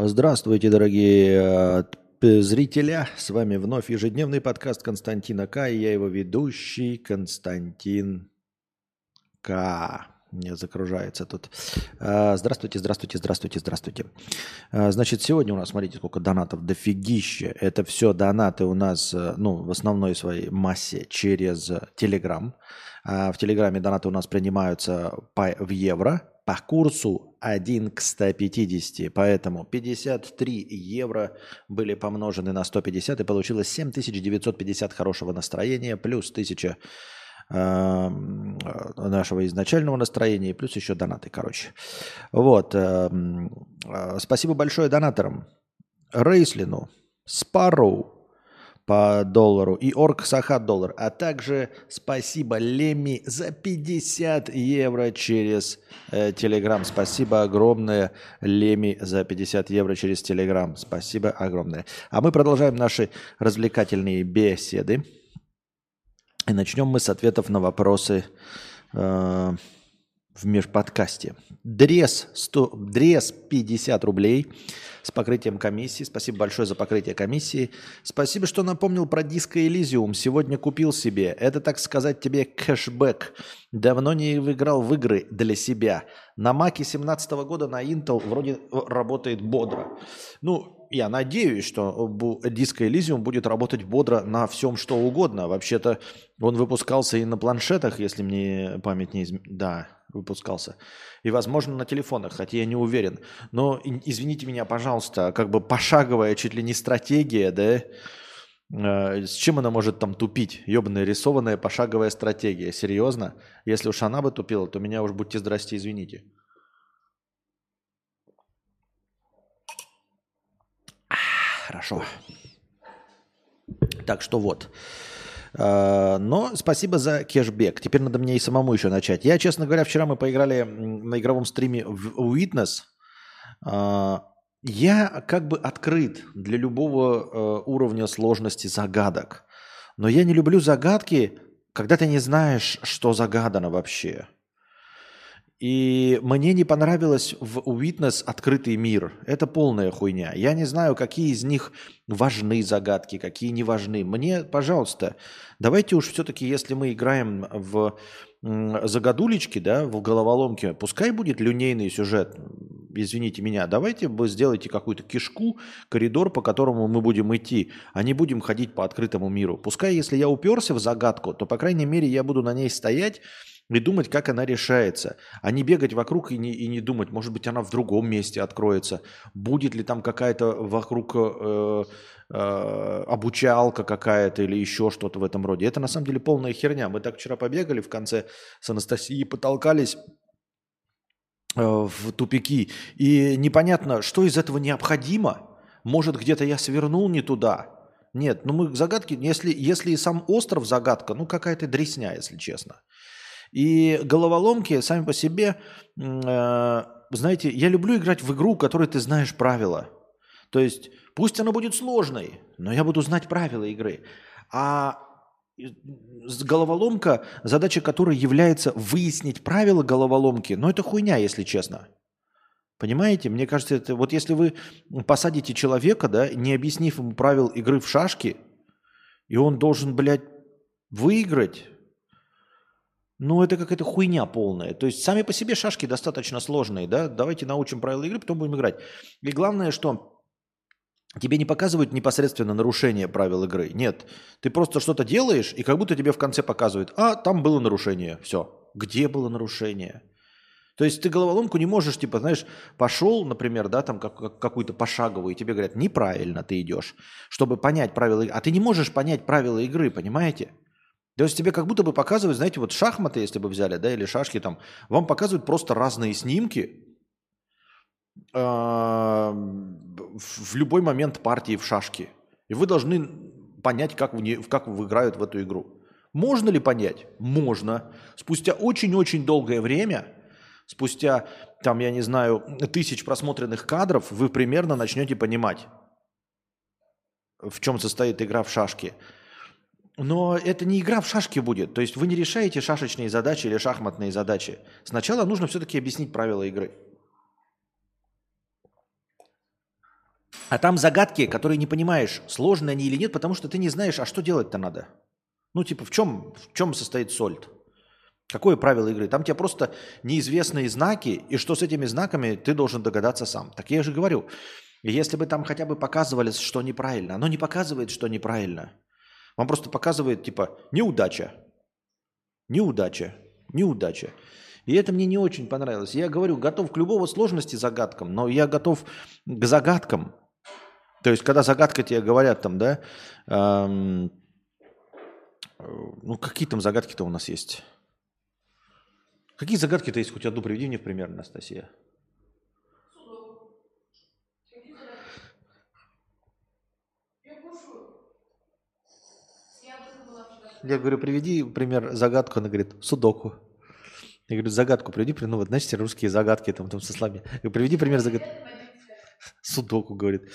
Здравствуйте, дорогие э, зрители. С вами вновь ежедневный подкаст Константина К. И я его ведущий Константин К. Не закружается тут. А, здравствуйте, здравствуйте, здравствуйте, здравствуйте. А, значит, сегодня у нас, смотрите, сколько донатов, дофигища. Это все донаты у нас, э, ну, в основной своей массе через. А, в Телеграме донаты у нас принимаются в евро по курсу 1 к 150. Поэтому 53 евро были помножены на 150 и получилось 7950 хорошего настроения плюс 1000 э, нашего изначального настроения, плюс еще донаты, короче. Вот. Э, э, спасибо большое донаторам. Рейслину, Спарроу, по доллару и Орг Сахат доллар. А также спасибо Леми за 50 евро через э, Телеграм. Спасибо огромное Леми за 50 евро через Телеграм. Спасибо огромное. А мы продолжаем наши развлекательные беседы. И начнем мы с ответов на вопросы э, в межподкасте. Дрес, 100, дрес 50 рублей с покрытием комиссии. Спасибо большое за покрытие комиссии. Спасибо, что напомнил про диско Elysium. Сегодня купил себе. Это, так сказать, тебе кэшбэк. Давно не играл в игры для себя. На Маке 17 года на Intel вроде работает бодро. Ну, я надеюсь, что диско Elysium будет работать бодро на всем, что угодно. Вообще-то он выпускался и на планшетах, если мне память не изменяет. Да, выпускался. И, возможно, на телефонах, хотя я не уверен. Но, извините меня, пожалуйста, как бы пошаговая чуть ли не стратегия, да, э, с чем она может там тупить? Ебаная рисованная пошаговая стратегия. Серьезно? Если уж она бы тупила, то меня уж будьте здрасте, извините. Хорошо. Так что вот. А, но спасибо за кэшбэк. Теперь надо мне и самому еще начать. Я, честно говоря, вчера мы поиграли на игровом стриме в Witness. А, я как бы открыт для любого э, уровня сложности загадок. Но я не люблю загадки, когда ты не знаешь, что загадано вообще. И мне не понравилось в Witness открытый мир. Это полная хуйня. Я не знаю, какие из них важны загадки, какие не важны. Мне, пожалуйста, давайте уж все-таки, если мы играем в загадулечки, да, в головоломке, пускай будет линейный сюжет, извините меня, давайте вы сделайте какую-то кишку, коридор, по которому мы будем идти, а не будем ходить по открытому миру. Пускай, если я уперся в загадку, то, по крайней мере, я буду на ней стоять и думать, как она решается, а не бегать вокруг и не, и не думать, может быть, она в другом месте откроется, будет ли там какая-то вокруг э, э, обучалка какая-то или еще что-то в этом роде. Это на самом деле полная херня. Мы так вчера побегали в конце с Анастасией, потолкались э, в тупики, и непонятно, что из этого необходимо. Может, где-то я свернул не туда. Нет, ну мы загадки, если, если и сам остров загадка, ну какая-то дресня, если честно. И головоломки сами по себе, э, знаете, я люблю играть в игру, в которой ты знаешь правила. То есть пусть она будет сложной, но я буду знать правила игры. А головоломка, задача которой является выяснить правила головоломки, но это хуйня, если честно. Понимаете? Мне кажется, это вот если вы посадите человека, да, не объяснив ему правил игры в шашки, и он должен, блядь, выиграть, ну, это какая-то хуйня полная. То есть сами по себе шашки достаточно сложные, да? Давайте научим правила игры, потом будем играть. И главное, что тебе не показывают непосредственно нарушение правил игры. Нет, ты просто что-то делаешь, и как будто тебе в конце показывают, а, там было нарушение, все. Где было нарушение? То есть ты головоломку не можешь, типа, знаешь, пошел, например, да, там как, как, какую-то пошаговую, и тебе говорят, неправильно ты идешь, чтобы понять правила игры. А ты не можешь понять правила игры, понимаете? То есть тебе как будто бы показывают, знаете, вот шахматы, если бы взяли, да, или шашки там, вам показывают просто разные снимки э, в любой момент партии в шашки. И вы должны понять, как, в не, как играют в эту игру. Можно ли понять? Можно. Спустя очень-очень долгое время, спустя, там, я не знаю, тысяч просмотренных кадров, вы примерно начнете понимать, в чем состоит игра в шашки. Но это не игра в шашки будет. То есть вы не решаете шашечные задачи или шахматные задачи. Сначала нужно все-таки объяснить правила игры. А там загадки, которые не понимаешь, сложные они или нет, потому что ты не знаешь, а что делать-то надо. Ну, типа, в чем, в чем состоит сольт? Какое правило игры? Там тебе просто неизвестные знаки, и что с этими знаками ты должен догадаться сам. Так я же говорю, если бы там хотя бы показывали, что неправильно, оно не показывает, что неправильно. Вам просто показывает, типа, неудача, неудача, неудача. И это мне не очень понравилось. Я говорю, готов к любого сложности загадкам, но я готов к загадкам. То есть, когда загадка тебе говорят там, да, эм, ну какие там загадки-то у нас есть? Какие загадки-то есть? Хоть одну приведи мне в пример, Анастасия. Я говорю, приведи пример загадку. Она говорит, судоку. Я говорю, загадку приведи, ну вот, знаете, русские загадки там, там со словами. Я говорю, приведи пример загадки. Судоку, говорит.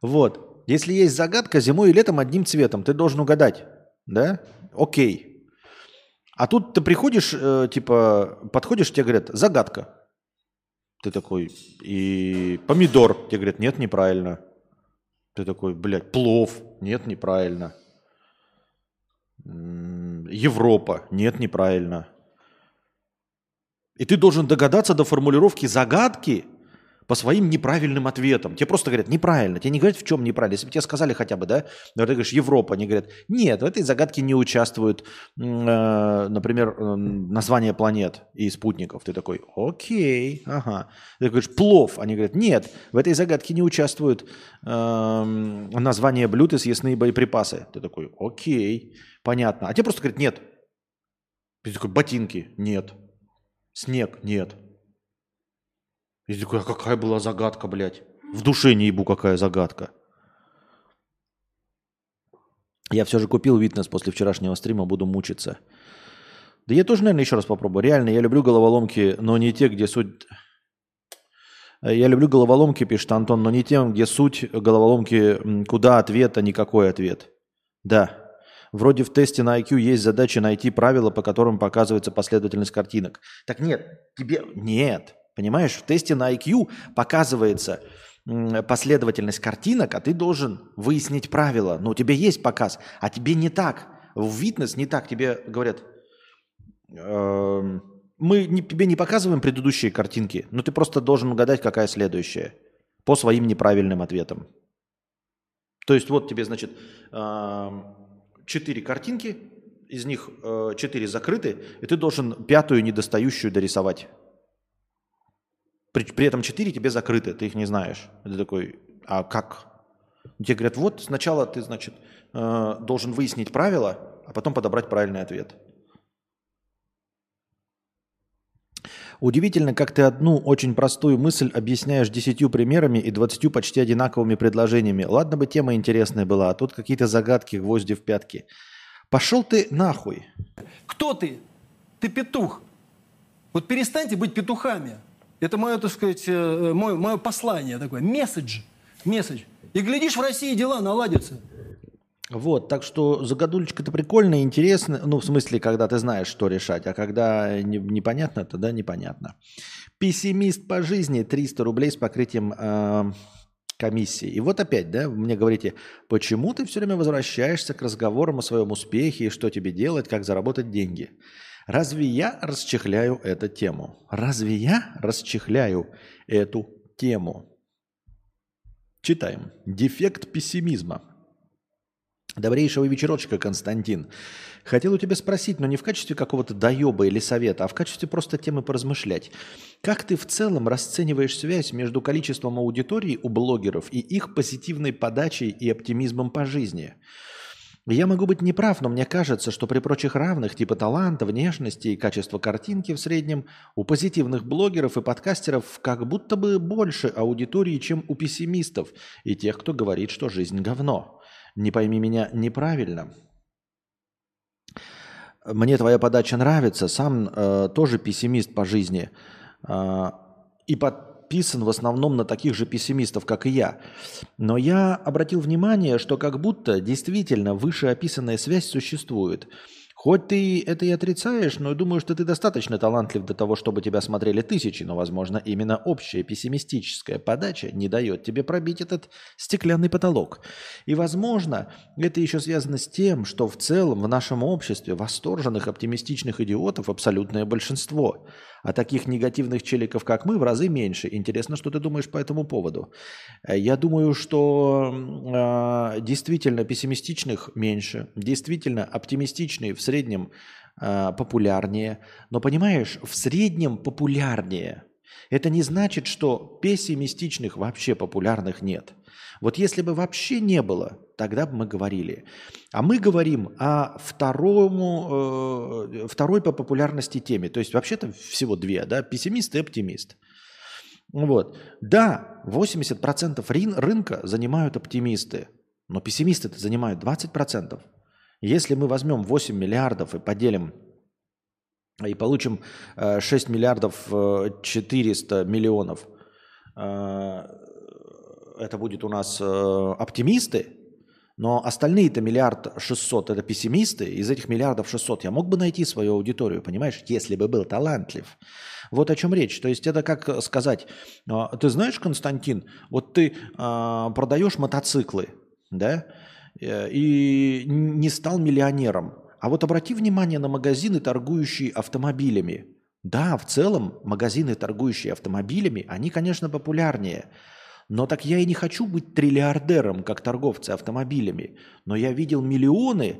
Вот. Если есть загадка зимой и летом одним цветом, ты должен угадать. Да? Окей. А тут ты приходишь, э, типа, подходишь, тебе говорят, загадка. Ты такой, и помидор. Тебе говорят, нет, неправильно. Ты такой, блядь, плов. Нет, неправильно. Европа. Нет, неправильно. И ты должен догадаться до формулировки загадки – по своим неправильным ответам. Тебе просто говорят неправильно. Тебе не говорят, в чем неправильно. Если бы тебе сказали хотя бы, да, ты говоришь Европа, они говорят, нет, в этой загадке не участвуют, э, например, э, название планет и спутников. Ты такой, окей, ага. Ты говоришь, плов. Они говорят, нет, в этой загадке не участвуют э, название блюд и съестные боеприпасы. Ты такой, окей, понятно. А тебе просто говорят, нет. Ты такой, ботинки, нет. Снег, нет. Я такой, а какая была загадка, блядь? В душе не ебу, какая загадка. Я все же купил Витнес после вчерашнего стрима, буду мучиться. Да я тоже, наверное, еще раз попробую. Реально, я люблю головоломки, но не те, где суть... Я люблю головоломки, пишет Антон, но не тем, где суть головоломки, куда ответ, а никакой ответ. Да. Вроде в тесте на IQ есть задача найти правила, по которым показывается последовательность картинок. Так нет, тебе... Нет. Понимаешь, в тесте на IQ показывается последовательность картинок, а ты должен выяснить правила. Но у тебя есть показ, а тебе не так. В фитнес не так. Тебе говорят, «Эм, мы не, тебе не показываем предыдущие картинки, но ты просто должен угадать, какая следующая по своим неправильным ответам. То есть вот тебе, значит, эм, четыре картинки, из них э, четыре закрыты, и ты должен пятую недостающую дорисовать. При, при этом 4 тебе закрыты, ты их не знаешь. Ты такой, а как? Тебе говорят, вот сначала ты, значит, э, должен выяснить правила, а потом подобрать правильный ответ. Удивительно, как ты одну очень простую мысль объясняешь десятью примерами и двадцатью почти одинаковыми предложениями. Ладно бы тема интересная была, а тут какие-то загадки, гвозди в пятки. Пошел ты нахуй. Кто ты? Ты петух. Вот перестаньте быть петухами. Это мое, так сказать, э, мое, мое послание такое, месседж, месседж. И глядишь, в России дела наладятся. Вот, так что загадульчика-то прикольная, интересная, ну, в смысле, когда ты знаешь, что решать, а когда не, непонятно, тогда непонятно. Пессимист по жизни, 300 рублей с покрытием э, комиссии. И вот опять, да, мне говорите, почему ты все время возвращаешься к разговорам о своем успехе и что тебе делать, как заработать деньги? Разве я расчехляю эту тему? Разве я расчехляю эту тему? Читаем. Дефект пессимизма. Добрейшего вечерочка, Константин. Хотел у тебя спросить, но не в качестве какого-то доеба или совета, а в качестве просто темы поразмышлять. Как ты в целом расцениваешь связь между количеством аудитории у блогеров и их позитивной подачей и оптимизмом по жизни? Я могу быть неправ, но мне кажется, что при прочих равных типа таланта, внешности и качества картинки в среднем у позитивных блогеров и подкастеров как будто бы больше аудитории, чем у пессимистов и тех, кто говорит, что жизнь говно. Не пойми меня неправильно. Мне твоя подача нравится, сам э, тоже пессимист по жизни. Э, и под подписан в основном на таких же пессимистов, как и я. Но я обратил внимание, что как будто действительно вышеописанная связь существует. Хоть ты это и отрицаешь, но думаю, что ты достаточно талантлив для того, чтобы тебя смотрели тысячи, но, возможно, именно общая пессимистическая подача не дает тебе пробить этот стеклянный потолок. И, возможно, это еще связано с тем, что в целом в нашем обществе восторженных оптимистичных идиотов абсолютное большинство – а таких негативных челиков, как мы, в разы меньше. Интересно, что ты думаешь по этому поводу. Э, я думаю, что э, действительно пессимистичных меньше, действительно оптимистичные в среднем э, популярнее. Но понимаешь, в среднем популярнее. Это не значит, что пессимистичных вообще популярных нет. Вот если бы вообще не было, тогда бы мы говорили. А мы говорим о второму, э, второй по популярности теме. То есть вообще-то всего две, да, пессимист и оптимист. Вот. Да, 80% рин, рынка занимают оптимисты, но пессимисты-то занимают 20%. Если мы возьмем 8 миллиардов и поделим и получим 6 э, миллиардов 400 э, миллионов э, это будет у нас оптимисты, но остальные-то миллиард шестьсот – это пессимисты. Из этих миллиардов шестьсот я мог бы найти свою аудиторию, понимаешь, если бы был талантлив. Вот о чем речь. То есть это как сказать, «А, ты знаешь, Константин, вот ты э, продаешь мотоциклы, да, и не стал миллионером. А вот обрати внимание на магазины, торгующие автомобилями. Да, в целом магазины, торгующие автомобилями, они, конечно, популярнее – но так я и не хочу быть триллиардером, как торговцы автомобилями. Но я видел миллионы,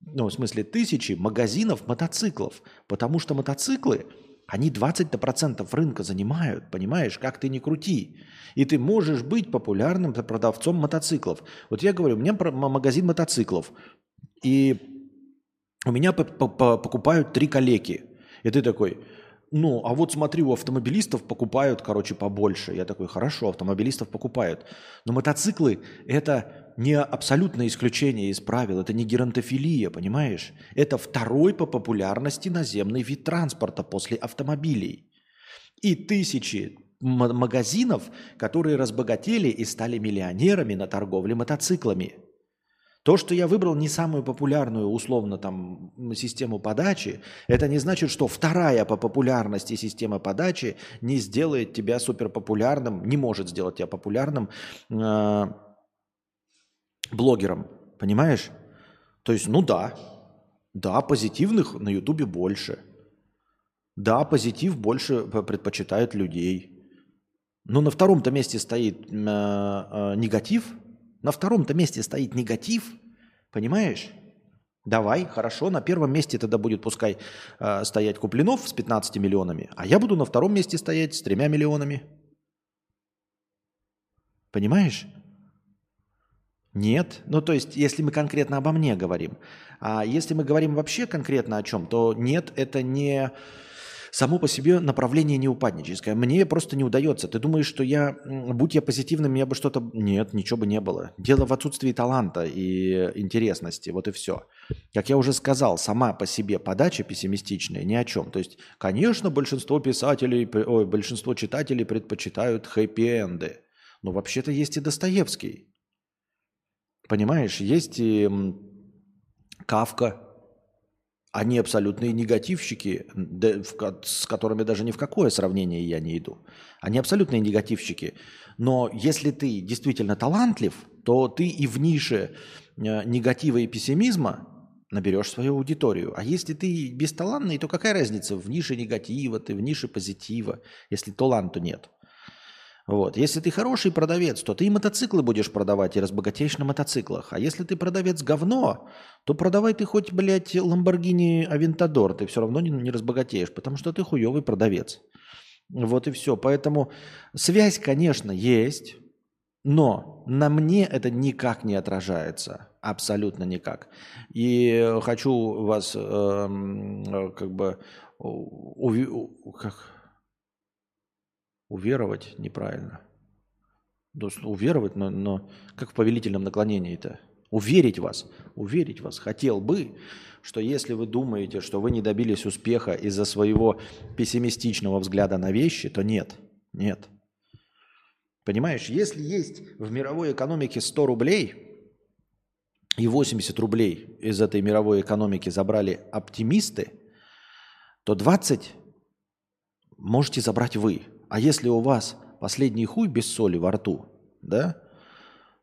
ну, в смысле тысячи магазинов мотоциклов. Потому что мотоциклы, они 20% рынка занимают, понимаешь, как ты не крути. И ты можешь быть популярным продавцом мотоциклов. Вот я говорю, у меня магазин мотоциклов. И у меня покупают три калеки. И ты такой, ну, а вот смотри, у автомобилистов покупают, короче, побольше. Я такой, хорошо, автомобилистов покупают. Но мотоциклы – это не абсолютное исключение из правил, это не геронтофилия, понимаешь? Это второй по популярности наземный вид транспорта после автомобилей. И тысячи магазинов, которые разбогатели и стали миллионерами на торговле мотоциклами – то, что я выбрал не самую популярную, условно, там, систему подачи, это не значит, что вторая по популярности система подачи не сделает тебя суперпопулярным, не может сделать тебя популярным э, блогером. Понимаешь? То есть, ну да, да, позитивных на Ютубе больше. Да, позитив больше предпочитают людей. Но на втором-то месте стоит э, э, негатив – на втором-то месте стоит негатив, понимаешь? Давай, хорошо, на первом месте тогда будет пускай э, стоять Куплинов с 15 миллионами, а я буду на втором месте стоять с тремя миллионами. Понимаешь? Нет. Ну, то есть, если мы конкретно обо мне говорим. А если мы говорим вообще конкретно о чем, то нет, это не само по себе направление не упадническое. Мне просто не удается. Ты думаешь, что я, будь я позитивным, я бы что-то... Нет, ничего бы не было. Дело в отсутствии таланта и интересности. Вот и все. Как я уже сказал, сама по себе подача пессимистичная ни о чем. То есть, конечно, большинство писателей, ой, большинство читателей предпочитают хэппи-энды. Но вообще-то есть и Достоевский. Понимаешь, есть и Кавка, они абсолютные негативщики, с которыми даже ни в какое сравнение я не иду. Они абсолютные негативщики. Но если ты действительно талантлив, то ты и в нише э, негатива и пессимизма наберешь свою аудиторию. А если ты бесталанный, то какая разница, в нише негатива ты, в нише позитива, если таланту нет – вот. Если ты хороший продавец, то ты и мотоциклы будешь продавать, и разбогатеешь на мотоциклах. А если ты продавец говно, то продавай ты хоть, блядь, Lamborghini Aventador, ты все равно не, не разбогатеешь, потому что ты хуевый продавец. Вот и все. Поэтому связь, конечно, есть, но на мне это никак не отражается. Абсолютно никак. И хочу вас э, как бы уви, как, Уверовать неправильно. То есть уверовать, но, но как в повелительном наклонении-то? Уверить вас, уверить вас. Хотел бы, что если вы думаете, что вы не добились успеха из-за своего пессимистичного взгляда на вещи, то нет, нет. Понимаешь, если есть в мировой экономике 100 рублей, и 80 рублей из этой мировой экономики забрали оптимисты, то 20 можете забрать вы. А если у вас последний хуй без соли во рту, да,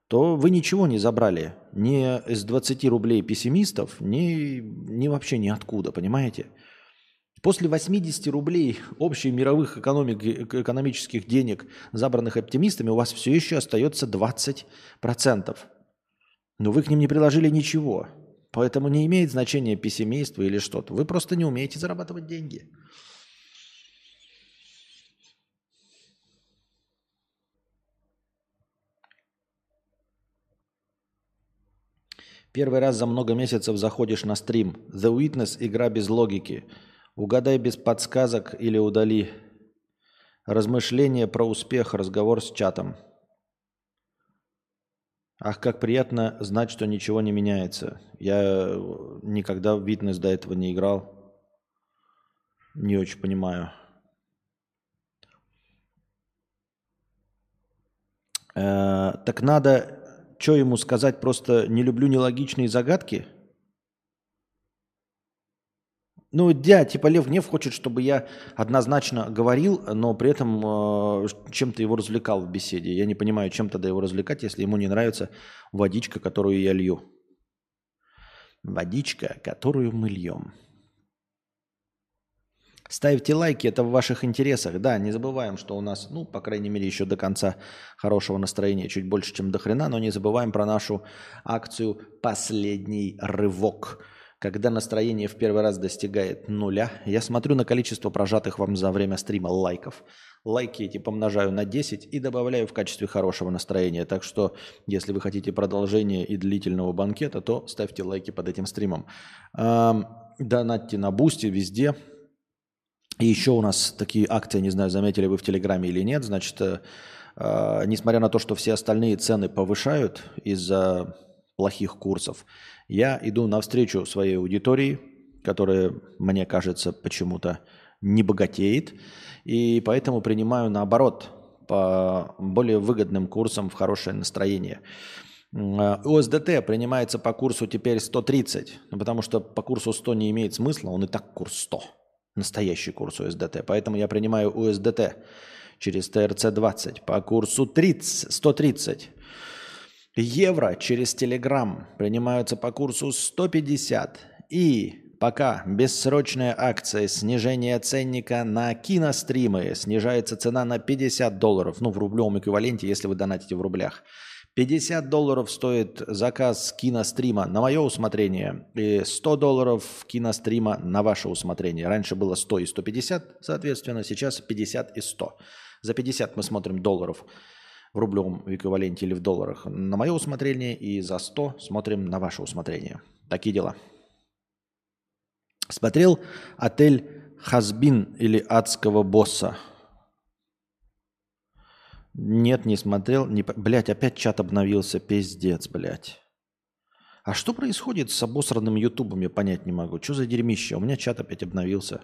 то вы ничего не забрали. Ни из 20 рублей пессимистов, ни, ни вообще ниоткуда, понимаете? После 80 рублей общей мировых экономик, экономических денег, забранных оптимистами, у вас все еще остается 20%. Но вы к ним не приложили ничего. Поэтому не имеет значения пессимиство или что-то. Вы просто не умеете зарабатывать деньги. Первый раз за много месяцев заходишь на стрим. The Witness – игра без логики. Угадай без подсказок или удали. Размышления про успех, разговор с чатом. Ах, как приятно знать, что ничего не меняется. Я никогда в Witness до этого не играл. Не очень понимаю. Э, так надо что ему сказать? Просто не люблю нелогичные загадки? Ну, да, типа Лев Гнев хочет, чтобы я однозначно говорил, но при этом э, чем-то его развлекал в беседе. Я не понимаю, чем тогда его развлекать, если ему не нравится водичка, которую я лью. Водичка, которую мы льем. Ставьте лайки, это в ваших интересах. Да, не забываем, что у нас, ну, по крайней мере, еще до конца хорошего настроения чуть больше, чем до хрена, но не забываем про нашу акцию «Последний рывок». Когда настроение в первый раз достигает нуля, я смотрю на количество прожатых вам за время стрима лайков. Лайки эти помножаю на 10 и добавляю в качестве хорошего настроения. Так что, если вы хотите продолжения и длительного банкета, то ставьте лайки под этим стримом. Донатьте на бусте везде. И еще у нас такие акции, не знаю, заметили вы в Телеграме или нет, значит, э, э, несмотря на то, что все остальные цены повышают из-за плохих курсов, я иду навстречу своей аудитории, которая, мне кажется, почему-то не богатеет, и поэтому принимаю наоборот по более выгодным курсам в хорошее настроение. УСДТ принимается по курсу теперь 130, ну, потому что по курсу 100 не имеет смысла, он и так курс 100 настоящий курс USDT. Поэтому я принимаю USDT через TRC20 по курсу 30, 130. Евро через Telegram принимаются по курсу 150. И пока бессрочная акция снижения ценника на киностримы, снижается цена на 50 долларов, ну в рублевом эквиваленте, если вы донатите в рублях – 50 долларов стоит заказ кинострима на мое усмотрение и 100 долларов кинострима на ваше усмотрение. Раньше было 100 и 150, соответственно, сейчас 50 и 100. За 50 мы смотрим долларов в рублевом эквиваленте или в долларах на мое усмотрение и за 100 смотрим на ваше усмотрение. Такие дела. Смотрел отель Хазбин или адского босса – нет, не смотрел. Не... Блять, опять чат обновился. Пиздец, блядь. А что происходит с обосранным ютубом, я понять не могу. Что за дерьмище? У меня чат опять обновился.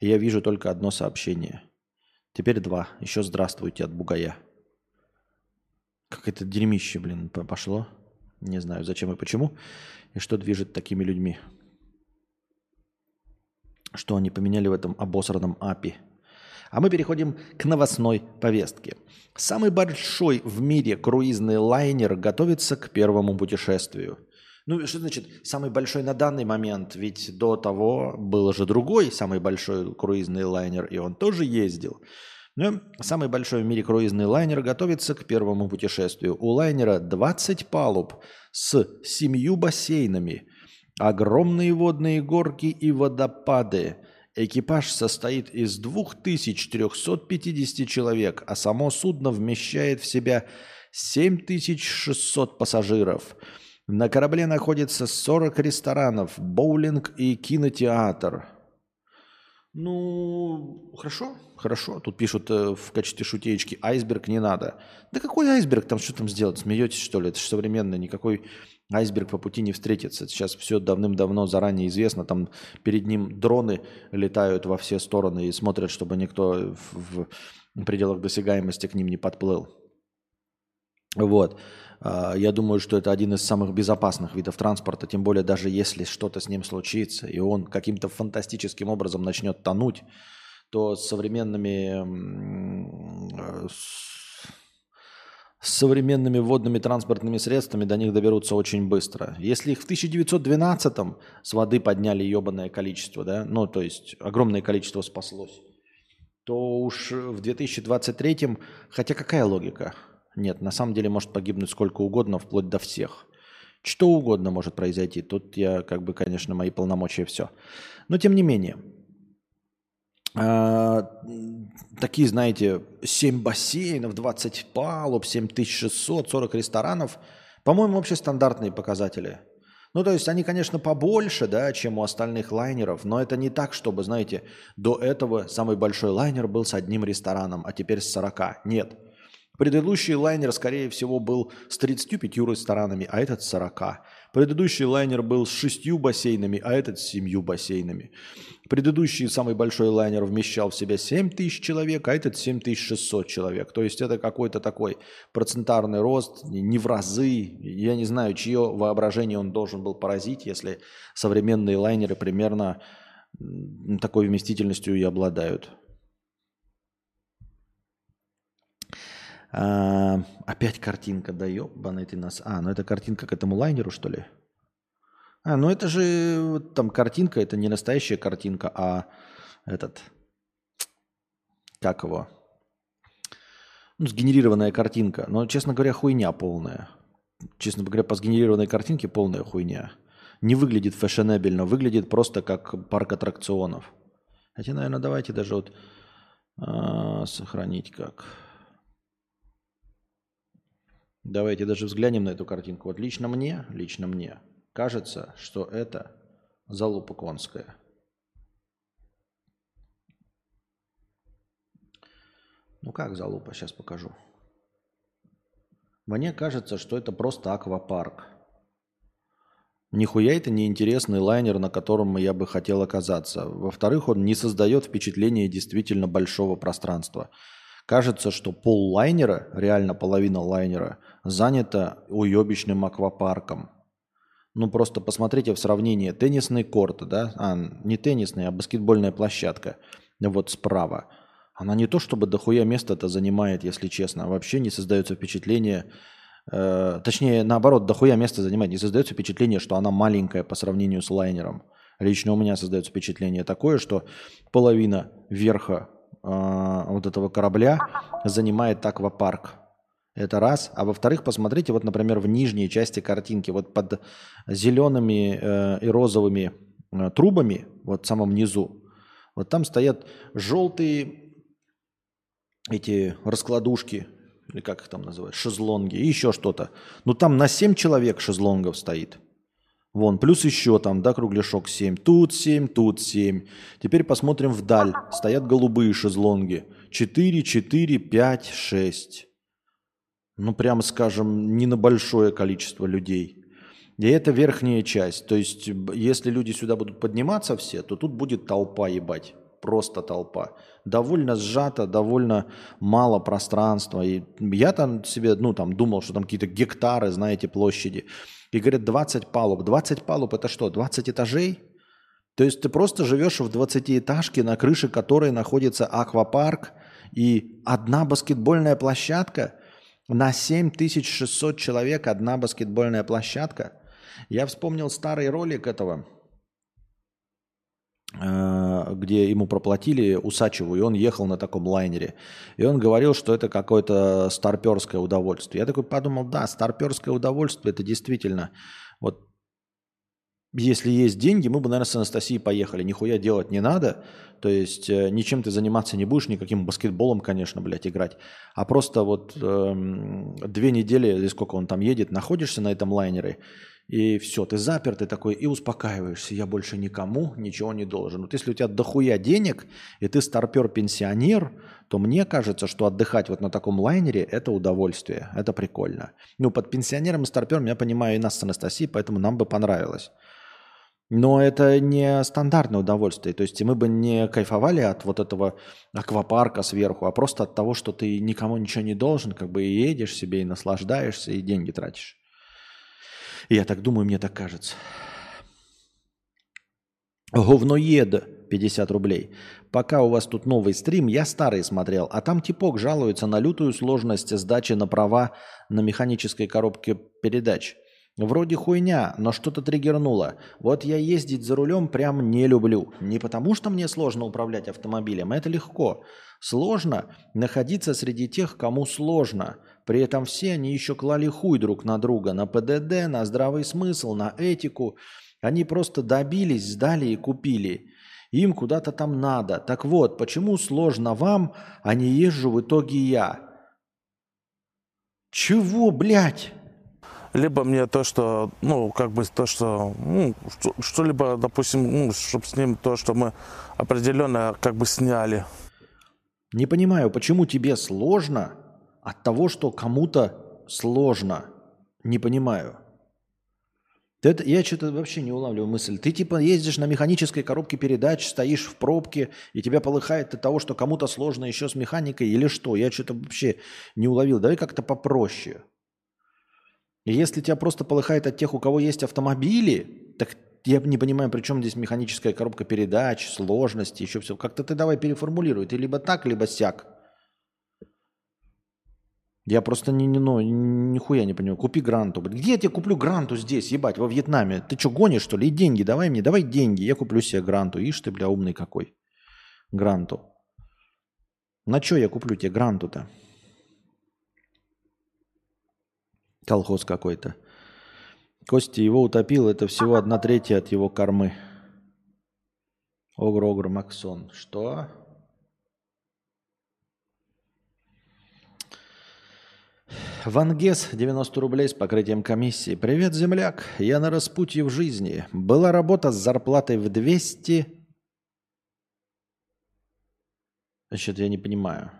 Я вижу только одно сообщение. Теперь два. Еще здравствуйте от бугая. Как это дерьмище, блин, пошло. Не знаю, зачем и почему. И что движет такими людьми. Что они поменяли в этом обосранном апи. А мы переходим к новостной повестке. Самый большой в мире круизный лайнер готовится к первому путешествию. Ну, что значит самый большой на данный момент? Ведь до того был же другой самый большой круизный лайнер, и он тоже ездил. Но самый большой в мире круизный лайнер готовится к первому путешествию. У лайнера 20 палуб с семью бассейнами, огромные водные горки и водопады – Экипаж состоит из 2350 человек, а само судно вмещает в себя 7600 пассажиров. На корабле находится 40 ресторанов, боулинг и кинотеатр. Ну, хорошо, хорошо. Тут пишут э, в качестве шутеечки, айсберг не надо. Да какой айсберг? Там что там сделать? Смеетесь, что ли? Это же современно. Никакой айсберг по пути не встретится. Сейчас все давным-давно заранее известно. Там перед ним дроны летают во все стороны и смотрят, чтобы никто в, в пределах досягаемости к ним не подплыл. Вот. А, я думаю, что это один из самых безопасных видов транспорта, тем более даже если что-то с ним случится, и он каким-то фантастическим образом начнет тонуть, то с современными, с современными водными транспортными средствами до них доберутся очень быстро. Если их в 1912-м с воды подняли ебаное количество, да, ну то есть огромное количество спаслось, то уж в 2023-м, хотя какая логика? Нет, на самом деле может погибнуть сколько угодно, вплоть до всех. Что угодно может произойти. Тут я, как бы, конечно, мои полномочия все. Но тем не менее, такие, знаете, 7 бассейнов, 20 палуб, 7600, 40 ресторанов, по-моему, вообще стандартные показатели. Ну, то есть они, конечно, побольше, да, чем у остальных лайнеров, но это не так, чтобы, знаете, до этого самый большой лайнер был с одним рестораном, а теперь с 40. Нет. Предыдущий лайнер, скорее всего, был с 35 ресторанами, а этот с 40. Предыдущий лайнер был с 6 бассейнами, а этот с 7 бассейнами. Предыдущий самый большой лайнер вмещал в себя 7 тысяч человек, а этот 7600 человек. То есть это какой-то такой процентарный рост, не в разы. Я не знаю, чье воображение он должен был поразить, если современные лайнеры примерно такой вместительностью и обладают. А, опять картинка, да ебаный ты нас. А, ну это картинка к этому лайнеру, что ли? А, ну это же там картинка, это не настоящая картинка, а этот, как его? Ну, сгенерированная картинка. Но, честно говоря, хуйня полная. Честно говоря, по сгенерированной картинке полная хуйня. Не выглядит фэшенебельно, выглядит просто как парк аттракционов. Хотя, наверное, давайте даже вот а, сохранить как... Давайте даже взглянем на эту картинку. Вот лично мне, лично мне кажется, что это залупа конская. Ну как залупа, сейчас покажу. Мне кажется, что это просто аквапарк. Нихуя это не интересный лайнер, на котором я бы хотел оказаться. Во-вторых, он не создает впечатление действительно большого пространства. Кажется, что пол лайнера, реально половина лайнера, занята уебищным аквапарком. Ну, просто посмотрите в сравнении теннисный корт, да, а, не теннисный, а баскетбольная площадка, вот справа. Она не то чтобы дохуя место-то занимает, если честно, вообще не создается впечатление, э, точнее, наоборот, дохуя место занимает, не создается впечатление, что она маленькая по сравнению с лайнером. Лично у меня создается впечатление такое, что половина верха вот этого корабля занимает аквапарк. Это раз. А во-вторых, посмотрите, вот, например, в нижней части картинки, вот под зелеными э, и розовыми э, трубами, вот в самом низу, вот там стоят желтые эти раскладушки, или как их там называют, шезлонги, и еще что-то. Ну там на 7 человек шезлонгов стоит. Вон, плюс еще там, да, кругляшок 7. Тут 7, тут 7. Теперь посмотрим вдаль. Стоят голубые шезлонги. 4, 4, 5, 6. Ну, прямо скажем, не на большое количество людей. И это верхняя часть. То есть, если люди сюда будут подниматься все, то тут будет толпа ебать. Просто толпа. Довольно сжато, довольно мало пространства. И я там себе, ну, там думал, что там какие-то гектары, знаете, площади. И говорят, 20 палуб. 20 палуб это что, 20 этажей? То есть ты просто живешь в 20-этажке, на крыше которой находится аквапарк и одна баскетбольная площадка на 7600 человек одна баскетбольная площадка. Я вспомнил старый ролик этого, где ему проплатили Усачеву, и он ехал на таком лайнере. И он говорил, что это какое-то старперское удовольствие. Я такой подумал, да, старперское удовольствие, это действительно вот если есть деньги, мы бы, наверное, с Анастасией поехали. Нихуя делать не надо. То есть э, ничем ты заниматься не будешь, никаким баскетболом, конечно, блядь, играть. А просто вот э, две недели, или сколько он там едет, находишься на этом лайнере, и все, ты запер, ты такой, и успокаиваешься. Я больше никому ничего не должен. Вот если у тебя дохуя денег, и ты старпер-пенсионер, то мне кажется, что отдыхать вот на таком лайнере – это удовольствие, это прикольно. Ну, под пенсионером и старпером я понимаю и нас с Анастасией, поэтому нам бы понравилось. Но это не стандартное удовольствие. То есть мы бы не кайфовали от вот этого аквапарка сверху, а просто от того, что ты никому ничего не должен, как бы и едешь себе, и наслаждаешься, и деньги тратишь. Я так думаю, мне так кажется. Говноед 50 рублей. Пока у вас тут новый стрим, я старый смотрел, а там типок жалуется на лютую сложность сдачи на права на механической коробке передач. Вроде хуйня, но что-то триггернуло. Вот я ездить за рулем прям не люблю. Не потому, что мне сложно управлять автомобилем, это легко. Сложно находиться среди тех, кому сложно. При этом все они еще клали хуй друг на друга, на ПДД, на здравый смысл, на этику. Они просто добились, сдали и купили. Им куда-то там надо. Так вот, почему сложно вам, а не езжу в итоге я? Чего, блядь? либо мне то, что, ну, как бы то, что, ну, что-либо, допустим, ну, чтобы с ним то, что мы определенно как бы сняли. Не понимаю, почему тебе сложно от того, что кому-то сложно. Не понимаю. Это, я что-то вообще не улавливаю мысль. Ты типа ездишь на механической коробке передач, стоишь в пробке, и тебя полыхает от того, что кому-то сложно еще с механикой или что? Я что-то вообще не уловил. Давай как-то попроще. Если тебя просто полыхает от тех, у кого есть автомобили, так я не понимаю, при чем здесь механическая коробка передач, сложности, еще все. Как-то ты давай переформулируй. Ты либо так, либо сяк. Я просто не, не, ну, нихуя не понимаю. Купи гранту. Где я тебе куплю гранту здесь, ебать, во Вьетнаме? Ты что, гонишь, что ли? И деньги давай мне, давай деньги. Я куплю себе гранту. Ишь ты, бля, умный какой. Гранту. На что я куплю тебе гранту-то? Колхоз какой-то. Кости его утопил, это всего одна третья от его кормы. Огр-огр Максон. Что? Вангес, 90 рублей с покрытием комиссии. Привет, земляк. Я на распутье в жизни. Была работа с зарплатой в 200... Значит, я не понимаю.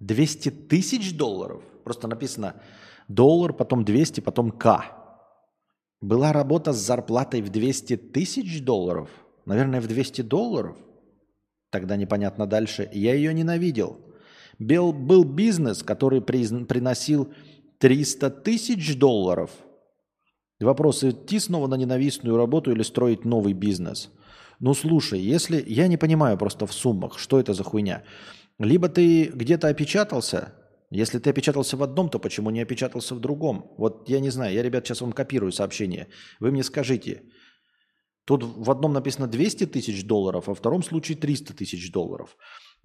200 тысяч долларов? Просто написано доллар, потом 200, потом К. Была работа с зарплатой в 200 тысяч долларов? Наверное, в 200 долларов? Тогда непонятно дальше. Я ее ненавидел. Был, был бизнес, который приносил 300 тысяч долларов. Вопрос, идти снова на ненавистную работу или строить новый бизнес? Ну, слушай, если... Я не понимаю просто в суммах, что это за хуйня. Либо ты где-то опечатался, если ты опечатался в одном, то почему не опечатался в другом? Вот я не знаю, я, ребят, сейчас вам копирую сообщение. Вы мне скажите, тут в одном написано 200 тысяч долларов, а в втором случае 300 тысяч долларов.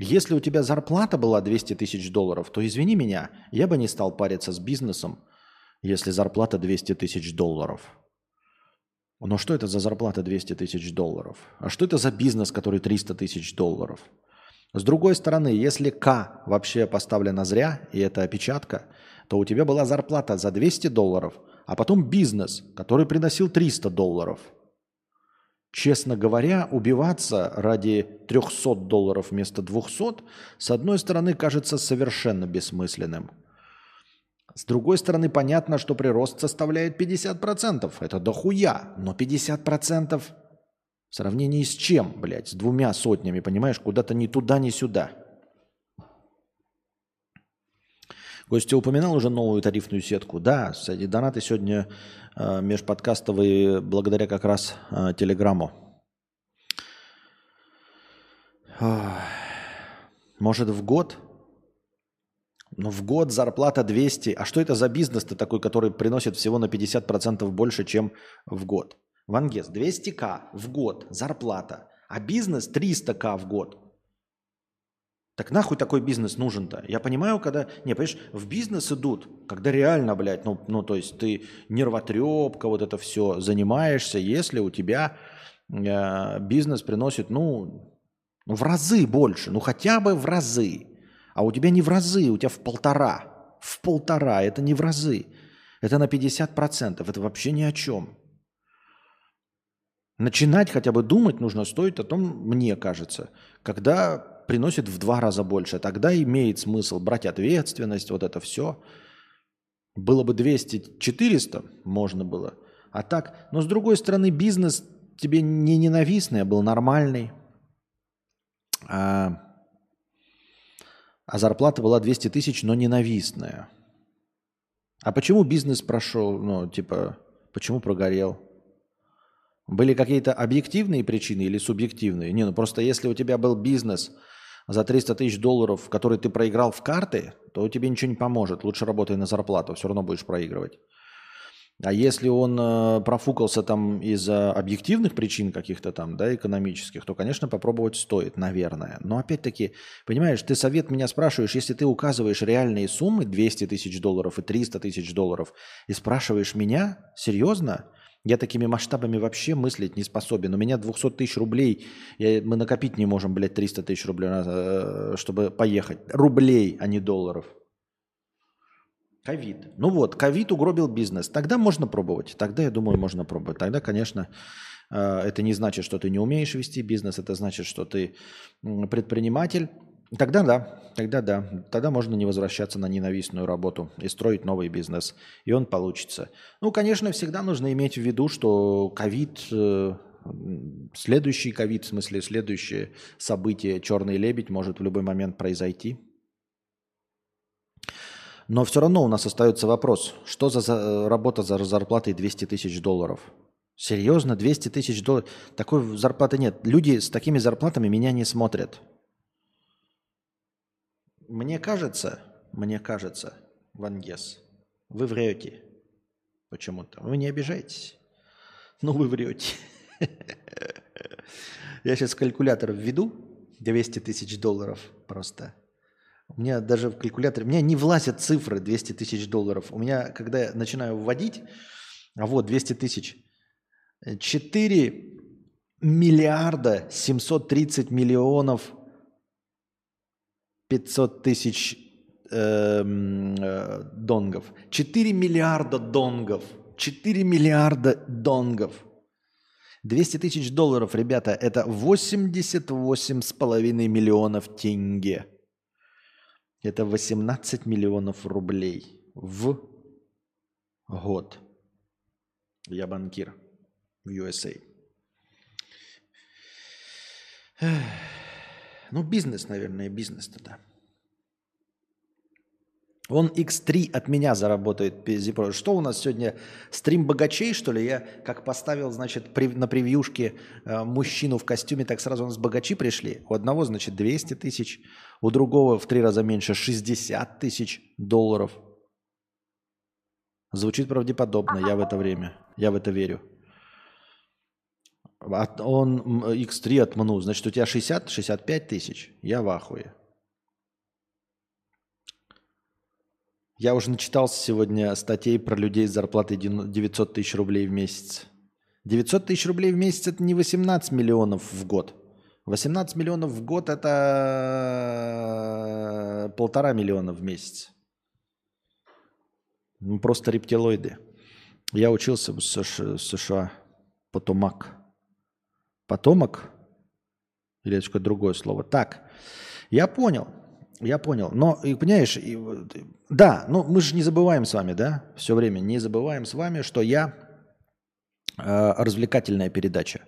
Если у тебя зарплата была 200 тысяч долларов, то извини меня, я бы не стал париться с бизнесом, если зарплата 200 тысяч долларов. Но что это за зарплата 200 тысяч долларов? А что это за бизнес, который 300 тысяч долларов? С другой стороны, если К вообще поставлена зря, и это опечатка, то у тебя была зарплата за 200 долларов, а потом бизнес, который приносил 300 долларов. Честно говоря, убиваться ради 300 долларов вместо 200, с одной стороны, кажется совершенно бессмысленным. С другой стороны, понятно, что прирост составляет 50%. Это дохуя, но 50% в сравнении с чем, блядь? С двумя сотнями, понимаешь? Куда-то ни туда, ни сюда. Костя упоминал уже новую тарифную сетку. Да, кстати, донаты сегодня э, межподкастовые благодаря как раз э, Телеграмму. Может, в год? Ну, в год зарплата 200. А что это за бизнес-то такой, который приносит всего на 50% больше, чем в год? Вангес 200к в год зарплата, а бизнес 300к в год. Так нахуй такой бизнес нужен-то? Я понимаю, когда... Не, понимаешь, в бизнес идут, когда реально, блядь, ну, ну то есть ты нервотрепка, вот это все занимаешься, если у тебя э, бизнес приносит, ну, ну, в разы больше, ну, хотя бы в разы. А у тебя не в разы, у тебя в полтора. В полтора, это не в разы. Это на 50%, это вообще ни о чем. Начинать хотя бы думать нужно стоит о том, мне кажется, когда приносит в два раза больше. Тогда имеет смысл брать ответственность, вот это все. Было бы 200-400, можно было. А так, но с другой стороны, бизнес тебе не ненавистный, а был нормальный. А, а зарплата была 200 тысяч, но ненавистная. А почему бизнес прошел, ну, типа, почему прогорел? Были какие-то объективные причины или субъективные? Не, ну просто если у тебя был бизнес за 300 тысяч долларов, который ты проиграл в карты, то тебе ничего не поможет. Лучше работай на зарплату, все равно будешь проигрывать. А если он э, профукался там из-за объективных причин каких-то там, да, экономических, то, конечно, попробовать стоит, наверное. Но опять-таки, понимаешь, ты совет меня спрашиваешь, если ты указываешь реальные суммы 200 тысяч долларов и 300 тысяч долларов, и спрашиваешь меня, серьезно? Я такими масштабами вообще мыслить не способен. У меня 200 тысяч рублей, я, мы накопить не можем, блядь, 300 тысяч рублей, э, чтобы поехать. Рублей, а не долларов. Ковид. Ну вот, ковид угробил бизнес. Тогда можно пробовать. Тогда, я думаю, можно пробовать. Тогда, конечно, э, это не значит, что ты не умеешь вести бизнес. Это значит, что ты предприниматель. Тогда да, тогда да. Тогда можно не возвращаться на ненавистную работу и строить новый бизнес. И он получится. Ну, конечно, всегда нужно иметь в виду, что ковид, э, следующий ковид, в смысле следующее событие, черный лебедь может в любой момент произойти. Но все равно у нас остается вопрос, что за, э, работа за зарплатой 200 тысяч долларов? Серьезно, 200 тысяч долларов? Такой зарплаты нет. Люди с такими зарплатами меня не смотрят. Мне кажется, мне кажется, Вангес, вы врете почему-то. Вы не обижаетесь? Ну, вы врете. Я сейчас калькулятор введу, 200 тысяч долларов просто – у меня даже в калькуляторе, у меня не влазят цифры 200 тысяч долларов. У меня, когда я начинаю вводить, а вот 200 тысяч, 4 миллиарда 730 миллионов 500 тысяч эм, э, донгов. 4 миллиарда донгов. 4 миллиарда донгов. 200 тысяч долларов, ребята, это 88,5 миллионов тенге. Это 18 миллионов рублей в год. Я банкир в USA. Ну, бизнес, наверное, бизнес тогда. Он X3 от меня заработает. Что у нас сегодня? Стрим богачей, что ли? Я как поставил, значит, на превьюшке э, мужчину в костюме, так сразу у нас богачи пришли. У одного, значит, 200 тысяч, у другого в три раза меньше 60 тысяч долларов. Звучит правдеподобно, я в это время, я в это верю. Он X3 отманул, значит, у тебя 60-65 тысяч, я в ахуе. Я уже начитался сегодня статей про людей с зарплатой 900 тысяч рублей в месяц. 900 тысяч рублей в месяц – это не 18 миллионов в год. 18 миллионов в год – это полтора миллиона в месяц. Ну, просто рептилоиды. Я учился в США. Потомак. Потомок? Или это какое-то другое слово? Так, я понял – я понял. Но, и, понимаешь, и, да, ну мы же не забываем с вами, да, все время не забываем с вами, что я э, развлекательная передача.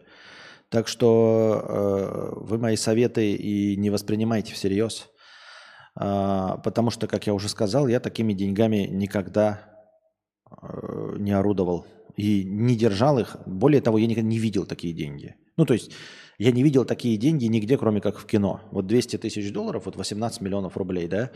Так что э, вы мои советы и не воспринимайте всерьез. Э, потому что, как я уже сказал, я такими деньгами никогда э, не орудовал и не держал их. Более того, я никогда не видел такие деньги. Ну, то есть я не видел такие деньги нигде, кроме как в кино. Вот 200 тысяч долларов, вот 18 миллионов рублей, да?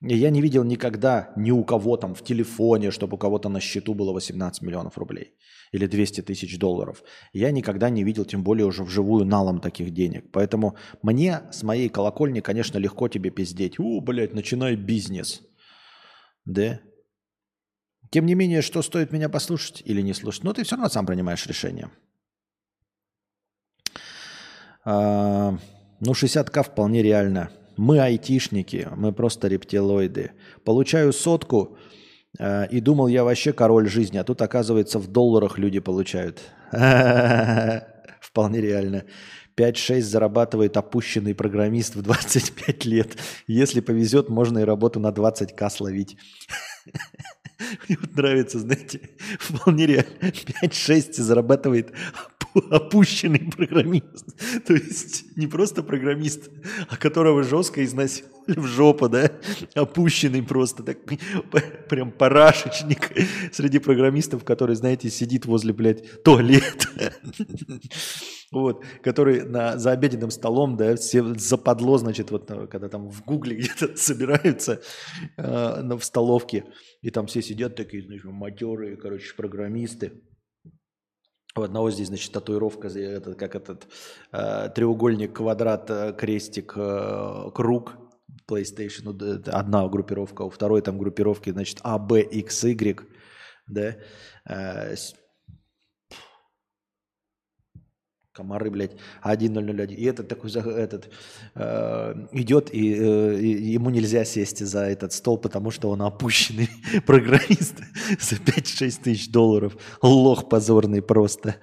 Я не видел никогда ни у кого там в телефоне, чтобы у кого-то на счету было 18 миллионов рублей или 200 тысяч долларов. Я никогда не видел, тем более уже вживую налом таких денег. Поэтому мне с моей колокольни, конечно, легко тебе пиздеть. О, блядь, начинай бизнес. Да? Тем не менее, что стоит меня послушать или не слушать? Ну, ты все равно сам принимаешь решение. А, ну, 60к вполне реально. Мы айтишники, мы просто рептилоиды. Получаю сотку, а, и думал, я вообще король жизни, а тут, оказывается, в долларах люди получают. Вполне реально. 5-6 зарабатывает опущенный программист в 25 лет. Если повезет, можно и работу на 20к словить. Мне вот нравится, знаете, вполне реально. 5-6 зарабатывает опущенный программист. То есть не просто программист, а которого жестко изнасиловали в жопу, да? Опущенный просто, так, прям парашечник среди программистов, который, знаете, сидит возле, блядь, туалета. Вот, который на, за обеденным столом, да, все западло, значит, вот когда там в гугле где-то собираются э, в столовке, и там все сидят такие, значит, матерые, короче, программисты, у одного здесь, значит, татуировка, это, как этот э, треугольник, квадрат, э, крестик, э, круг PlayStation. Одна группировка, у второй там группировки, значит, A, B, X, Y. Да? Э, комары, блядь, 1001. И этот такой этот, э, идет, и, э, и ему нельзя сесть за этот стол, потому что он опущенный программист за 5-6 тысяч долларов. Лох позорный просто.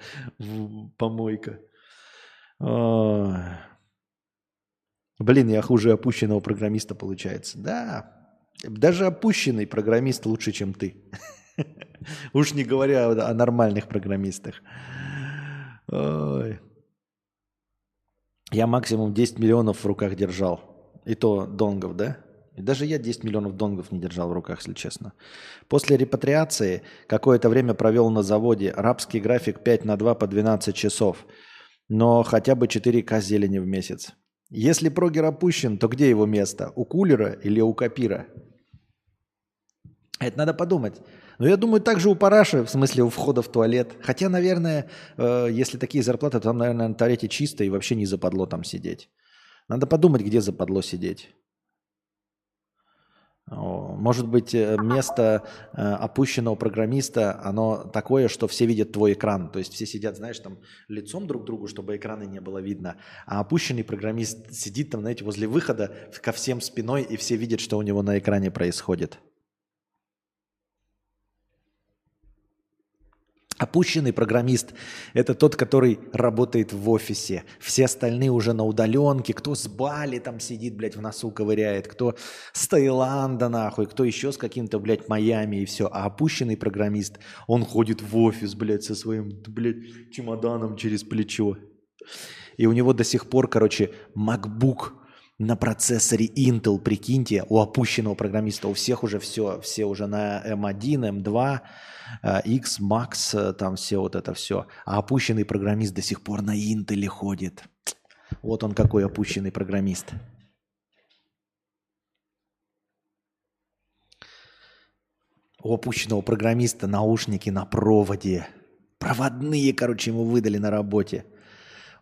Помойка. Блин, я хуже опущенного программиста получается. Да, даже опущенный программист лучше, чем ты. Уж не говоря о нормальных программистах. Ой. Я максимум 10 миллионов в руках держал. И то донгов, да? И даже я 10 миллионов донгов не держал в руках, если честно. После репатриации какое-то время провел на заводе. Арабский график 5 на 2 по 12 часов. Но хотя бы 4К зелени в месяц. Если прогер опущен, то где его место? У кулера или у копира? Это надо подумать. Но я думаю, также у параши, в смысле у входа в туалет. Хотя, наверное, э, если такие зарплаты, то там, наверное, на туалете чисто и вообще не западло там сидеть. Надо подумать, где западло сидеть. Может быть, э, место э, опущенного программиста, оно такое, что все видят твой экран. То есть все сидят, знаешь, там лицом друг к другу, чтобы экраны не было видно. А опущенный программист сидит там, знаете, возле выхода ко всем спиной, и все видят, что у него на экране происходит. Опущенный программист – это тот, который работает в офисе. Все остальные уже на удаленке. Кто с Бали там сидит, блядь, в носу ковыряет. Кто с Таиланда, нахуй. Кто еще с каким-то, блядь, Майами и все. А опущенный программист, он ходит в офис, блядь, со своим, блядь, чемоданом через плечо. И у него до сих пор, короче, MacBook на процессоре Intel, прикиньте, у опущенного программиста. У всех уже все, все уже на M1, M2, X, Max, э, там все вот это все. А опущенный программист до сих пор на Intel ходит. Вот он какой опущенный программист. У опущенного программиста наушники на проводе. Проводные, короче, ему выдали на работе.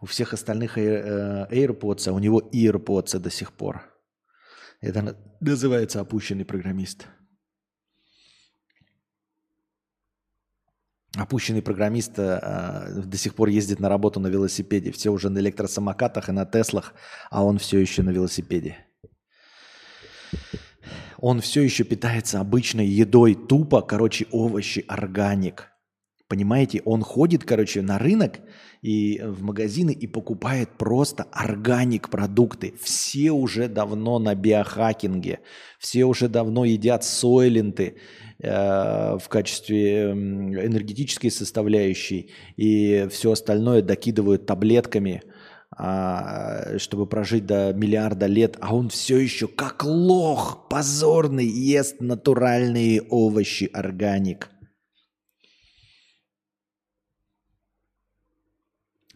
У всех остальных э, AirPods, а у него AirPods до сих пор. Это называется опущенный программист. Опущенный программист э, до сих пор ездит на работу на велосипеде. Все уже на электросамокатах и на Теслах, а он все еще на велосипеде. Он все еще питается обычной едой, тупо, короче, овощи, органик. Понимаете, он ходит, короче, на рынок и в магазины и покупает просто органик продукты. Все уже давно на биохакинге, все уже давно едят сойленты э, в качестве энергетической составляющей и все остальное докидывают таблетками, э, чтобы прожить до миллиарда лет, а он все еще как лох позорный ест натуральные овощи, органик.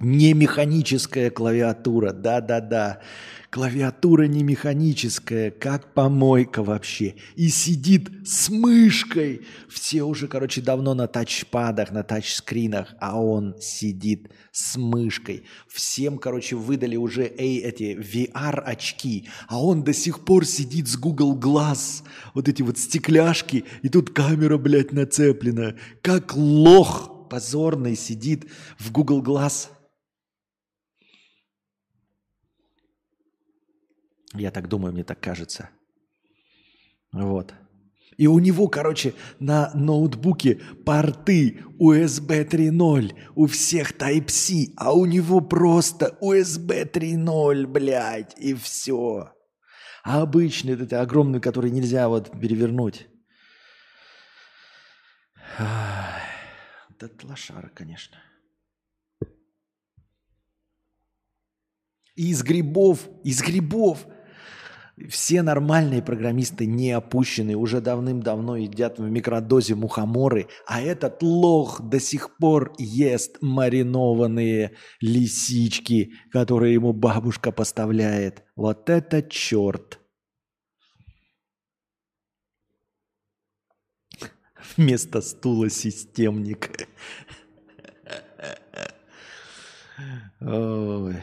Не механическая клавиатура, да-да-да. Клавиатура не механическая, как помойка вообще. И сидит с мышкой. Все уже, короче, давно на тачпадах, на тачскринах, а он сидит с мышкой. Всем, короче, выдали уже эй, эти VR-очки, а он до сих пор сидит с Google Glass. Вот эти вот стекляшки, и тут камера, блядь, нацеплена. Как лох позорный сидит в Google Glass. Я так думаю, мне так кажется. Вот. И у него, короче, на ноутбуке порты USB 3.0, у всех Type-C, а у него просто USB 3.0, блядь, и все. А обычный, это огромный, который нельзя вот перевернуть. Это лошара, конечно. Из грибов, из грибов. Все нормальные программисты не опущены, уже давным-давно едят в микродозе мухоморы, а этот лох до сих пор ест маринованные лисички, которые ему бабушка поставляет. Вот это черт! Вместо стула системник. Ой.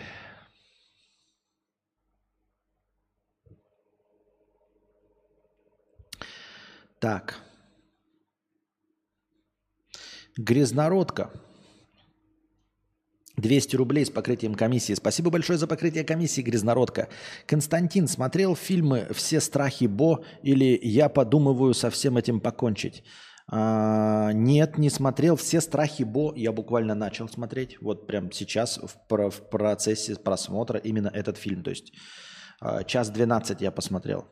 Так. Грязнородка. 200 рублей с покрытием комиссии. Спасибо большое за покрытие комиссии, Грязнородка. Константин, смотрел фильмы «Все страхи Бо» или «Я подумываю со всем этим покончить»? А, нет, не смотрел. «Все страхи Бо» я буквально начал смотреть. Вот прямо сейчас в, в процессе просмотра именно этот фильм. То есть а, час 12 я посмотрел.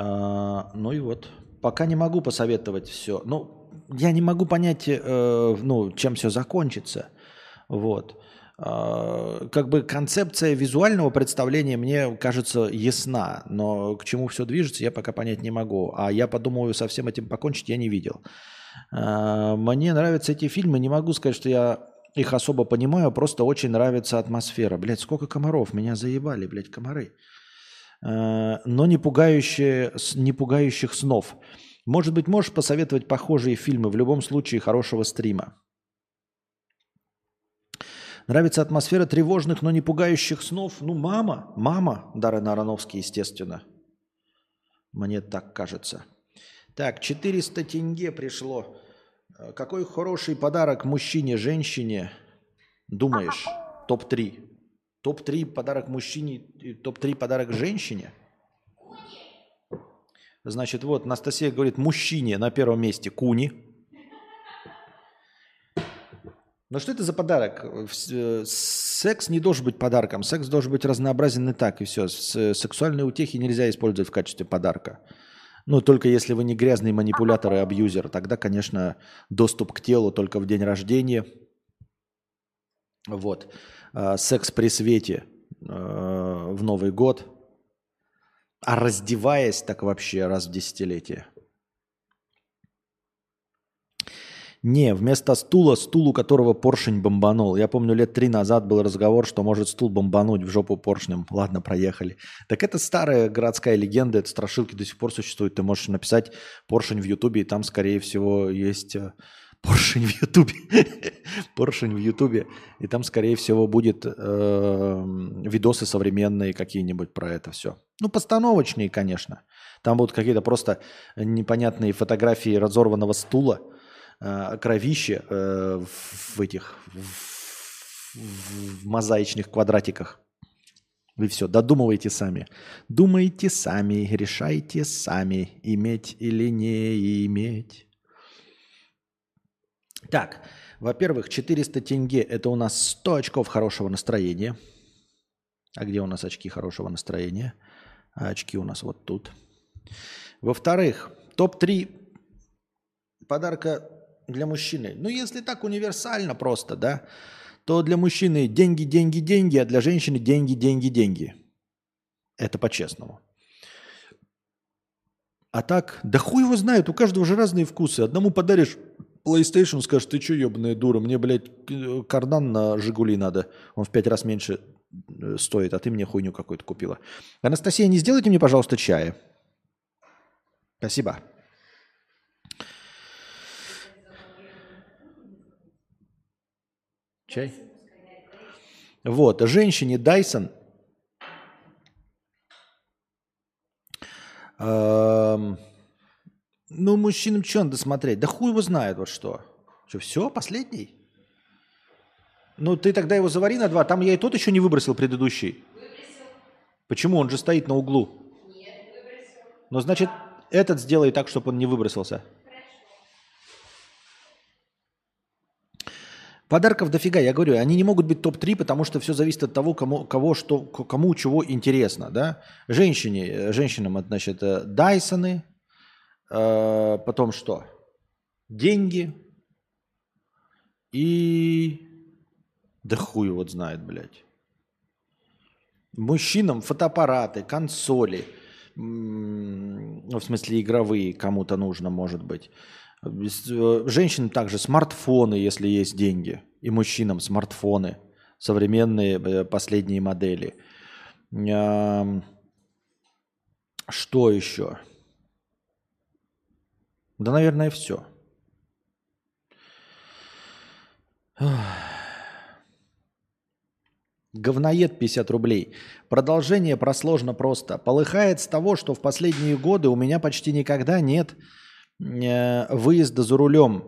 А, ну и вот. Пока не могу посоветовать все. Ну, я не могу понять, э, ну, чем все закончится. Вот. А, как бы концепция визуального представления мне кажется ясна, но к чему все движется, я пока понять не могу. А я подумаю, со всем этим покончить я не видел. А, мне нравятся эти фильмы, не могу сказать, что я их особо понимаю, просто очень нравится атмосфера. Блять, сколько комаров, меня заебали, блядь, комары. Э, но не, пугающие, не пугающих снов. Может быть, можешь посоветовать похожие фильмы, в любом случае хорошего стрима. Нравится атмосфера тревожных, но не пугающих снов. Ну, мама, мама Даррен Аронофский, естественно. Мне так кажется. Так, 400 тенге пришло. Э, Какой хороший подарок мужчине, женщине, думаешь? Топ-3. Топ-3 подарок мужчине, и топ-3 подарок женщине? Значит, вот Анастасия говорит, мужчине на первом месте куни. Но что это за подарок? Э, Секс не должен быть подарком. Секс должен быть разнообразен и так, и все. С- Сексуальные утехи нельзя использовать в качестве подарка. Ну, только если вы не грязный манипулятор и абьюзер. Тогда, конечно, доступ к телу только в день рождения. Вот. А, Секс при свете э, в Новый год. А раздеваясь так вообще раз в десятилетие. Не, вместо стула, стул, у которого поршень бомбанул. Я помню, лет три назад был разговор, что может стул бомбануть в жопу поршнем. Ладно, проехали. Так это старая городская легенда, это страшилки до сих пор существуют. Ты можешь написать поршень в Ютубе, и там, скорее всего, есть э, поршень в Ютубе. поршень в Ютубе. И там, скорее всего, будет э, видосы современные какие-нибудь про это все. Ну, постановочные, конечно. Там будут какие-то просто непонятные фотографии разорванного стула, э, кровище э, в этих в, в мозаичных квадратиках. И все, додумывайте сами. Думайте сами, решайте сами, иметь или не иметь. Так, во-первых, 400 тенге – это у нас 100 очков хорошего настроения. А где у нас очки хорошего настроения? А очки у нас вот тут. Во-вторых, топ-3 подарка для мужчины. Ну, если так универсально просто, да, то для мужчины деньги, деньги, деньги, а для женщины деньги, деньги, деньги. Это по-честному. А так, да хуй его знает, у каждого же разные вкусы. Одному подаришь PlayStation, скажешь, ты что, ебаная дура, мне, блядь, к- кардан на Жигули надо. Он в пять раз меньше э, стоит, а ты мне хуйню какую-то купила. Анастасия, не сделайте мне, пожалуйста, чая. Спасибо. Чай? Вот, женщине Дайсон эм, ну, мужчинам что надо смотреть? Да хуй его знает, вот что. Что, все, последний? Ну, ты тогда его завари на два. Там я и тот еще не выбросил предыдущий. Почему? Он же стоит на углу. Ну, значит, этот сделай так, чтобы он не выбросился. Подарков дофига, я говорю, они не могут быть топ-3, потому что все зависит от того, кому, кого что, кому чего интересно, да. Женщине, э, женщинам, значит, э, Дайсоны, э, потом что? Деньги и Да хуй вот знает, блядь. Мужчинам фотоаппараты, консоли, в смысле игровые кому-то нужно, может быть. Э, женщинам также смартфоны, если есть деньги. И мужчинам смартфоны. Современные э, последние модели. Что еще? Да, наверное, все. Говноед 50 рублей. Продолжение просложно просто. Полыхает с того, что в последние годы у меня почти никогда нет э, выезда за рулем,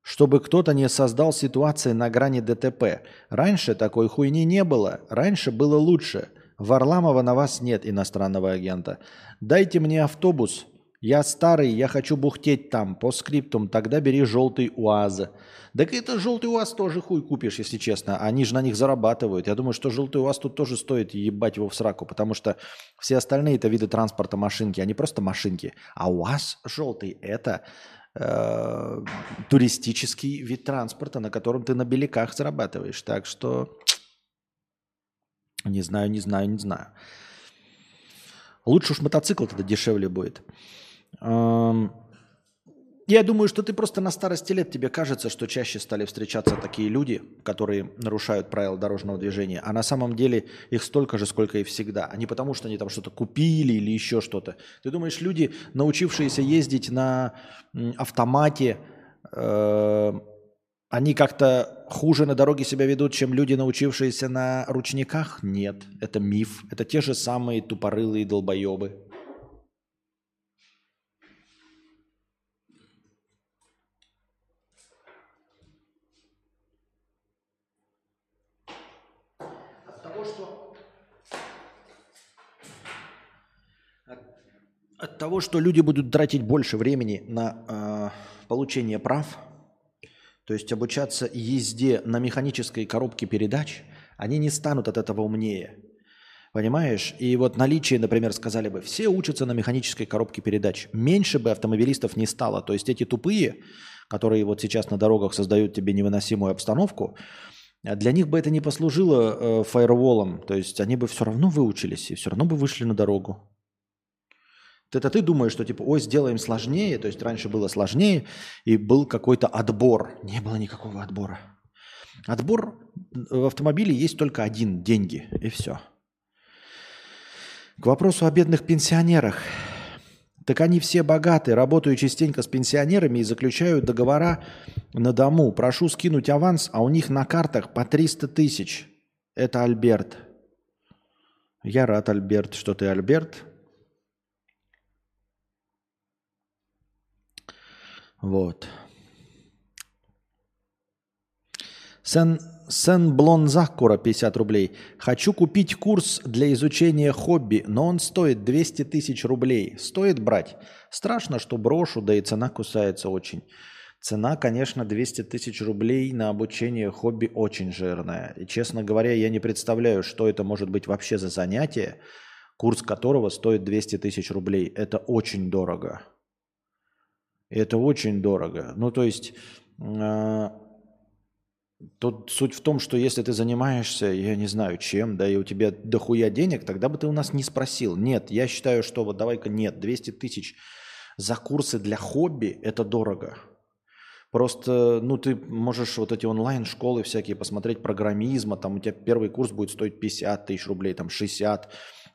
чтобы кто-то не создал ситуации на грани ДТП. Раньше такой хуйни не было. Раньше было лучше. Варламова на вас нет, иностранного агента. Дайте мне автобус. Я старый, я хочу бухтеть там, по скриптум. Тогда бери желтый УАЗ. Так это желтый УАЗ тоже хуй купишь, если честно. Они же на них зарабатывают. Я думаю, что желтый УАЗ тут тоже стоит ебать его в сраку, потому что все остальные это виды транспорта машинки, они просто машинки. А УАЗ желтый это э, туристический вид транспорта, на котором ты на беляках зарабатываешь. Так что не знаю, не знаю, не знаю. Лучше уж мотоцикл тогда дешевле будет. Я думаю, что ты просто на старости лет тебе кажется, что чаще стали встречаться такие люди, которые нарушают правила дорожного движения, а на самом деле их столько же, сколько и всегда. А не потому, что они там что-то купили или еще что-то. Ты думаешь, люди, научившиеся ездить на автомате, э, они как-то хуже на дороге себя ведут, чем люди, научившиеся на ручниках? Нет, это миф. Это те же самые тупорылые долбоебы. От того, что люди будут тратить больше времени на э, получение прав, то есть обучаться езде на механической коробке передач, они не станут от этого умнее. Понимаешь? И вот наличие, например, сказали бы, все учатся на механической коробке передач. Меньше бы автомобилистов не стало. То есть эти тупые, которые вот сейчас на дорогах создают тебе невыносимую обстановку, для них бы это не послужило э, фаерволом. То есть они бы все равно выучились и все равно бы вышли на дорогу. Это ты думаешь, что типа, ой, сделаем сложнее, то есть раньше было сложнее, и был какой-то отбор. Не было никакого отбора. Отбор в автомобиле есть только один – деньги, и все. К вопросу о бедных пенсионерах. Так они все богаты, работают частенько с пенсионерами и заключают договора на дому. Прошу скинуть аванс, а у них на картах по 300 тысяч. Это Альберт. Я рад, Альберт, что ты Альберт. Вот. Сен, Сен Блонзакура 50 рублей. Хочу купить курс для изучения хобби, но он стоит 200 тысяч рублей. Стоит брать? Страшно, что брошу, да и цена кусается очень. Цена, конечно, 200 тысяч рублей на обучение хобби очень жирная. И, честно говоря, я не представляю, что это может быть вообще за занятие, курс которого стоит 200 тысяч рублей. Это очень дорого. Это очень дорого. Ну, то есть, э, тут суть в том, что если ты занимаешься, я не знаю чем, да, и у тебя дохуя денег, тогда бы ты у нас не спросил. Нет, я считаю, что вот давай-ка нет, 200 тысяч за курсы для хобби – это дорого. Просто, ну, ты можешь вот эти онлайн-школы всякие посмотреть, программизма, там у тебя первый курс будет стоить 50 тысяч рублей, там 60,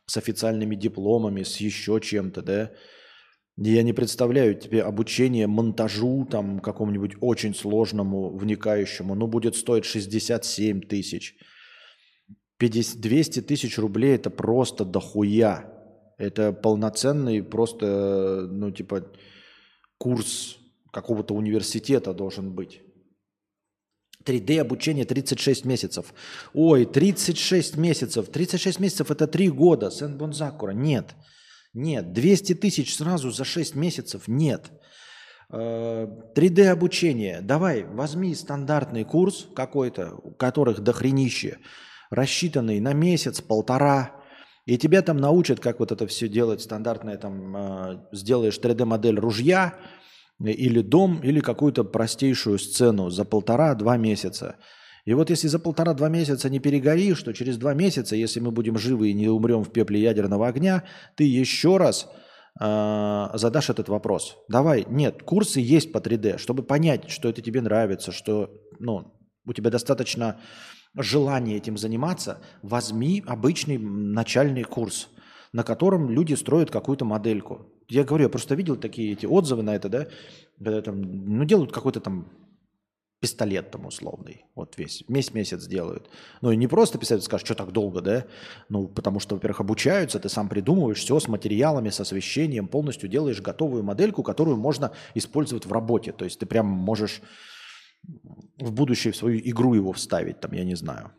с официальными дипломами, с еще чем-то, да, я не представляю тебе обучение монтажу там какому-нибудь очень сложному, вникающему. Ну, будет стоить 67 тысяч. 200 тысяч рублей – это просто дохуя. Это полноценный просто, ну, типа, курс какого-то университета должен быть. 3D обучение 36 месяцев. Ой, 36 месяцев. 36 месяцев – это 3 года. Сен-Бонзакура. Нет. Нет. Нет. 200 тысяч сразу за 6 месяцев? Нет. 3D э, обучение. Давай, возьми стандартный курс какой-то, у которых дохренище, рассчитанный на месяц, полтора, и тебя там научат, как вот это все делать, стандартное там, э, сделаешь 3D-модель ружья или дом, или какую-то простейшую сцену за полтора-два месяца. И вот если за полтора-два месяца не перегоришь, то через два месяца, если мы будем живы и не умрем в пепле ядерного огня, ты еще раз э, задашь этот вопрос. Давай, нет, курсы есть по 3D, чтобы понять, что это тебе нравится, что ну, у тебя достаточно желания этим заниматься, возьми обычный начальный курс, на котором люди строят какую-то модельку. Я говорю, я просто видел такие эти отзывы на это, да, когда там, ну, делают какой-то там пистолет там условный, вот весь, весь месяц делают. Ну и не просто пистолет, скажешь, что так долго, да? Ну, потому что, во-первых, обучаются, ты сам придумываешь все с материалами, с освещением, полностью делаешь готовую модельку, которую можно использовать в работе. То есть ты прям можешь в будущее в свою игру его вставить, там, я не знаю.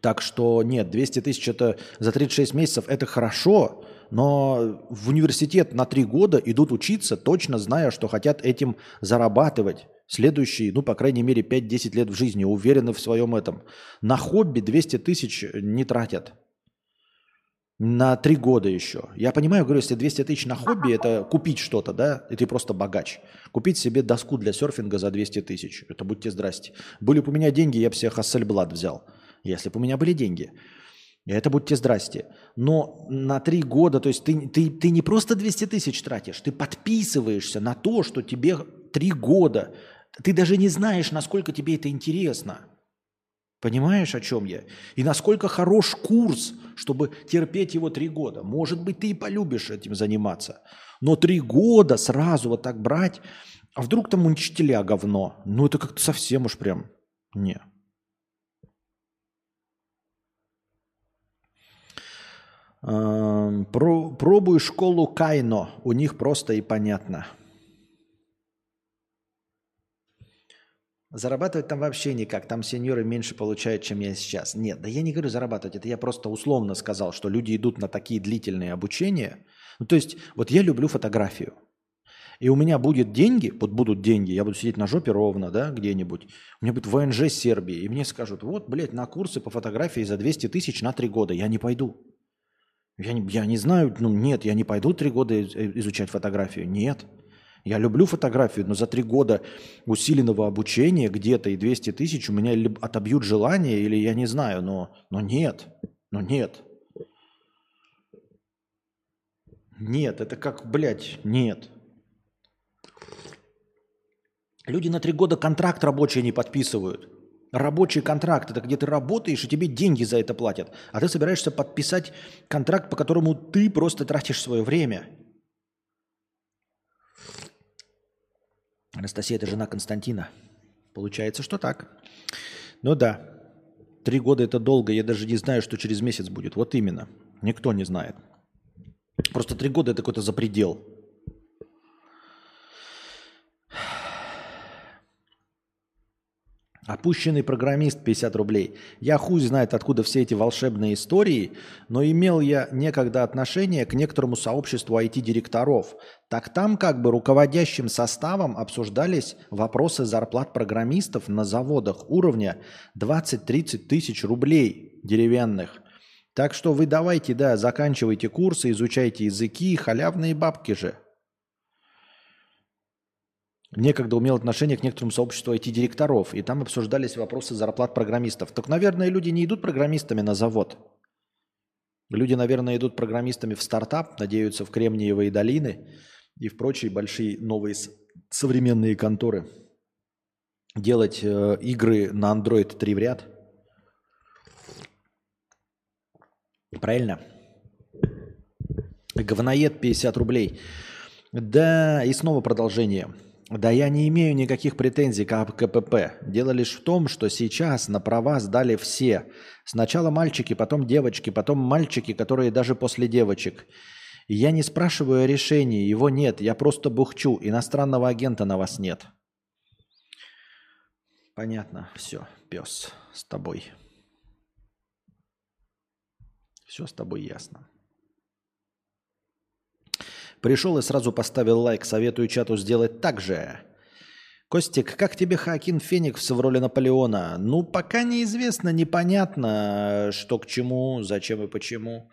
Так что нет, 200 тысяч это за 36 месяцев это хорошо, но в университет на три года идут учиться, точно зная, что хотят этим зарабатывать следующие, ну, по крайней мере, 5-10 лет в жизни, уверены в своем этом. На хобби 200 тысяч не тратят. На три года еще. Я понимаю, говорю, если 200 тысяч на хобби, это купить что-то, да, и ты просто богач. Купить себе доску для серфинга за 200 тысяч. Это будьте здрасте. Были бы у меня деньги, я бы себе Хассельблад взял. Если бы у меня были деньги. Это будьте здрасте. Но на три года, то есть ты, ты, ты не просто 200 тысяч тратишь, ты подписываешься на то, что тебе три года. Ты даже не знаешь, насколько тебе это интересно. Понимаешь, о чем я? И насколько хорош курс, чтобы терпеть его три года. Может быть, ты и полюбишь этим заниматься. Но три года сразу вот так брать, а вдруг там учителя говно? Ну, это как-то совсем уж прям... Не. Про, пробуй школу Кайно. У них просто и понятно. Зарабатывать там вообще никак. Там сеньоры меньше получают, чем я сейчас. Нет, да я не говорю зарабатывать. Это я просто условно сказал, что люди идут на такие длительные обучения. Ну, то есть, вот я люблю фотографию. И у меня будет деньги, вот будут деньги, я буду сидеть на жопе ровно, да, где-нибудь. У меня будет ВНЖ Сербии, и мне скажут, вот, блядь, на курсы по фотографии за 200 тысяч на 3 года. Я не пойду. Я не, я не знаю, ну нет, я не пойду 3 года изучать фотографию. Нет. Я люблю фотографию, но за три года усиленного обучения где-то и 200 тысяч у меня отобьют желание, или я не знаю, но, но нет, но нет. Нет, это как, блядь, нет. Люди на три года контракт рабочий не подписывают. Рабочий контракт – это где ты работаешь, и тебе деньги за это платят. А ты собираешься подписать контракт, по которому ты просто тратишь свое время – Анастасия – это жена Константина. Получается, что так. Ну да, три года – это долго. Я даже не знаю, что через месяц будет. Вот именно. Никто не знает. Просто три года – это какой-то запредел. Опущенный программист 50 рублей. Я хуй знает, откуда все эти волшебные истории, но имел я некогда отношение к некоторому сообществу IT-директоров. Так там как бы руководящим составом обсуждались вопросы зарплат программистов на заводах уровня 20-30 тысяч рублей деревянных. Так что вы давайте, да, заканчивайте курсы, изучайте языки, халявные бабки же – некогда умел отношение к некоторому сообществу IT-директоров, и там обсуждались вопросы зарплат программистов. Так, наверное, люди не идут программистами на завод. Люди, наверное, идут программистами в стартап, надеются в Кремниевые долины и в прочие большие новые современные конторы. Делать э, игры на Android 3 в ряд. Правильно? Говноед 50 рублей. Да, и снова продолжение. Да я не имею никаких претензий к КПП. Дело лишь в том, что сейчас на права сдали все. Сначала мальчики, потом девочки, потом мальчики, которые даже после девочек. я не спрашиваю о решении, его нет, я просто бухчу. Иностранного агента на вас нет. Понятно, все, пес, с тобой. Все с тобой ясно. Пришел и сразу поставил лайк. Советую чату сделать так же. Костик, как тебе Хакин Феникс в роли Наполеона? Ну, пока неизвестно, непонятно, что к чему, зачем и почему.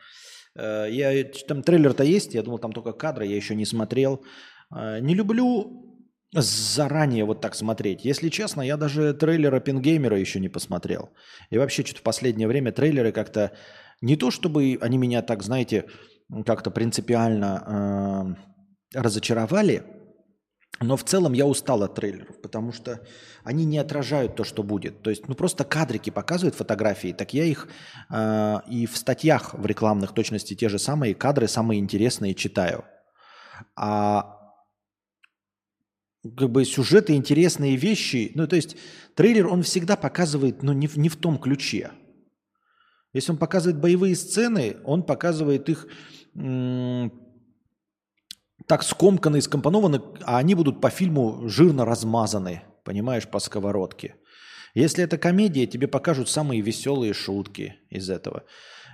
Э, я, там трейлер-то есть, я думал, там только кадры, я еще не смотрел. Э, не люблю заранее вот так смотреть. Если честно, я даже трейлер Оппенгеймера еще не посмотрел. И вообще что-то в последнее время трейлеры как-то... Не то чтобы они меня так, знаете, как-то принципиально э, разочаровали, но в целом я устал от трейлеров, потому что они не отражают то, что будет. То есть, ну просто кадрики показывают фотографии, так я их э, и в статьях в рекламных точности те же самые кадры, самые интересные читаю. А как бы сюжеты, интересные вещи, ну то есть трейлер он всегда показывает, но ну, не, в, не в том ключе. Если он показывает боевые сцены, он показывает их так скомканы и скомпонованы, а они будут по фильму жирно размазаны, понимаешь, по сковородке. Если это комедия, тебе покажут самые веселые шутки из этого.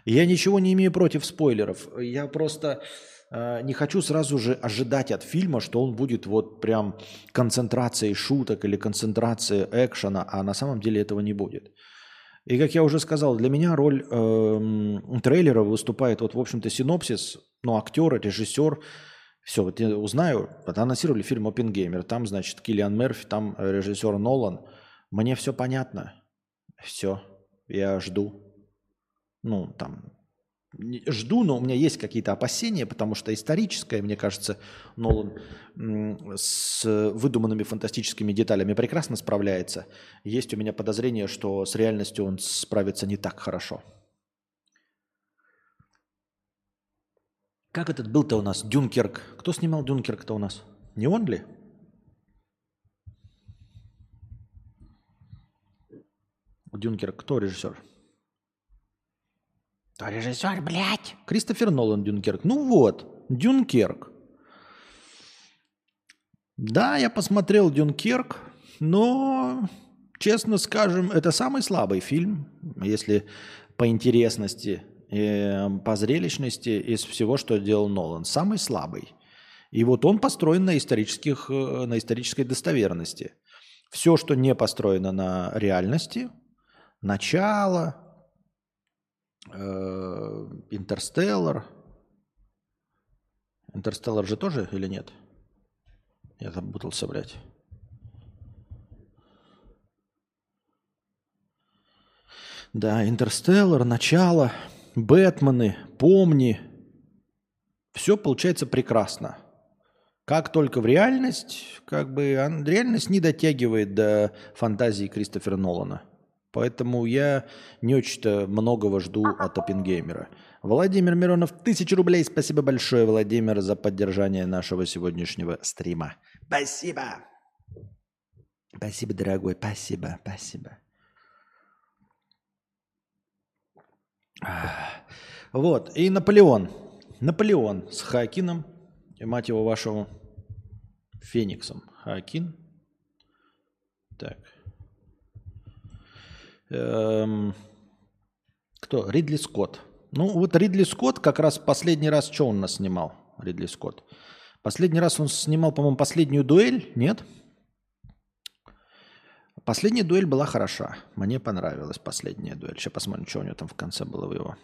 Я ничего не имею против спойлеров. Я просто э, не хочу сразу же ожидать от фильма, что он будет вот прям концентрацией шуток или концентрацией экшена, а на самом деле этого не будет. И как я уже сказал, для меня роль э, трейлера выступает вот, в общем-то, синопсис, ну, актер, режиссер, все, вот я узнаю, вот анонсировали фильм «Опенгеймер», там, значит, Киллиан Мерфи, там режиссер Нолан. Мне все понятно. Все, я жду. Ну, там, жду, но у меня есть какие-то опасения, потому что историческое, мне кажется, Нолан с выдуманными фантастическими деталями прекрасно справляется. Есть у меня подозрение, что с реальностью он справится не так хорошо. Как этот был-то у нас? Дюнкерк. Кто снимал Дюнкерк-то у нас? Не он ли? Дюнкерк. Кто режиссер? Кто режиссер, блядь? Кристофер Нолан Дюнкерк. Ну вот, Дюнкерк. Да, я посмотрел Дюнкерк, но, честно скажем, это самый слабый фильм, если по интересности э, по зрелищности из всего, что делал Нолан. Самый слабый. И вот он построен на, исторических, э, на исторической достоверности. Все, что не построено на реальности, начало, Интерстеллар. Интерстеллар же тоже или нет? Я запутался, блядь. Да, Интерстеллар, начало – Бэтмены, помни. Все получается прекрасно. Как только в реальность, как бы реальность не дотягивает до фантазии Кристофера Нолана. Поэтому я не очень-то многого жду от Оппенгеймера. Владимир Миронов, тысяча рублей. Спасибо большое, Владимир, за поддержание нашего сегодняшнего стрима. Спасибо. Спасибо, дорогой, спасибо, спасибо. Вот, и Наполеон. Наполеон с Хакином, и мать его вашего, Фениксом. Хакин. Так. Эм, кто? Ридли Скотт. Ну, вот Ридли Скотт как раз последний раз, что он нас снимал, Ридли Скотт? Последний раз он снимал, по-моему, последнюю дуэль, нет? Последняя дуэль была хороша. Мне понравилась последняя дуэль. Сейчас посмотрим, что у него там в конце было в его.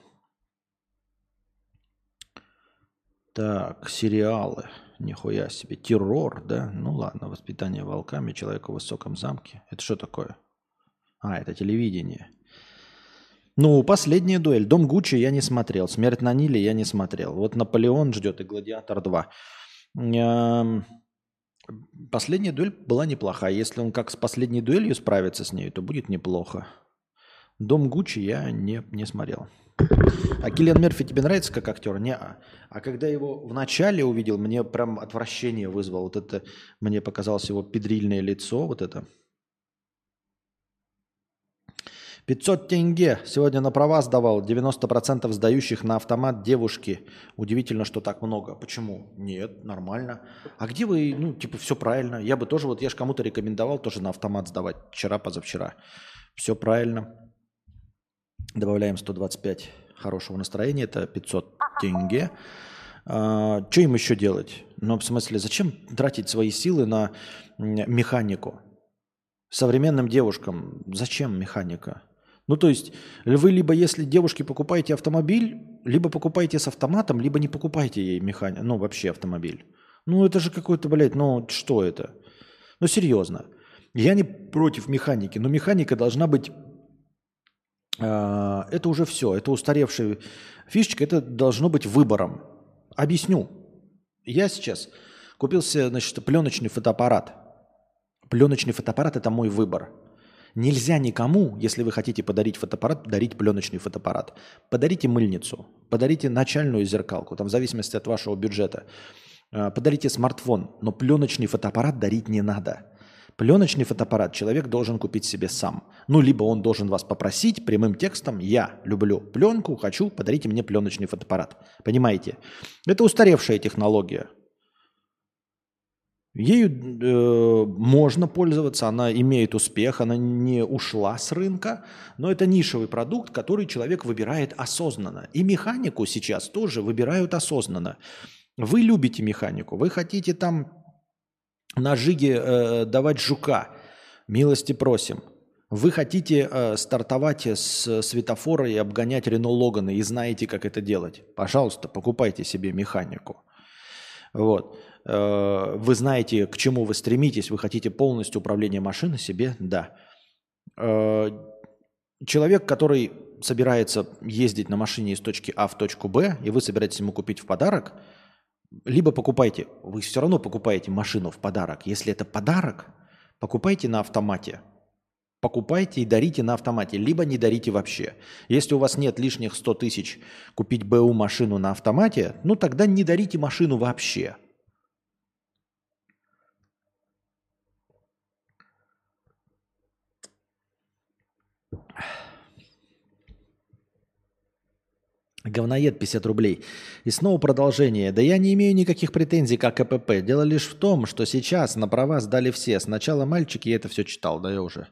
Так, сериалы. Нихуя себе. Террор, да? Ну ладно, воспитание волками, человека в высоком замке. Это что такое? А, это телевидение. Ну, последняя дуэль. Дом Гуччи я не смотрел. Смерть на Ниле я не смотрел. Вот Наполеон ждет и Гладиатор 2. Последняя дуэль была неплохая. Если он как с последней дуэлью справится с ней, то будет неплохо. Дом Гуччи я не, не смотрел. А Киллиан Мерфи тебе нравится как актер? Не. -а. а когда его в начале увидел, мне прям отвращение вызвало. Вот это мне показалось его педрильное лицо, вот это. 500 тенге сегодня на права сдавал, 90% сдающих на автомат девушки. Удивительно, что так много. Почему? Нет, нормально. А где вы, ну, типа, все правильно. Я бы тоже, вот я же кому-то рекомендовал тоже на автомат сдавать. Вчера, позавчера. Все правильно. Добавляем 125 хорошего настроения, это 500 тенге. А, что им еще делать? Ну, в смысле, зачем тратить свои силы на механику? Современным девушкам зачем механика? Ну, то есть, вы либо, если девушке покупаете автомобиль, либо покупаете с автоматом, либо не покупаете ей механику, ну, вообще автомобиль. Ну, это же какой-то, блядь, ну, что это? Ну, серьезно. Я не против механики, но механика должна быть... э, это уже все, это устаревшая фишечка, это должно быть выбором. Объясню. Я сейчас купил себе, значит, пленочный фотоаппарат. Пленочный фотоаппарат – это мой выбор. Нельзя никому, если вы хотите подарить фотоаппарат, дарить пленочный фотоаппарат. Подарите мыльницу, подарите начальную зеркалку, там в зависимости от вашего бюджета. Э, Подарите смартфон, но пленочный фотоаппарат дарить не надо. Пленочный фотоаппарат человек должен купить себе сам. Ну, либо он должен вас попросить прямым текстом «Я люблю пленку, хочу, подарите мне пленочный фотоаппарат». Понимаете? Это устаревшая технология. Ею э, можно пользоваться, она имеет успех, она не ушла с рынка, но это нишевый продукт, который человек выбирает осознанно. И механику сейчас тоже выбирают осознанно. Вы любите механику, вы хотите там на жиге э, давать жука, милости просим. Вы хотите э, стартовать с светофора и обгонять Рено Логаны и знаете, как это делать. Пожалуйста, покупайте себе механику. Вот. Э, Вы знаете, к чему вы стремитесь, вы хотите полностью управление машиной себе, да. Э, Человек, который собирается ездить на машине из точки А в точку Б, и вы собираетесь ему купить в подарок, либо покупайте, вы все равно покупаете машину в подарок. Если это подарок, покупайте на автомате. Покупайте и дарите на автомате, либо не дарите вообще. Если у вас нет лишних 100 тысяч купить БУ машину на автомате, ну тогда не дарите машину вообще. Говноед 50 рублей. И снова продолжение. Да я не имею никаких претензий к АКПП. Дело лишь в том, что сейчас на права сдали все. Сначала мальчики, я это все читал, да я уже.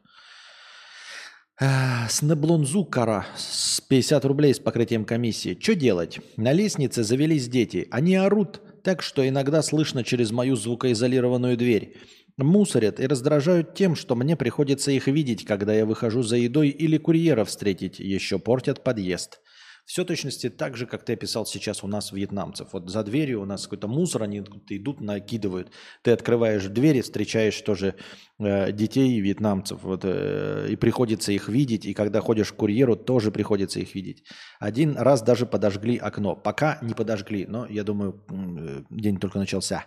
А, Снеблонзукара с 50 рублей с покрытием комиссии. Что делать? На лестнице завелись дети. Они орут так, что иногда слышно через мою звукоизолированную дверь. Мусорят и раздражают тем, что мне приходится их видеть, когда я выхожу за едой или курьера встретить. Еще портят подъезд. Все точности так же, как ты описал сейчас у нас вьетнамцев. Вот за дверью у нас какой-то мусор, они идут, накидывают. Ты открываешь двери, встречаешь тоже э, детей вьетнамцев. Вот, э, и приходится их видеть. И когда ходишь к курьеру, тоже приходится их видеть. Один раз даже подожгли окно. Пока не подожгли, но я думаю, э, день только начался.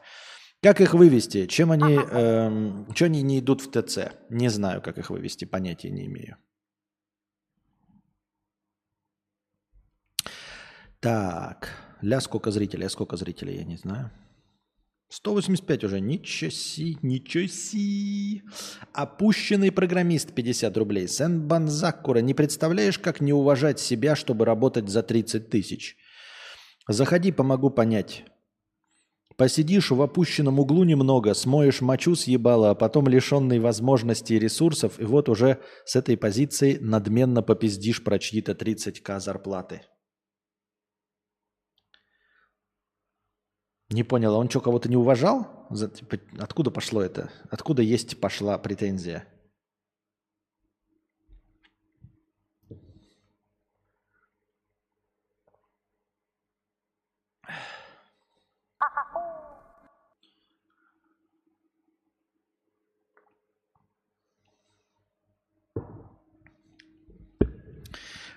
Как их вывести? Чем они, эм, что они не идут в ТЦ? Не знаю, как их вывести, понятия не имею. Так, ля сколько зрителей, а сколько зрителей, я не знаю. 185 уже, ничего си, ничего си. Опущенный программист 50 рублей. Сен Банзакура, не представляешь, как не уважать себя, чтобы работать за 30 тысяч? Заходи, помогу понять. Посидишь в опущенном углу немного, смоешь мочу с ебала, а потом лишенный возможностей и ресурсов, и вот уже с этой позиции надменно попиздишь про чьи-то 30к зарплаты. Не понял, а он что, кого-то не уважал? За- типа, Откуда пошло это? Откуда есть пошла претензия?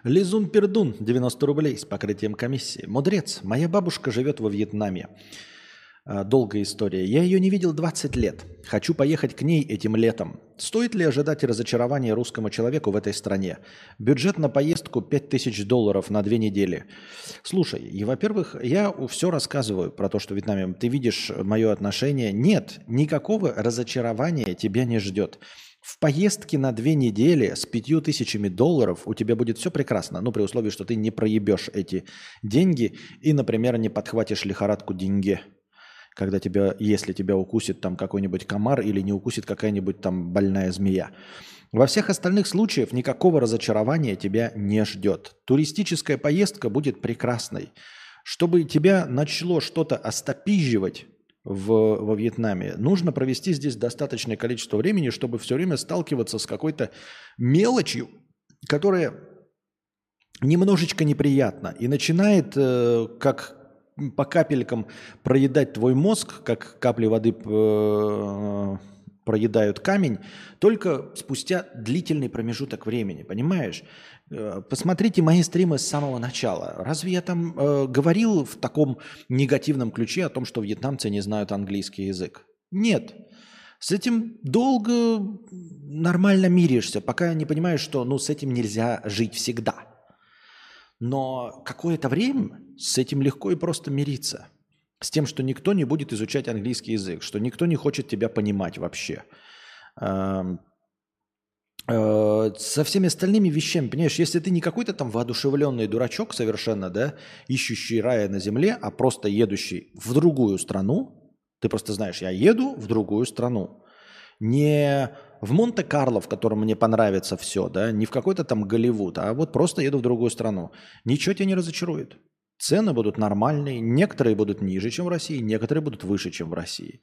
Лизун Пердун, 90 рублей с покрытием комиссии. Мудрец, моя бабушка живет во Вьетнаме. А, Долгая история. Я ее не видел 20 лет. Хочу поехать к ней этим летом. Стоит ли ожидать разочарования русскому человеку в этой стране? Бюджет на поездку 5000 долларов на две недели. Слушай, и во-первых, я все рассказываю про то, что в Вьетнаме ты видишь мое отношение. Нет, никакого разочарования тебя не ждет. В поездке на две недели с пятью тысячами долларов у тебя будет все прекрасно, ну, при условии, что ты не проебешь эти деньги и, например, не подхватишь лихорадку деньги, когда тебя, если тебя укусит там какой-нибудь комар или не укусит какая-нибудь там больная змея. Во всех остальных случаях никакого разочарования тебя не ждет. Туристическая поездка будет прекрасной. Чтобы тебя начало что-то остопизживать, в, во Вьетнаме, нужно провести здесь достаточное количество времени, чтобы все время сталкиваться с какой-то мелочью, которая немножечко неприятна и начинает э, как по капелькам проедать твой мозг, как капли воды э, проедают камень только спустя длительный промежуток времени, понимаешь? Э, посмотрите мои стримы с самого начала. Разве я там э, говорил в таком негативном ключе о том, что вьетнамцы не знают английский язык? Нет. С этим долго нормально миришься, пока не понимаешь, что ну, с этим нельзя жить всегда. Но какое-то время с этим легко и просто мириться. С тем, что никто не будет изучать английский язык, что никто не хочет тебя понимать вообще. Эм, э, со всеми остальными вещами, понимаешь, если ты не какой-то там воодушевленный дурачок совершенно, да, ищущий рая на земле, а просто едущий в другую страну, ты просто знаешь, я еду в другую страну. Не в Монте-Карло, в котором мне понравится все, да, не в какой-то там Голливуд, а вот просто еду в другую страну. Ничего тебя не разочарует. Цены будут нормальные, некоторые будут ниже, чем в России, некоторые будут выше, чем в России.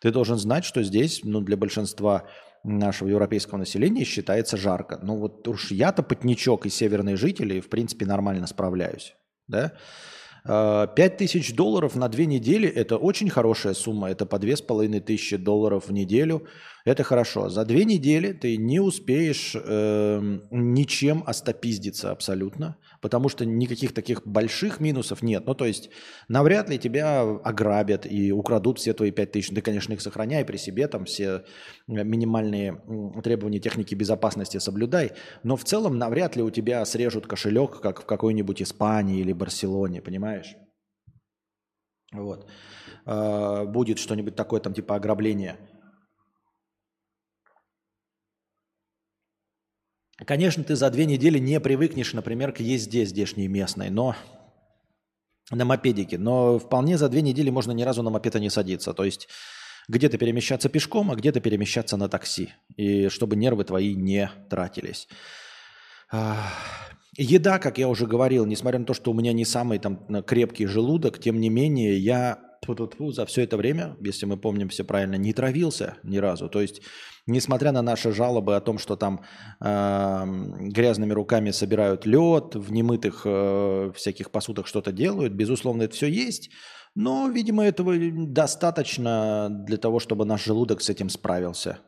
Ты должен знать, что здесь, ну, для большинства нашего европейского населения считается жарко. Ну, вот уж я-то потничок и северные жители, в принципе, нормально справляюсь, да. 5 тысяч долларов на две недели – это очень хорошая сумма. Это по две с половиной тысячи долларов в неделю. Это хорошо. За две недели ты не успеешь э, ничем остопиздиться абсолютно, потому что никаких таких больших минусов нет. Ну, то есть навряд ли тебя ограбят и украдут все твои 5 тысяч. Ты, конечно, их сохраняй при себе, там все минимальные требования техники безопасности соблюдай, но в целом навряд ли у тебя срежут кошелек, как в какой-нибудь Испании или Барселоне, понимаешь? Вот. Э, будет что-нибудь такое, там, типа ограбление – Конечно, ты за две недели не привыкнешь, например, к езде здешней местной, но на мопедике. Но вполне за две недели можно ни разу на мопеда не садиться. То есть где-то перемещаться пешком, а где-то перемещаться на такси. И чтобы нервы твои не тратились. Еда, как я уже говорил, несмотря на то, что у меня не самый там крепкий желудок, тем не менее я за все это время, если мы помним все правильно, не травился ни разу. То есть несмотря на наши жалобы о том, что там э, грязными руками собирают лед, в немытых э, всяких посудах что-то делают, безусловно, это все есть, но, видимо, этого достаточно для того, чтобы наш желудок с этим справился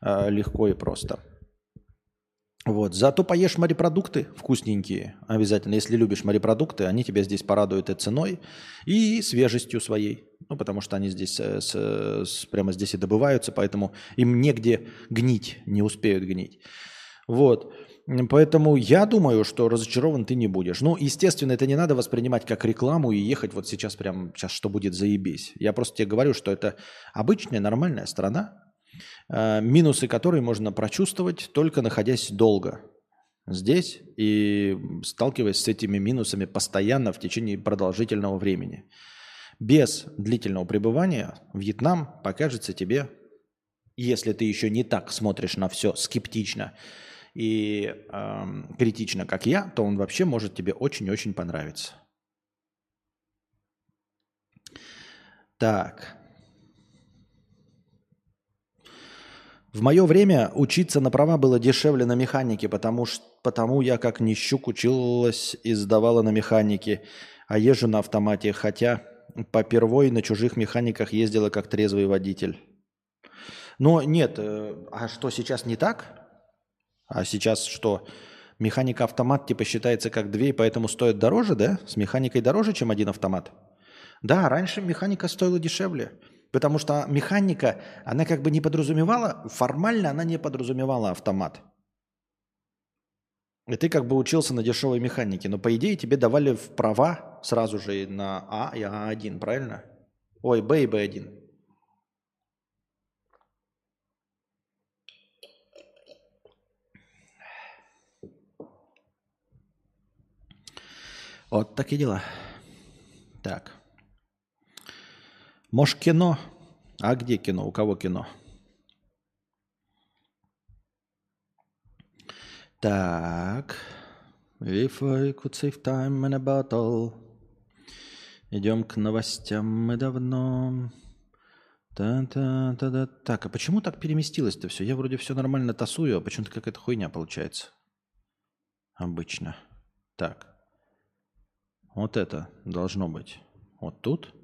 э, легко и просто. Вот. Зато поешь морепродукты вкусненькие обязательно. Если любишь морепродукты, они тебя здесь порадуют и ценой, и свежестью своей. Ну, потому что они здесь с, с, прямо здесь и добываются, поэтому им негде гнить, не успеют гнить. Вот. Поэтому я думаю, что разочарован ты не будешь. Ну, естественно, это не надо воспринимать как рекламу и ехать вот сейчас прям, сейчас что будет, заебись. Я просто тебе говорю, что это обычная нормальная страна, Э, минусы которой можно прочувствовать только находясь долго здесь и сталкиваясь с этими минусами постоянно в течение продолжительного времени. Без длительного пребывания Вьетнам покажется тебе, если ты еще не так смотришь на все скептично и э, критично, как я, то он вообще может тебе очень-очень понравиться. Так. В мое время учиться на права было дешевле на механике, потому, что, потому я как нищук училась и сдавала на механике, а езжу на автомате, хотя по первой на чужих механиках ездила как трезвый водитель. Но нет, э, а что сейчас не так? А сейчас что? Механика-автомат типа считается как две, поэтому стоит дороже, да? С механикой дороже, чем один автомат? Да, раньше механика стоила дешевле. Потому что механика, она как бы не подразумевала, формально она не подразумевала автомат. И ты как бы учился на дешевой механике, но по идее тебе давали в права сразу же на А и А1, правильно? Ой, Б и Б1. Вот такие дела. Так. Может, кино? А где кино? У кого кино? Так. If I could save time in a bottle. Идем к новостям мы давно. Та -та -та -та. Так, а почему так переместилось-то все? Я вроде все нормально тасую, а почему-то какая-то хуйня получается. Обычно. Так. Вот это должно быть. Вот тут.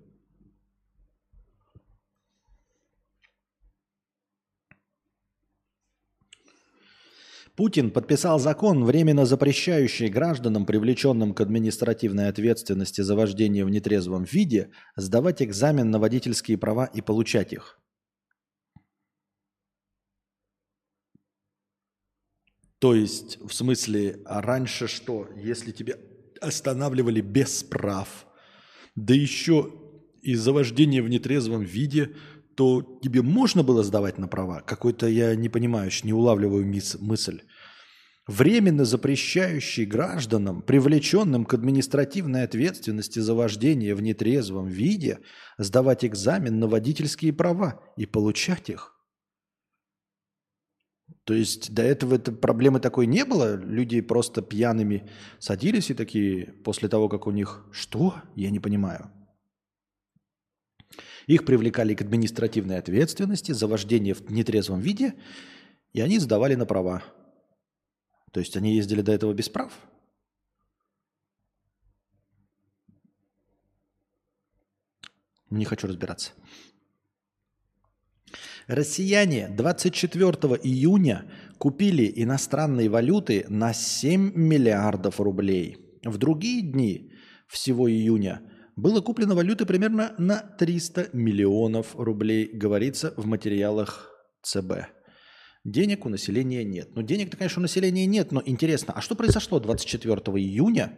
Путин подписал закон, временно запрещающий гражданам, привлеченным к административной ответственности за вождение в нетрезвом виде, сдавать экзамен на водительские права и получать их. То есть, в смысле, а раньше что? Если тебя останавливали без прав, да еще из-за вождения в нетрезвом виде, то тебе можно было сдавать на права? Какой-то я не понимаю, не улавливаю мис- мысль. Временно запрещающий гражданам, привлеченным к административной ответственности за вождение в нетрезвом виде, сдавать экзамен на водительские права и получать их. То есть до этого это проблемы такой не было? Люди просто пьяными садились и такие, после того, как у них... Что? Я не понимаю. Их привлекали к административной ответственности за вождение в нетрезвом виде, и они сдавали на права. То есть они ездили до этого без прав? Не хочу разбираться. Россияне 24 июня купили иностранные валюты на 7 миллиардов рублей. В другие дни всего июня было куплено валюты примерно на 300 миллионов рублей, говорится в материалах ЦБ. Денег у населения нет. Ну, денег-то, конечно, у населения нет, но интересно, а что произошло 24 июня,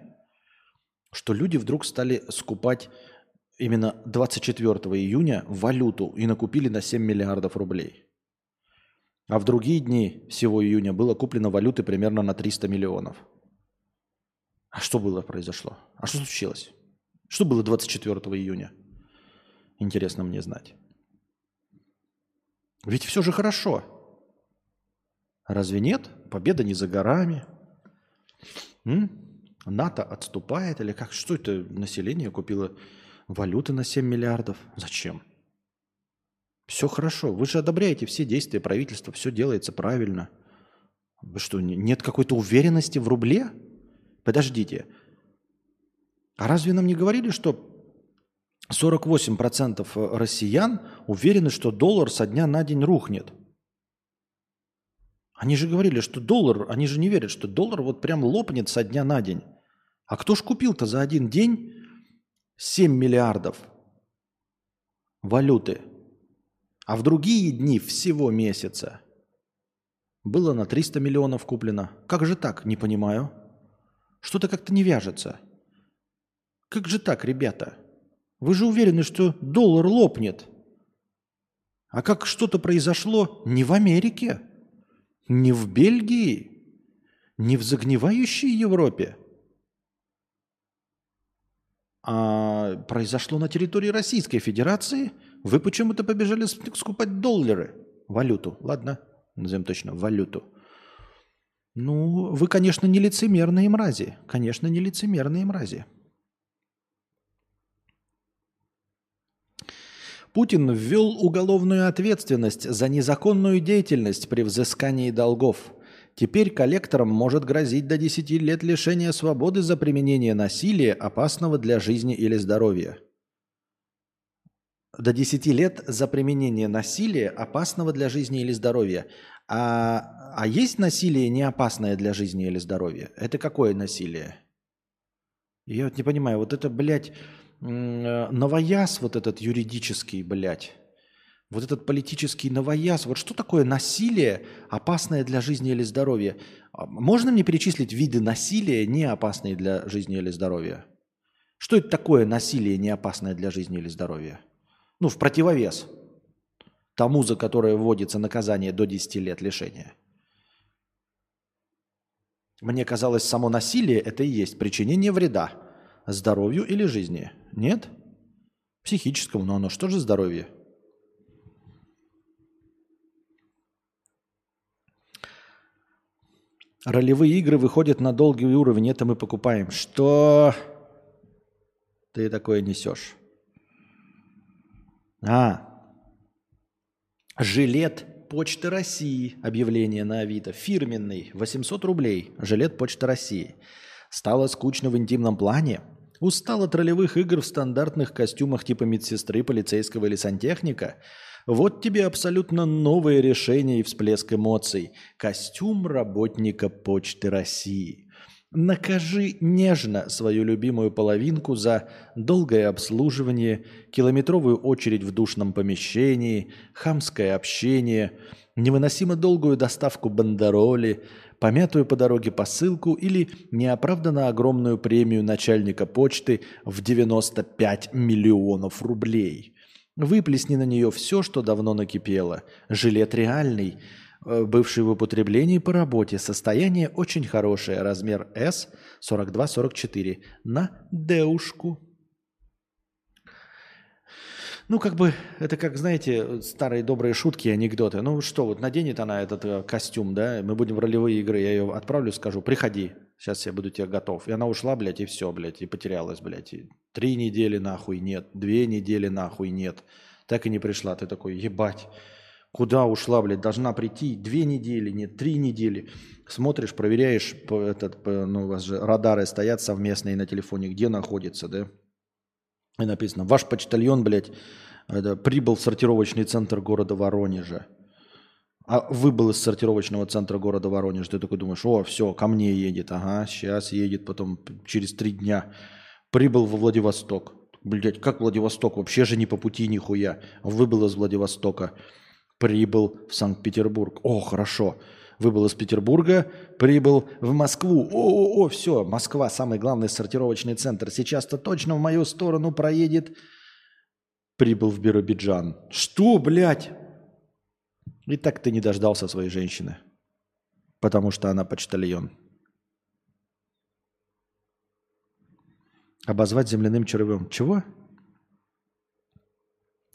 что люди вдруг стали скупать именно 24 июня валюту и накупили на 7 миллиардов рублей. А в другие дни всего июня было куплено валюты примерно на 300 миллионов. А что было произошло? А что случилось? Что было 24 июня? Интересно мне знать. Ведь все же хорошо. Разве нет? Победа не за горами. М? НАТО отступает или как? Что это население купило Валюты на 7 миллиардов. Зачем? Все хорошо. Вы же одобряете все действия правительства, все делается правильно. Вы что, нет какой-то уверенности в рубле? Подождите. А разве нам не говорили, что 48% россиян уверены, что доллар со дня на день рухнет? Они же говорили, что доллар, они же не верят, что доллар вот прям лопнет со дня на день. А кто ж купил-то за один день 7 миллиардов валюты, а в другие дни всего месяца было на 300 миллионов куплено. Как же так? Не понимаю. Что-то как-то не вяжется. Как же так, ребята? Вы же уверены, что доллар лопнет. А как что-то произошло не в Америке, не в Бельгии, не в загнивающей Европе, а произошло на территории Российской Федерации, вы почему-то побежали скупать доллары, валюту, ладно, назовем точно, валюту. Ну, вы, конечно, не лицемерные мрази, конечно, не лицемерные мрази. Путин ввел уголовную ответственность за незаконную деятельность при взыскании долгов – Теперь коллекторам может грозить до 10 лет лишения свободы за применение насилия, опасного для жизни или здоровья. До 10 лет за применение насилия, опасного для жизни или здоровья. А, а есть насилие не опасное для жизни или здоровья? Это какое насилие? Я вот не понимаю, вот это, блядь, новояз вот этот юридический, блядь, вот этот политический новояз, вот что такое насилие, опасное для жизни или здоровья? А можно мне перечислить виды насилия, не опасные для жизни или здоровья? Что это такое насилие, не опасное для жизни или здоровья? Ну, в противовес тому, за которое вводится наказание до 10 лет лишения. Мне казалось, само насилие – это и есть причинение вреда здоровью или жизни. Нет? Психическому, но оно что же здоровье? Ролевые игры выходят на долгий уровень, это мы покупаем. Что ты такое несешь? А, жилет Почты России, объявление на Авито, фирменный, 800 рублей, жилет Почты России. Стало скучно в интимном плане? Устал от ролевых игр в стандартных костюмах типа медсестры, полицейского или сантехника? Вот тебе абсолютно новое решение и всплеск эмоций. Костюм работника Почты России. Накажи нежно свою любимую половинку за долгое обслуживание, километровую очередь в душном помещении, хамское общение, невыносимо долгую доставку бандероли, помятую по дороге посылку или неоправданно огромную премию начальника почты в 95 миллионов рублей. Выплесни на нее все, что давно накипело. Жилет реальный – Э, бывший в употреблении по работе. Состояние очень хорошее. Размер S 42-44 на деушку. Ну, как бы, это как, знаете, старые добрые шутки, анекдоты. Ну, что, вот наденет она этот э, костюм, да, мы будем в ролевые игры, я ее отправлю, скажу, приходи, сейчас я буду тебе готов. И она ушла, блядь, и все, блядь, и потерялась, блядь. И три недели нахуй нет, две недели нахуй нет. Так и не пришла. Ты такой, ебать, Куда ушла, блядь? Должна прийти две недели, нет, три недели. Смотришь, проверяешь, этот, ну, у вас же радары стоят совместные на телефоне, где находится, да? И написано, ваш почтальон, блядь, это, прибыл в сортировочный центр города Воронежа. А выбыл из сортировочного центра города Воронеж. Ты такой думаешь, о, все, ко мне едет. Ага, сейчас едет, потом через три дня. Прибыл во Владивосток. Блять, как Владивосток? Вообще же не по пути нихуя. Выбыл из Владивостока прибыл в Санкт-Петербург. О, хорошо. Выбыл из Петербурга, прибыл в Москву. О, о, о, все, Москва, самый главный сортировочный центр. Сейчас-то точно в мою сторону проедет. Прибыл в Биробиджан. Что, блядь? И так ты не дождался своей женщины. Потому что она почтальон. Обозвать земляным червем. Чего?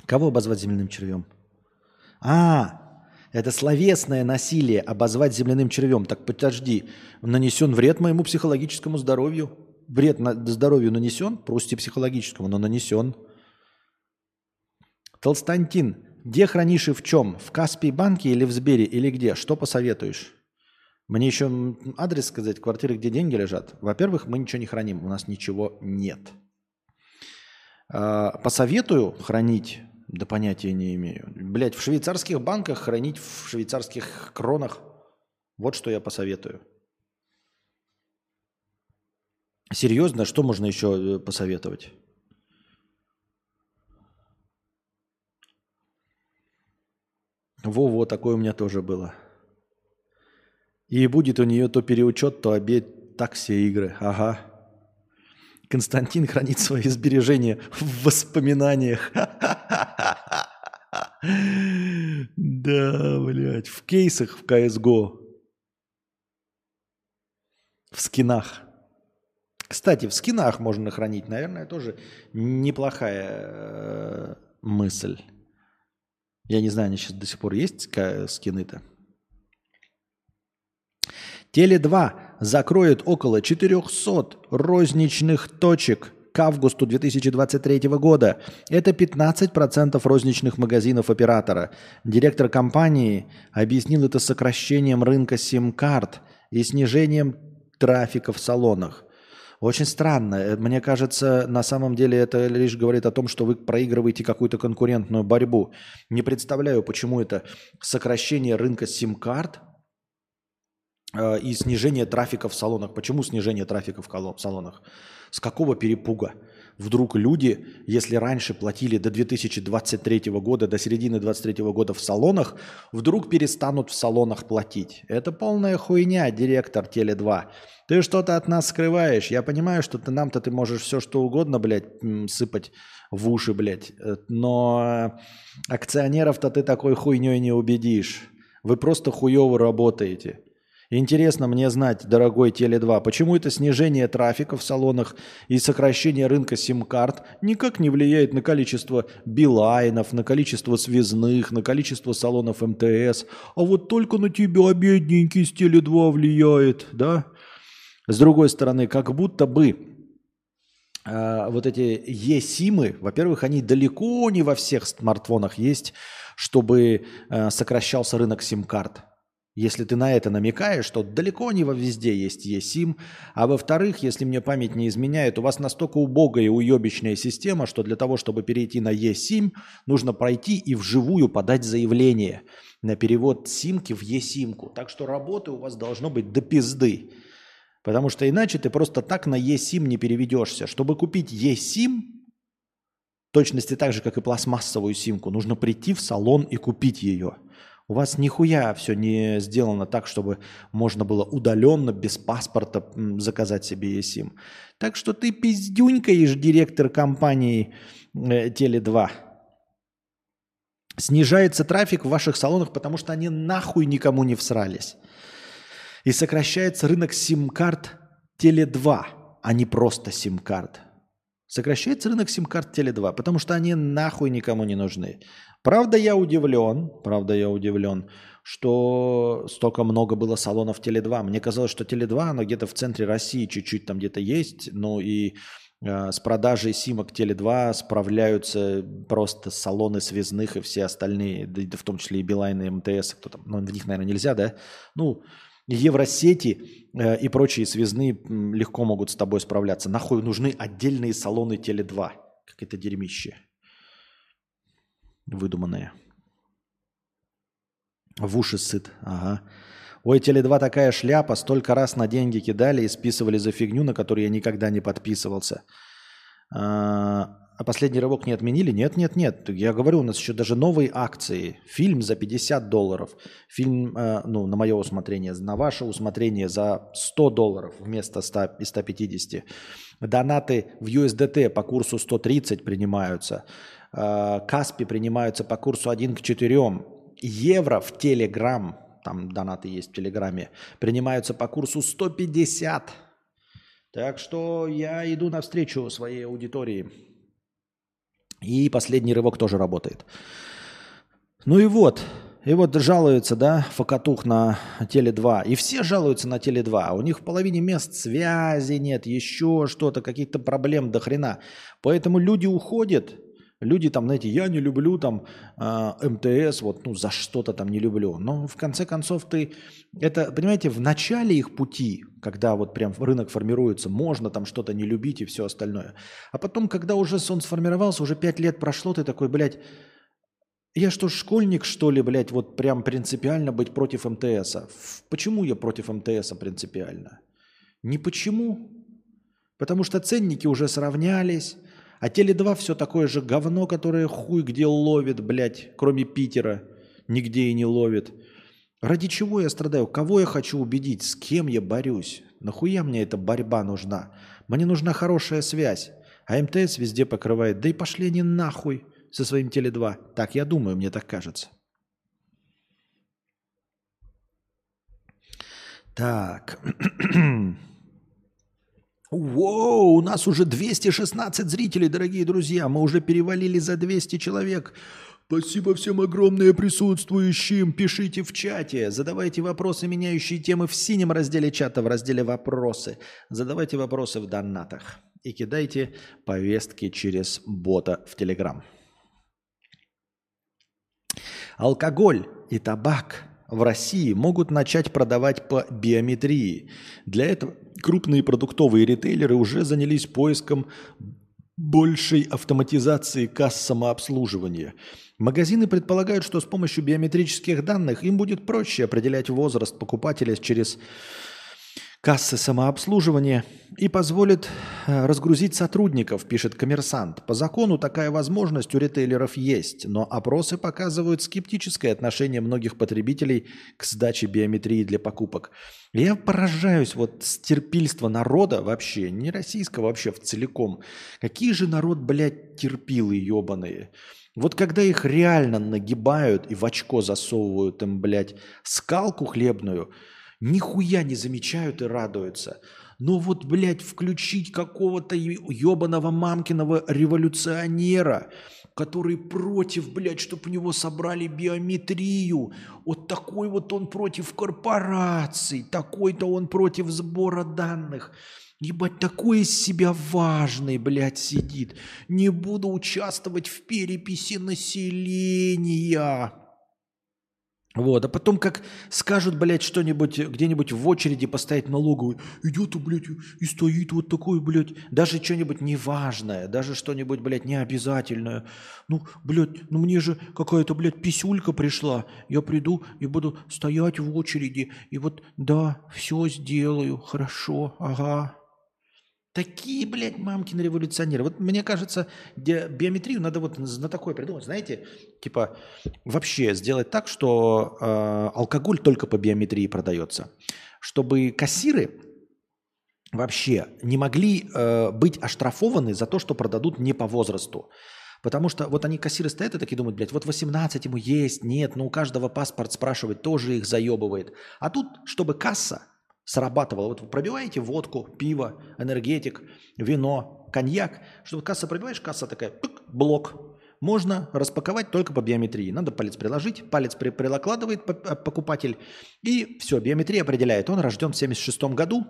Кого обозвать земляным червем? А, это словесное насилие, обозвать земляным червем. Так подожди, нанесен вред моему психологическому здоровью. Вред на здоровью нанесен, просто психологическому, но нанесен. Толстантин, где хранишь и в чем? В Каспий банке или в Сбере, или где? Что посоветуешь? Мне еще адрес сказать, квартиры, где деньги лежат. Во-первых, мы ничего не храним, у нас ничего нет. А, посоветую хранить да понятия не имею. Блять, в швейцарских банках хранить в швейцарских кронах. Вот что я посоветую. Серьезно, что можно еще э, посоветовать? Во-во, такое у меня тоже было. И будет у нее то переучет, то обед, так все игры. Ага. Константин хранит свои сбережения в воспоминаниях. Да, блядь, в кейсах в CSGO. В скинах. Кстати, в скинах можно хранить, наверное, тоже неплохая э, мысль. Я не знаю, они сейчас до сих пор есть скины-то. Теле2 закроет около 400 розничных точек к августу 2023 года. Это 15% розничных магазинов оператора. Директор компании объяснил это сокращением рынка сим-карт и снижением трафика в салонах. Очень странно. Э, мне кажется, на самом деле это лишь говорит о том, что вы проигрываете какую-то конкурентную борьбу. Не представляю, почему это сокращение рынка сим-карт и снижение трафика в салонах. Почему снижение трафика в салонах? С какого перепуга? Вдруг люди, если раньше платили до 2023 года, до середины 2023 года в салонах, вдруг перестанут в салонах платить. Это полная хуйня, директор Теле2. Ты что-то от нас скрываешь. Я понимаю, что ты нам-то ты можешь все что угодно, блядь, сыпать в уши, блядь. Э, но акционеров-то ты такой хуйней не убедишь. Вы просто хуево работаете. Интересно мне знать, дорогой Теле2, почему это снижение трафика в салонах и сокращение рынка сим-карт никак не влияет на количество билайнов, на количество связных, на количество салонов МТС, а вот только на тебя, бедненький, с Теле2 влияет, да? С другой стороны, как будто бы э, вот эти e-симы, во-первых, они далеко не во всех смартфонах есть, чтобы э, сокращался рынок сим-карт. Если ты на это намекаешь, то далеко не во везде есть eSIM. А во-вторых, если мне память не изменяет, у вас настолько убогая и уебищная система, что для того, чтобы перейти на eSIM, нужно пройти и вживую подать заявление на перевод симки в eSIM-ку. Так что работы у вас должно быть до пизды. Потому что иначе ты просто так на eSIM не переведешься. Чтобы купить eSIM, точности так же, как и пластмассовую симку, нужно прийти в салон и купить ее. У вас нихуя все не сделано так, чтобы можно было удаленно, без паспорта заказать себе eSIM. Так что ты пиздюнькаешь, директор компании э, Теле2. Снижается трафик в ваших салонах, потому что они нахуй никому не всрались. И сокращается рынок сим-карт Теле2, а не просто сим-карт. Сокращается рынок сим-карт Теле2, потому что они нахуй никому не нужны. Правда, я удивлен, правда, я удивлен, что столько много было салонов Теле2. Мне казалось, что Теле2, оно где-то в центре России чуть-чуть там где-то есть, ну и э, с продажей симок Теле2 справляются просто салоны связных и все остальные, да, в том числе и Билайн и МТС, кто там, ну, в них, наверное, нельзя, да? Ну, Евросети э, и прочие связные легко могут с тобой справляться. Нахуй нужны отдельные салоны Теле2. Как это дерьмище выдуманные. В уши сыт, ага. Ой, Теле2 такая шляпа, столько раз на деньги кидали и списывали за фигню, на которую я никогда не подписывался. А, а последний рывок не отменили? Нет, нет, нет. Я говорю, у нас еще даже новые акции. Фильм за 50 долларов. Фильм, э, ну, на мое усмотрение, на ваше усмотрение за 100 долларов вместо 100 и 150. Донаты в USDT по курсу 130 принимаются. Э, Каспи принимаются по курсу 1 к 4. Евро в Телеграм, там донаты есть в Телеграме, принимаются по курсу 150. Так что я иду навстречу своей аудитории. И последний рывок тоже работает. Ну и вот, и вот жалуются, да, Фокатух на Теле2. И все жалуются на Теле2. У них в половине мест связи нет, еще что-то, каких-то проблем до хрена. Поэтому люди уходят, Люди там, знаете, я не люблю там э, МТС, вот, ну, за что-то там не люблю. Но в конце концов ты, это, понимаете, в начале их пути, когда вот прям рынок формируется, можно там что-то не любить и все остальное. А потом, когда уже он сформировался, уже пять лет прошло, ты такой, блядь, я что, школьник, что ли, блядь, вот прям принципиально быть против МТСа? Почему я против МТСа принципиально? Не почему. Потому что ценники уже сравнялись, а Теле2 все такое же говно, которое хуй где ловит, блядь, кроме Питера. Нигде и не ловит. Ради чего я страдаю? Кого я хочу убедить? С кем я борюсь? Нахуя мне эта борьба нужна? Мне нужна хорошая связь. А МТС везде покрывает. Да и пошли они нахуй со своим Теле2. Так я думаю, мне так кажется. Так. Воу, у нас уже 216 зрителей, дорогие друзья. Мы уже перевалили за 200 человек. Спасибо всем огромное присутствующим. Пишите в чате. Задавайте вопросы, меняющие темы в синем разделе чата, в разделе «Вопросы». Задавайте вопросы в донатах. И кидайте повестки через бота в Телеграм. Алкоголь и табак в России могут начать продавать по биометрии. Для этого крупные продуктовые ритейлеры уже занялись поиском большей автоматизации касс самообслуживания. Магазины предполагают, что с помощью биометрических данных им будет проще определять возраст покупателя через кассы самообслуживания и позволит э, разгрузить сотрудников, пишет коммерсант. По закону такая возможность у ритейлеров есть, но опросы показывают скептическое отношение многих потребителей к сдаче биометрии для покупок. Я поражаюсь вот терпильства народа вообще, не российского вообще в целиком. Какие же народ, блядь, терпилы ебаные. Вот когда их реально нагибают и в очко засовывают им, блядь, скалку хлебную – нихуя не замечают и радуются. Но вот, блядь, включить какого-то ебаного мамкиного революционера, который против, блядь, чтобы у него собрали биометрию. Вот такой вот он против корпораций, такой-то он против сбора данных. Ебать, такой из себя важный, блядь, сидит. Не буду участвовать в переписи населения. Вот, а потом как скажут, блядь, что-нибудь где-нибудь в очереди поставить налоговую, идет, блядь, и стоит вот такой, блядь, даже что-нибудь неважное, даже что-нибудь, блядь, необязательное. Ну, блядь, ну мне же какая-то, блядь, писюлька пришла, я приду и буду стоять в очереди, и вот, да, все сделаю, хорошо, ага, Такие, блядь, мамкины революционеры. Вот мне кажется, биометрию надо вот на такое придумать. Знаете, типа вообще сделать так, что э, алкоголь только по биометрии продается. Чтобы кассиры вообще не могли э, быть оштрафованы за то, что продадут не по возрасту. Потому что вот они кассиры стоят и такие думают, блядь, вот 18 ему есть, нет, но у каждого паспорт спрашивать тоже их заебывает. А тут, чтобы касса срабатывало. Вот вы пробиваете водку, пиво, энергетик, вино, коньяк. Что касса пробиваешь, касса такая, пык, блок. Можно распаковать только по биометрии. Надо палец приложить, палец при, прикладывает э, покупатель, и все, биометрия определяет. Он рожден в 76 году,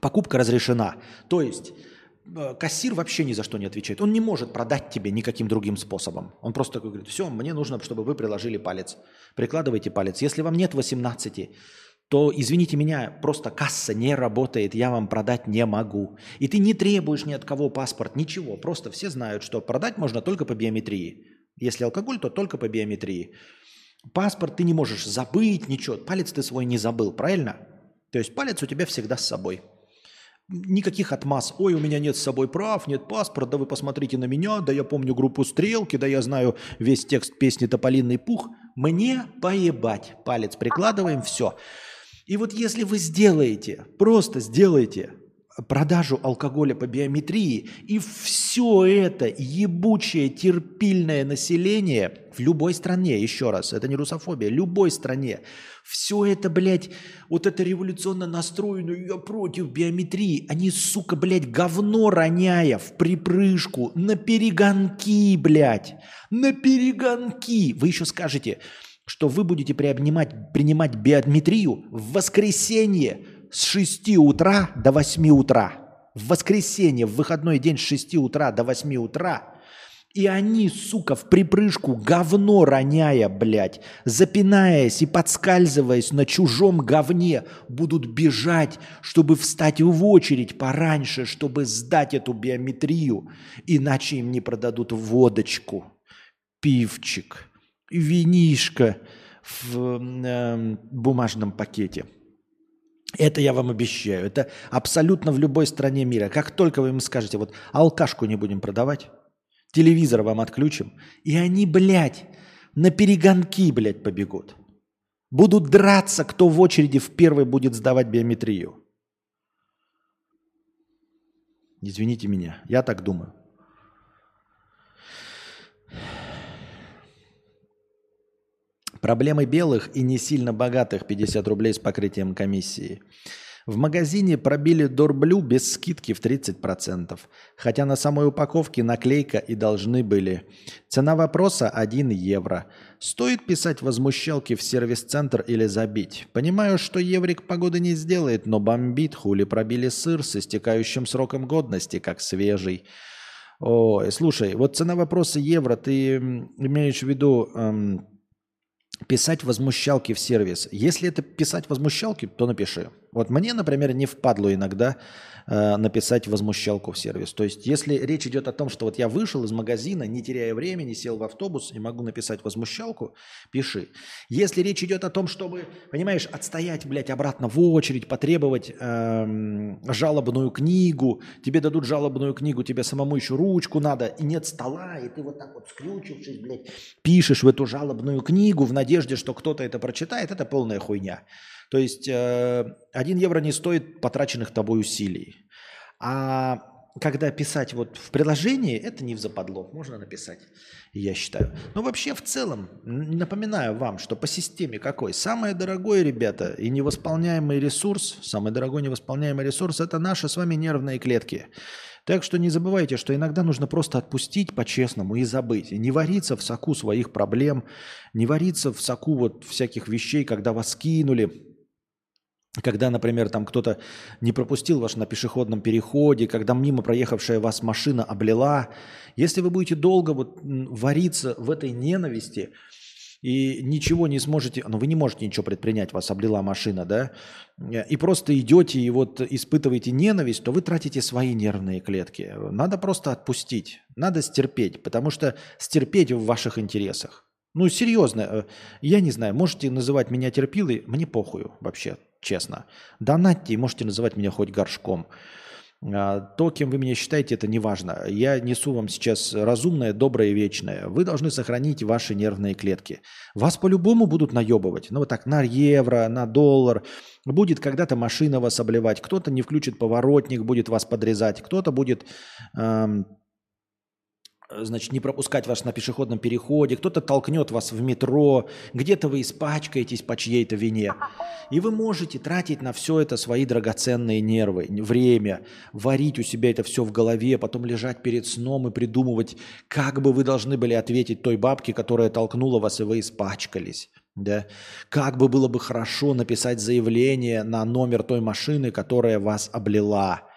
покупка разрешена. То есть э, кассир вообще ни за что не отвечает. Он не может продать тебе никаким другим способом. Он просто такой говорит, все, мне нужно, чтобы вы приложили палец. Прикладывайте палец. Если вам нет 18, то, извините меня, просто касса не работает, я вам продать не могу. И ты не требуешь ни от кого паспорт, ничего. Просто все знают, что продать можно только по биометрии. Если алкоголь, то только по биометрии. Паспорт ты не можешь забыть, ничего. Палец ты свой не забыл, правильно? То есть палец у тебя всегда с собой. Никаких отмаз. Ой, у меня нет с собой прав, нет паспорта, вы посмотрите на меня, да я помню группу «Стрелки», да я знаю весь текст песни «Тополинный пух». Мне поебать. Палец прикладываем, все. И вот если вы сделаете, просто сделаете продажу алкоголя по биометрии, и все это ебучее терпильное население в любой стране, еще раз, это не русофобия, любой стране, все это, блядь, вот это революционно настроенное, я против биометрии, они, сука, блядь, говно роняя в припрыжку, на перегонки, блядь, на перегонки. Вы еще скажете, что вы будете приобнимать, принимать биометрию в воскресенье с 6 утра до 8 утра. В воскресенье, в выходной день с 6 утра до 8 утра. И они, сука, в припрыжку, говно роняя, блядь, запинаясь и подскальзываясь на чужом говне, будут бежать, чтобы встать в очередь пораньше, чтобы сдать эту биометрию, иначе им не продадут водочку, пивчик, винишко в э, бумажном пакете. Это я вам обещаю. Это абсолютно в любой стране мира. Как только вы им скажете, вот алкашку не будем продавать, телевизор вам отключим, и они, блядь, на перегонки, блядь, побегут. Будут драться, кто в очереди в первый будет сдавать биометрию. Извините меня, я так думаю. Проблемы белых и не сильно богатых 50 рублей с покрытием комиссии. В магазине пробили Дорблю без скидки в 30%, хотя на самой упаковке наклейка и должны были. Цена вопроса 1 евро. Стоит писать возмущалки в сервис-центр или забить? Понимаю, что еврик погоды не сделает, но бомбит, хули пробили сыр с истекающим сроком годности, как свежий. Ой, слушай, вот цена вопроса евро, ты имеешь в виду... Эм, писать возмущалки в сервис. Если это писать возмущалки, то напиши. Вот мне, например, не впадло иногда э, написать возмущалку в сервис. То есть, если речь идет о том, что вот я вышел из магазина, не теряя времени, сел в автобус и могу написать возмущалку, пиши. Если речь идет о том, чтобы, понимаешь, отстоять, блядь, обратно в очередь, потребовать э, жалобную книгу, тебе дадут жалобную книгу, тебе самому еще ручку надо, и нет стола, и ты вот так вот скрючившись, блядь, пишешь в эту жалобную книгу в надежде, что кто-то это прочитает, это полная хуйня. То есть э, 1 евро не стоит потраченных тобой усилий. А когда писать вот в приложении, это не в западло, можно написать, я считаю. Но вообще в целом, напоминаю вам, что по системе какой? Самое дорогое, ребята, и невосполняемый ресурс, самый дорогой невосполняемый ресурс – это наши с вами нервные клетки. Так что не забывайте, что иногда нужно просто отпустить по-честному и забыть. И не вариться в соку своих проблем, не вариться в соку вот всяких вещей, когда вас кинули, когда, например, там кто-то не пропустил вас на пешеходном переходе, когда мимо проехавшая вас машина облила, если вы будете долго вот вариться в этой ненависти, и ничего не сможете, ну вы не можете ничего предпринять, вас облила машина, да, и просто идете и вот испытываете ненависть, то вы тратите свои нервные клетки. Надо просто отпустить, надо стерпеть, потому что стерпеть в ваших интересах. Ну, серьезно, э, я не знаю, можете называть меня терпилой, мне похую вообще, честно. Донатьте, можете называть меня хоть горшком. А, то, кем вы меня считаете, это не важно. Я несу вам сейчас разумное, доброе и вечное. Вы должны сохранить ваши нервные клетки. Вас по-любому будут наебывать. Ну вот так, на евро, на доллар. Будет когда-то машина вас обливать. Кто-то не включит поворотник, будет вас подрезать. Кто-то будет эм, значит, не пропускать вас на пешеходном переходе, кто-то толкнет вас в метро, где-то вы испачкаетесь по чьей-то вине. И вы можете тратить на все это свои драгоценные нервы, время, варить у себя это все в голове, потом лежать перед сном и придумывать, как бы вы должны были ответить той бабке, которая толкнула вас, и вы испачкались. Да? Как бы было бы хорошо написать заявление на номер той машины, которая вас облила –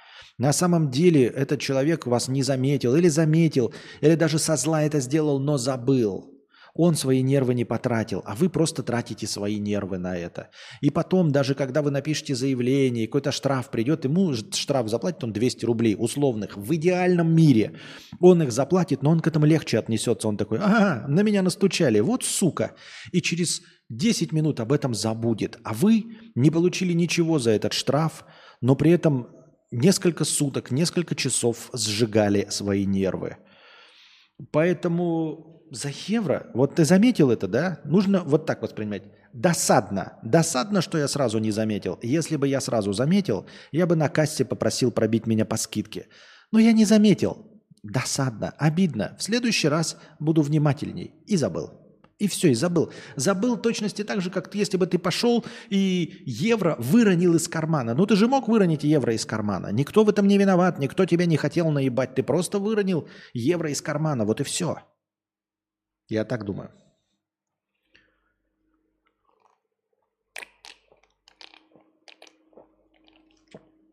на самом деле этот человек вас не заметил или заметил, или даже со зла это сделал, но забыл. Он свои нервы не потратил, а вы просто тратите свои нервы на это. И потом, даже когда вы напишете заявление, какой-то штраф придет, ему штраф заплатит он 200 рублей условных. В идеальном мире он их заплатит, но он к этому легче отнесется. Он такой, ага, на меня настучали, вот сука. И через 10 минут об этом забудет. А вы не получили ничего за этот штраф, но при этом несколько суток, несколько часов сжигали свои нервы. Поэтому за евро, вот ты заметил это, да? Нужно вот так воспринимать. Досадно. Досадно, что я сразу не заметил. Если бы я сразу заметил, я бы на кассе попросил пробить меня по скидке. Но я не заметил. Досадно, обидно. В следующий раз буду внимательней. И забыл. И все, и забыл. Забыл точности так же, как если бы ты пошел и евро выронил из кармана. Ну ты же мог выронить евро из кармана. Никто в этом не виноват, никто тебя не хотел наебать. Ты просто выронил евро из кармана. Вот и все. Я так думаю.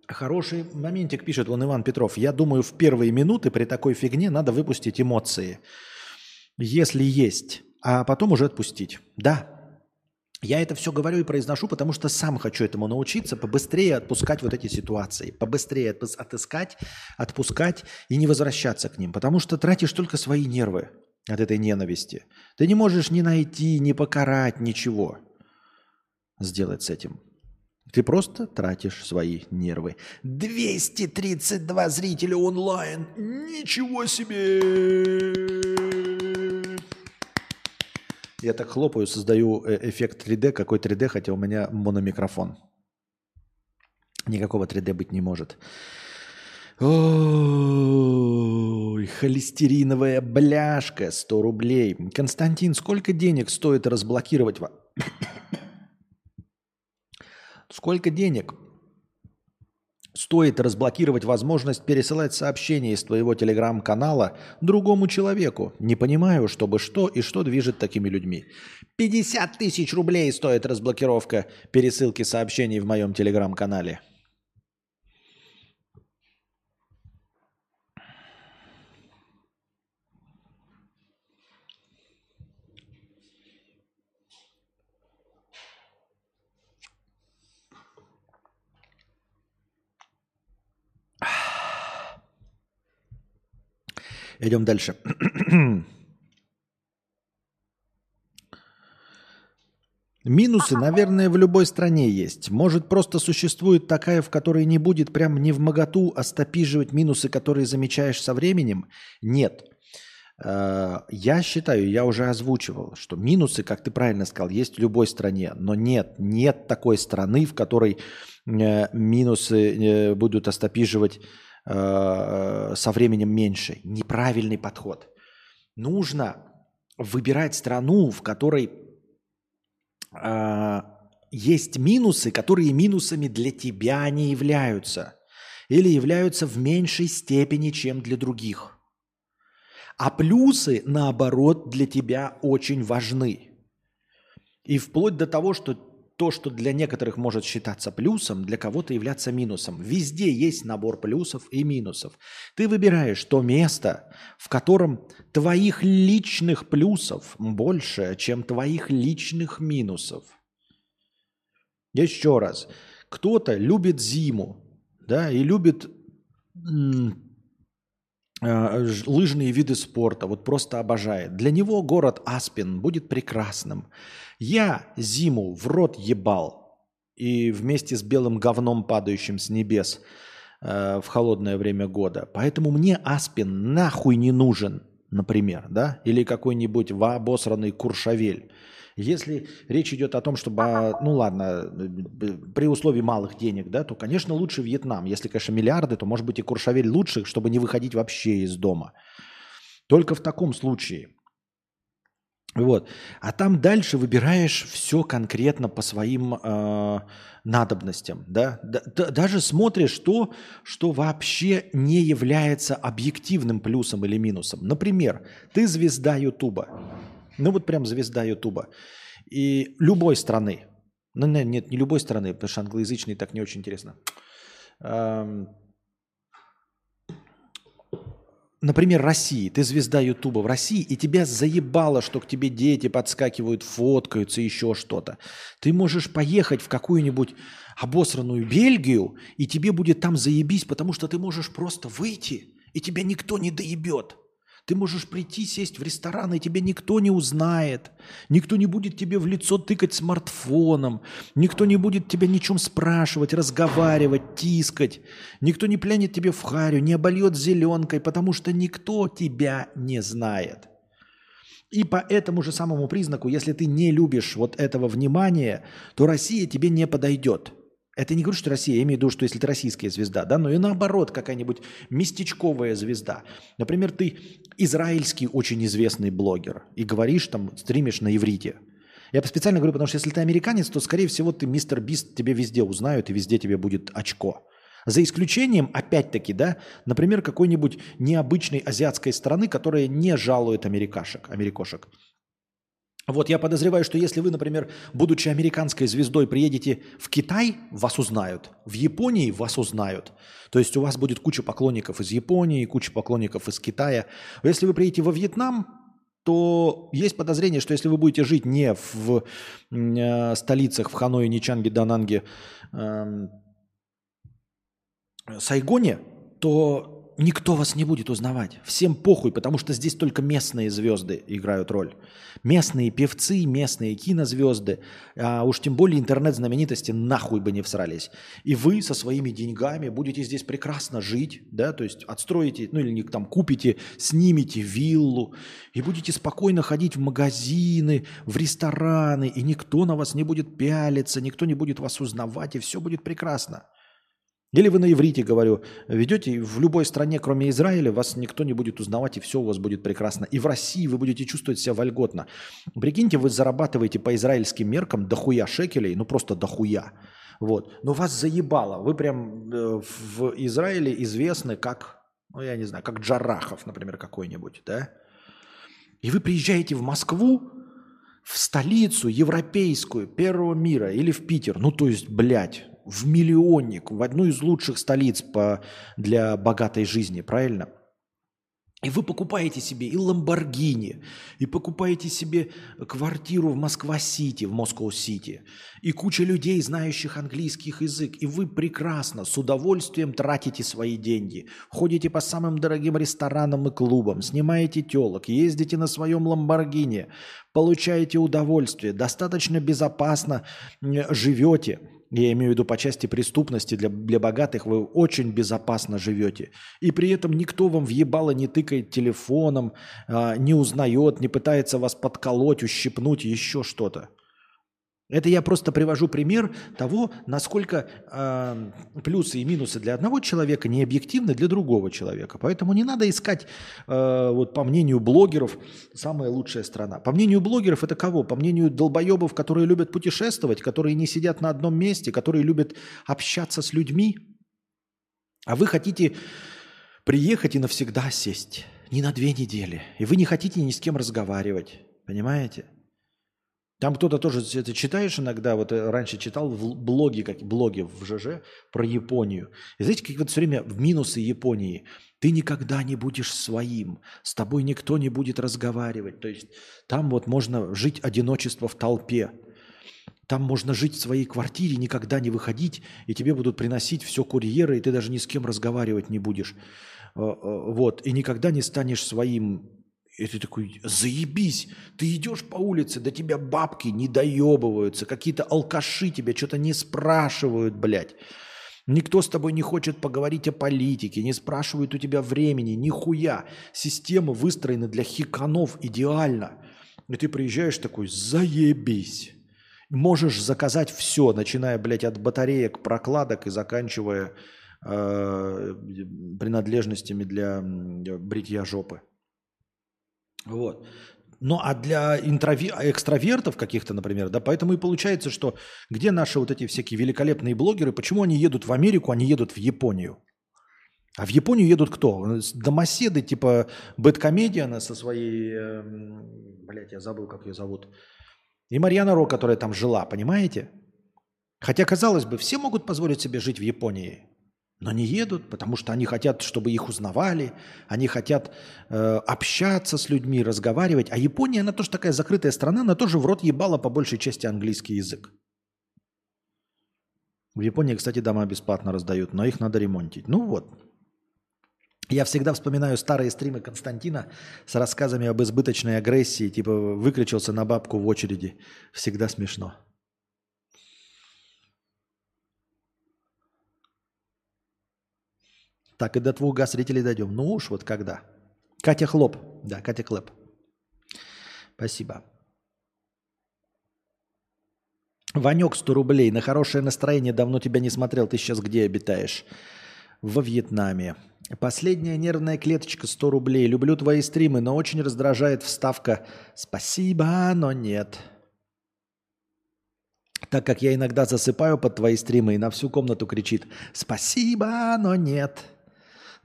Хороший моментик пишет вон Иван Петров. Я думаю, в первые минуты при такой фигне надо выпустить эмоции. Если есть а потом уже отпустить. Да, я это все говорю и произношу, потому что сам хочу этому научиться, побыстрее отпускать вот эти ситуации, побыстрее отыскать, отпускать и не возвращаться к ним, потому что тратишь только свои нервы от этой ненависти. Ты не можешь ни найти, ни покарать, ничего сделать с этим. Ты просто тратишь свои нервы. 232 зрителя онлайн. Ничего себе! Я так хлопаю, создаю э, эффект 3D. Какой 3D, хотя у меня мономикрофон. Никакого 3D быть не может. Ой, холестериновая бляшка, 100 рублей. Константин, сколько денег стоит разблокировать вас? Сколько денег Стоит разблокировать возможность пересылать сообщения из твоего телеграм-канала другому человеку. Не понимаю, чтобы что и что движет такими людьми. 50 тысяч рублей стоит разблокировка пересылки сообщений в моем телеграм-канале. Идем дальше. Минусы, наверное, в любой стране есть. Может, просто существует такая, в которой не будет прям не в моготу остопиживать минусы, которые замечаешь со временем? Нет. Э, я считаю, я уже озвучивал, что минусы, как ты правильно сказал, есть в любой стране. Но нет, нет такой страны, в которой э, минусы э, будут остопиживать Э, со временем меньше. Неправильный подход. Нужно выбирать страну, в которой э, есть минусы, которые минусами для тебя не являются. Или являются в меньшей степени, чем для других. А плюсы, наоборот, для тебя очень важны. И вплоть до того, что то, что для некоторых может считаться плюсом, для кого-то являться минусом. Везде есть набор плюсов и минусов. Ты выбираешь то место, в котором твоих личных плюсов больше, чем твоих личных минусов. Еще раз. Кто-то любит зиму, да, и любит а, лыжные виды спорта, вот просто обожает. Для него город Аспен будет прекрасным. Я зиму в рот ебал и вместе с белым говном, падающим с небес э, в холодное время года. Поэтому мне Аспен нахуй не нужен, например, да, или какой-нибудь обосранный Куршавель. Если речь идет о том, чтобы, а, ну ладно, при условии малых денег, да, то, конечно, лучше Вьетнам. Если, конечно, миллиарды, то, может быть, и Куршавель лучше, чтобы не выходить вообще из дома. Только в таком случае. Вот. А там дальше выбираешь все конкретно по своим э, надобностям. Да? Да, даже смотришь то, что вообще не является объективным плюсом или минусом. Например, ты звезда Ютуба. Ну вот прям звезда Ютуба. И любой страны. Ну нет, не любой страны, потому что англоязычный так не очень интересно. Например, России. Ты звезда Ютуба в России, и тебя заебало, что к тебе дети подскакивают, фоткаются, еще что-то. Ты можешь поехать в какую-нибудь обосранную Бельгию, и тебе будет там заебись, потому что ты можешь просто выйти, и тебя никто не доебет. Ты можешь прийти, сесть в ресторан, и тебя никто не узнает. Никто не будет тебе в лицо тыкать смартфоном. Никто не будет тебя ничем спрашивать, разговаривать, тискать. Никто не плянет тебе в харю, не обольет зеленкой, потому что никто тебя не знает. И по этому же самому признаку, если ты не любишь вот этого внимания, то Россия тебе не подойдет – это не говорю, что Россия, я имею в виду, что если ты российская звезда, да, но и наоборот какая-нибудь местечковая звезда. Например, ты израильский очень известный блогер и говоришь там, стримишь на иврите. Я специально говорю, потому что если ты американец, то, скорее всего, ты мистер Бист, тебе везде узнают, и везде тебе будет очко. За исключением, опять-таки, да, например, какой-нибудь необычной азиатской страны, которая не жалует америкашек, америкошек. Вот я подозреваю, что если вы, например, будучи американской звездой, приедете в Китай, вас узнают. В Японии вас узнают. То есть у вас будет куча поклонников из Японии, куча поклонников из Китая. Если вы приедете во Вьетнам, то есть подозрение, что если вы будете жить не в э, столицах, в Ханое, Ничанге, Дананге, э, Сайгоне, то никто вас не будет узнавать. Всем похуй, потому что здесь только местные звезды играют роль. Местные певцы, местные кинозвезды, а уж тем более интернет-знаменитости нахуй бы не всрались. И вы со своими деньгами будете здесь прекрасно жить, да, то есть отстроите, ну или там купите, снимете виллу и будете спокойно ходить в магазины, в рестораны, и никто на вас не будет пялиться, никто не будет вас узнавать, и все будет прекрасно. Или вы на иврите, говорю, ведете в любой стране, кроме Израиля, вас никто не будет узнавать, и все у вас будет прекрасно. И в России вы будете чувствовать себя вольготно. Прикиньте, вы зарабатываете по израильским меркам дохуя шекелей, ну просто дохуя. Вот. Но вас заебало. Вы прям э, в Израиле известны как, ну я не знаю, как Джарахов, например, какой-нибудь, да? И вы приезжаете в Москву, в столицу европейскую, первого мира, или в Питер, ну то есть, блядь, в миллионник, в одну из лучших столиц по, для богатой жизни, правильно? И вы покупаете себе и Ламборгини, и покупаете себе квартиру в Москва-Сити, в Москва-Сити, и куча людей, знающих английский язык, и вы прекрасно, с удовольствием тратите свои деньги, ходите по самым дорогим ресторанам и клубам, снимаете телок, ездите на своем Ламборгини, получаете удовольствие, достаточно безопасно живете – я имею в виду по части преступности, для, для богатых вы очень безопасно живете. И при этом никто вам въебало не тыкает телефоном, а, не узнает, не пытается вас подколоть, ущипнуть, еще что-то. Это я просто привожу пример того, насколько э, плюсы и минусы для одного человека не объективны для другого человека. Поэтому не надо искать, э, вот по мнению блогеров, самая лучшая страна. По мнению блогеров это кого? По мнению долбоебов, которые любят путешествовать, которые не сидят на одном месте, которые любят общаться с людьми. А вы хотите приехать и навсегда сесть, не на две недели. И вы не хотите ни с кем разговаривать. Понимаете? Там кто-то тоже это читаешь иногда, вот э, раньше читал в блоги, как блоги в ЖЖ про Японию. И знаете, как вот все время в минусы Японии. Ты никогда не будешь своим, с тобой никто не будет разговаривать. То есть там вот можно жить одиночество в толпе. Там можно жить в своей квартире, никогда не выходить, и тебе будут приносить все курьеры, и ты даже ни с кем разговаривать не будешь. Э, э, вот, и никогда не станешь своим и ты такой, заебись, ты идешь по улице, до тебя бабки не доебываются, какие-то алкаши тебя что-то не спрашивают, блядь. Никто с тобой не хочет поговорить о политике, не спрашивают у тебя времени, нихуя. Система выстроена для хиканов идеально. И ты приезжаешь такой, заебись. Можешь заказать все, начиная, блядь, от батареек, прокладок и заканчивая э, принадлежностями для бритья жопы. Вот. Ну а для интрови... экстравертов каких-то, например, да, поэтому и получается, что где наши вот эти всякие великолепные блогеры, почему они едут в Америку, они едут в Японию? А в Японию едут кто? Домоседы типа Бэткомедиана со своей... Э, блядь, я забыл, как ее зовут. И Марьяна Ро, которая там жила, понимаете? Хотя, казалось бы, все могут позволить себе жить в Японии. Но не едут, потому что они хотят, чтобы их узнавали, они хотят э, общаться с людьми, разговаривать. А Япония, она тоже такая закрытая страна, она тоже в рот ебала по большей части английский язык. В Японии, кстати, дома бесплатно раздают, но их надо ремонтить. Ну вот. Я всегда вспоминаю старые стримы Константина с рассказами об избыточной агрессии, типа выключился на бабку в очереди. Всегда смешно. Так и до двух зрителей дойдем. Ну уж вот когда. Катя Хлоп. Да, Катя Клэп. Спасибо. Ванек 100 рублей. На хорошее настроение давно тебя не смотрел. Ты сейчас где обитаешь? Во Вьетнаме. Последняя нервная клеточка 100 рублей. Люблю твои стримы, но очень раздражает вставка «Спасибо, но нет». Так как я иногда засыпаю под твои стримы и на всю комнату кричит «Спасибо, но нет»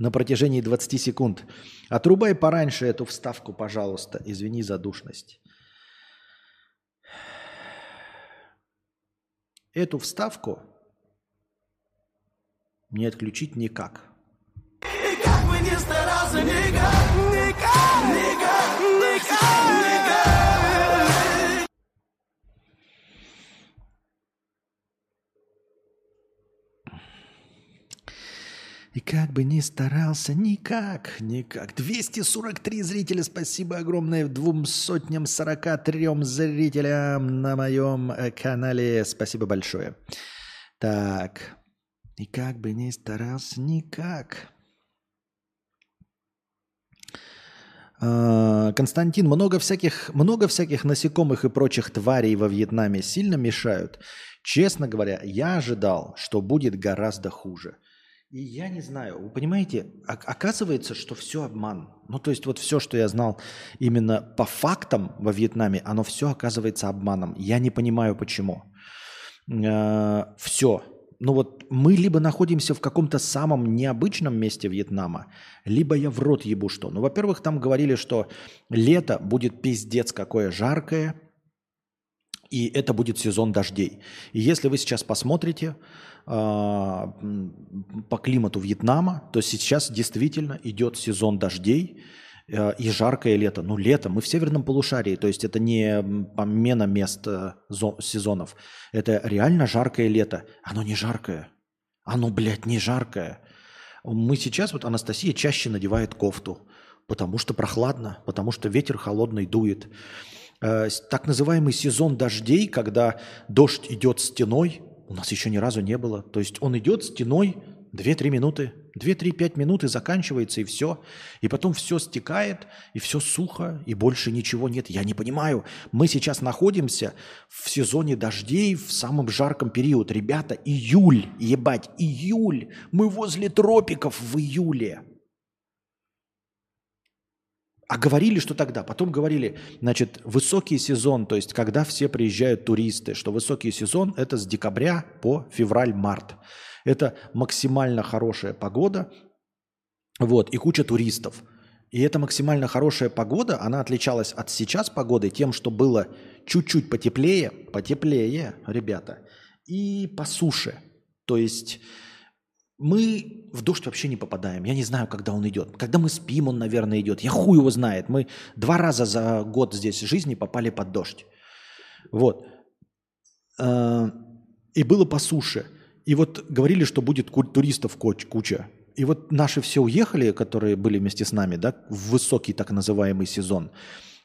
на протяжении 20 секунд. Отрубай пораньше эту вставку, пожалуйста. Извини за душность. Эту вставку не отключить никак. И как бы ни старался, никак, И как бы ни старался, никак, никак. 243 зрителя, спасибо огромное двум сотням 43 зрителям на моем э, канале. Спасибо большое. Так, и как бы ни старался, никак. А, Константин, много всяких, много всяких насекомых и прочих тварей во Вьетнаме сильно мешают. Честно говоря, я ожидал, что будет гораздо хуже. И я не знаю, вы понимаете, оказывается, что все обман. Ну, то есть вот все, что я знал именно по фактам во Вьетнаме, оно все оказывается обманом. Я не понимаю, почему. Э, все. Ну вот мы либо находимся в каком-то самом необычном месте Вьетнама, либо я в рот ебу что. Ну, во-первых, там говорили, что лето будет пиздец какое жаркое, и это будет сезон дождей. И если вы сейчас посмотрите, по климату Вьетнама, то сейчас действительно идет сезон дождей э, и жаркое лето. Ну, лето, мы в северном полушарии, то есть это не помена мест э, сезонов. Это реально жаркое лето. Оно не жаркое. Оно, блядь, не жаркое. Мы сейчас, вот Анастасия чаще надевает кофту, потому что прохладно, потому что ветер холодный дует. Э, так называемый сезон дождей, когда дождь идет стеной, у нас еще ни разу не было. То есть он идет стеной 2-3 минуты, 2-3-5 минут и заканчивается, и все. И потом все стекает, и все сухо, и больше ничего нет. Я не понимаю. Мы сейчас находимся в сезоне дождей, в самом жарком период. Ребята, июль, ебать, июль. Мы возле тропиков в июле. А говорили, что тогда? Потом говорили, значит, высокий сезон, то есть когда все приезжают туристы, что высокий сезон – это с декабря по февраль-март. Это максимально хорошая погода, вот, и куча туристов. И эта максимально хорошая погода, она отличалась от сейчас погоды тем, что было чуть-чуть потеплее, потеплее, ребята, и по суше. То есть мы в дождь вообще не попадаем. Я не знаю, когда он идет. Когда мы спим, он, наверное, идет. Я хуй его знает. Мы два раза за год здесь жизни попали под дождь. Вот. А, и было по суше. И вот говорили, что будет туристов куча. И вот наши все уехали, которые были вместе с нами, да, в высокий так называемый сезон.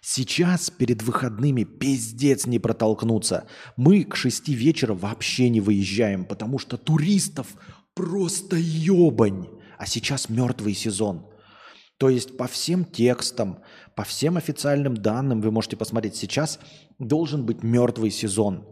Сейчас перед выходными пиздец не протолкнуться. Мы к шести вечера вообще не выезжаем, потому что туристов просто ебань. А сейчас мертвый сезон. То есть по всем текстам, по всем официальным данным, вы можете посмотреть, сейчас должен быть мертвый сезон.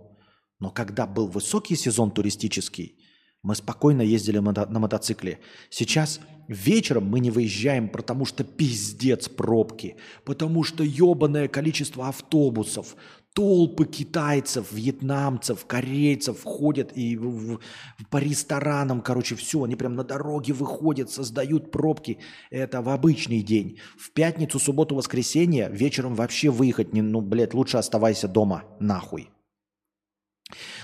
Но когда был высокий сезон туристический, мы спокойно ездили на мотоцикле. Сейчас вечером мы не выезжаем, потому что пиздец пробки, потому что ебаное количество автобусов, толпы китайцев, вьетнамцев, корейцев ходят и в, в, по ресторанам, короче, все, они прям на дороге выходят, создают пробки. Это в обычный день. В пятницу, субботу, воскресенье вечером вообще выехать не, ну, блядь, лучше оставайся дома, нахуй.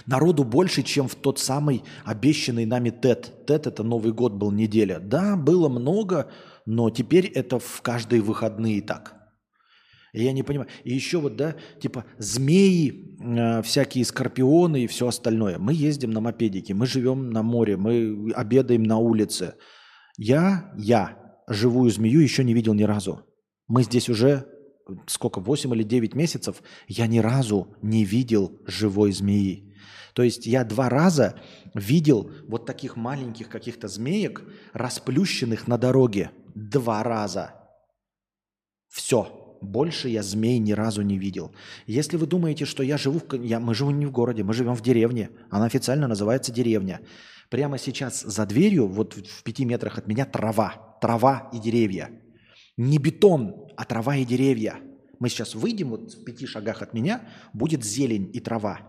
Народу больше, чем в тот самый обещанный нами ТЭТ. ТЭТ – это Новый год был неделя. Да, было много, но теперь это в каждые выходные так. Я не понимаю. И еще вот, да, типа змеи, э, всякие скорпионы и все остальное. Мы ездим на мопедике, мы живем на море, мы обедаем на улице. Я, я живую змею еще не видел ни разу. Мы здесь уже сколько, 8 или 9 месяцев, я ни разу не видел живой змеи. То есть я два раза видел вот таких маленьких каких-то змеек, расплющенных на дороге. Два раза. Все. Больше я змей ни разу не видел. Если вы думаете, что я живу в... Я, мы живем не в городе, мы живем в деревне. Она официально называется деревня. Прямо сейчас за дверью, вот в пяти метрах от меня трава. Трава и деревья. Не бетон, а трава и деревья. Мы сейчас выйдем, вот в пяти шагах от меня будет зелень и трава.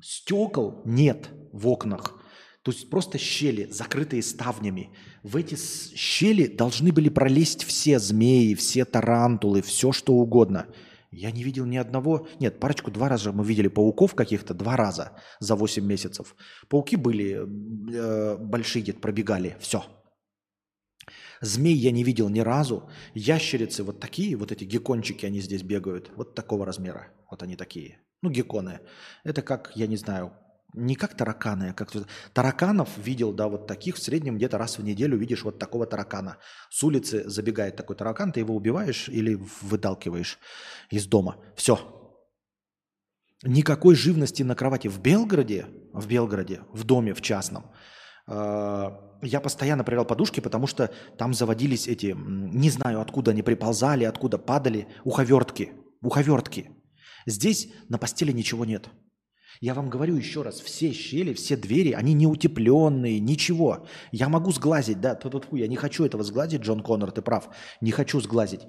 Стекол нет в окнах. То есть просто щели, закрытые ставнями. В эти щели должны были пролезть все змеи, все тарантулы, все что угодно. Я не видел ни одного, нет, парочку, два раза мы видели пауков каких-то, два раза за 8 месяцев. Пауки были э, большие, где-то пробегали, все, Змей я не видел ни разу. Ящерицы вот такие, вот эти геккончики, они здесь бегают. Вот такого размера. Вот они такие. Ну, гекконы. Это как, я не знаю, не как тараканы, а как... Тараканов видел, да, вот таких в среднем где-то раз в неделю видишь вот такого таракана. С улицы забегает такой таракан, ты его убиваешь или выталкиваешь из дома. Все. Никакой живности на кровати. В Белгороде, в Белгороде, в доме, в частном – а, я постоянно проверял подушки, потому что там заводились эти, не знаю, откуда они приползали, откуда падали, уховертки. Уховертки. Здесь на постели ничего нет. Я вам говорю еще раз, все щели, все двери, они не утепленные, ничего. Я могу сглазить, да, тьфу -тьфу, я не хочу этого сглазить, Джон Коннор, ты прав, не хочу сглазить.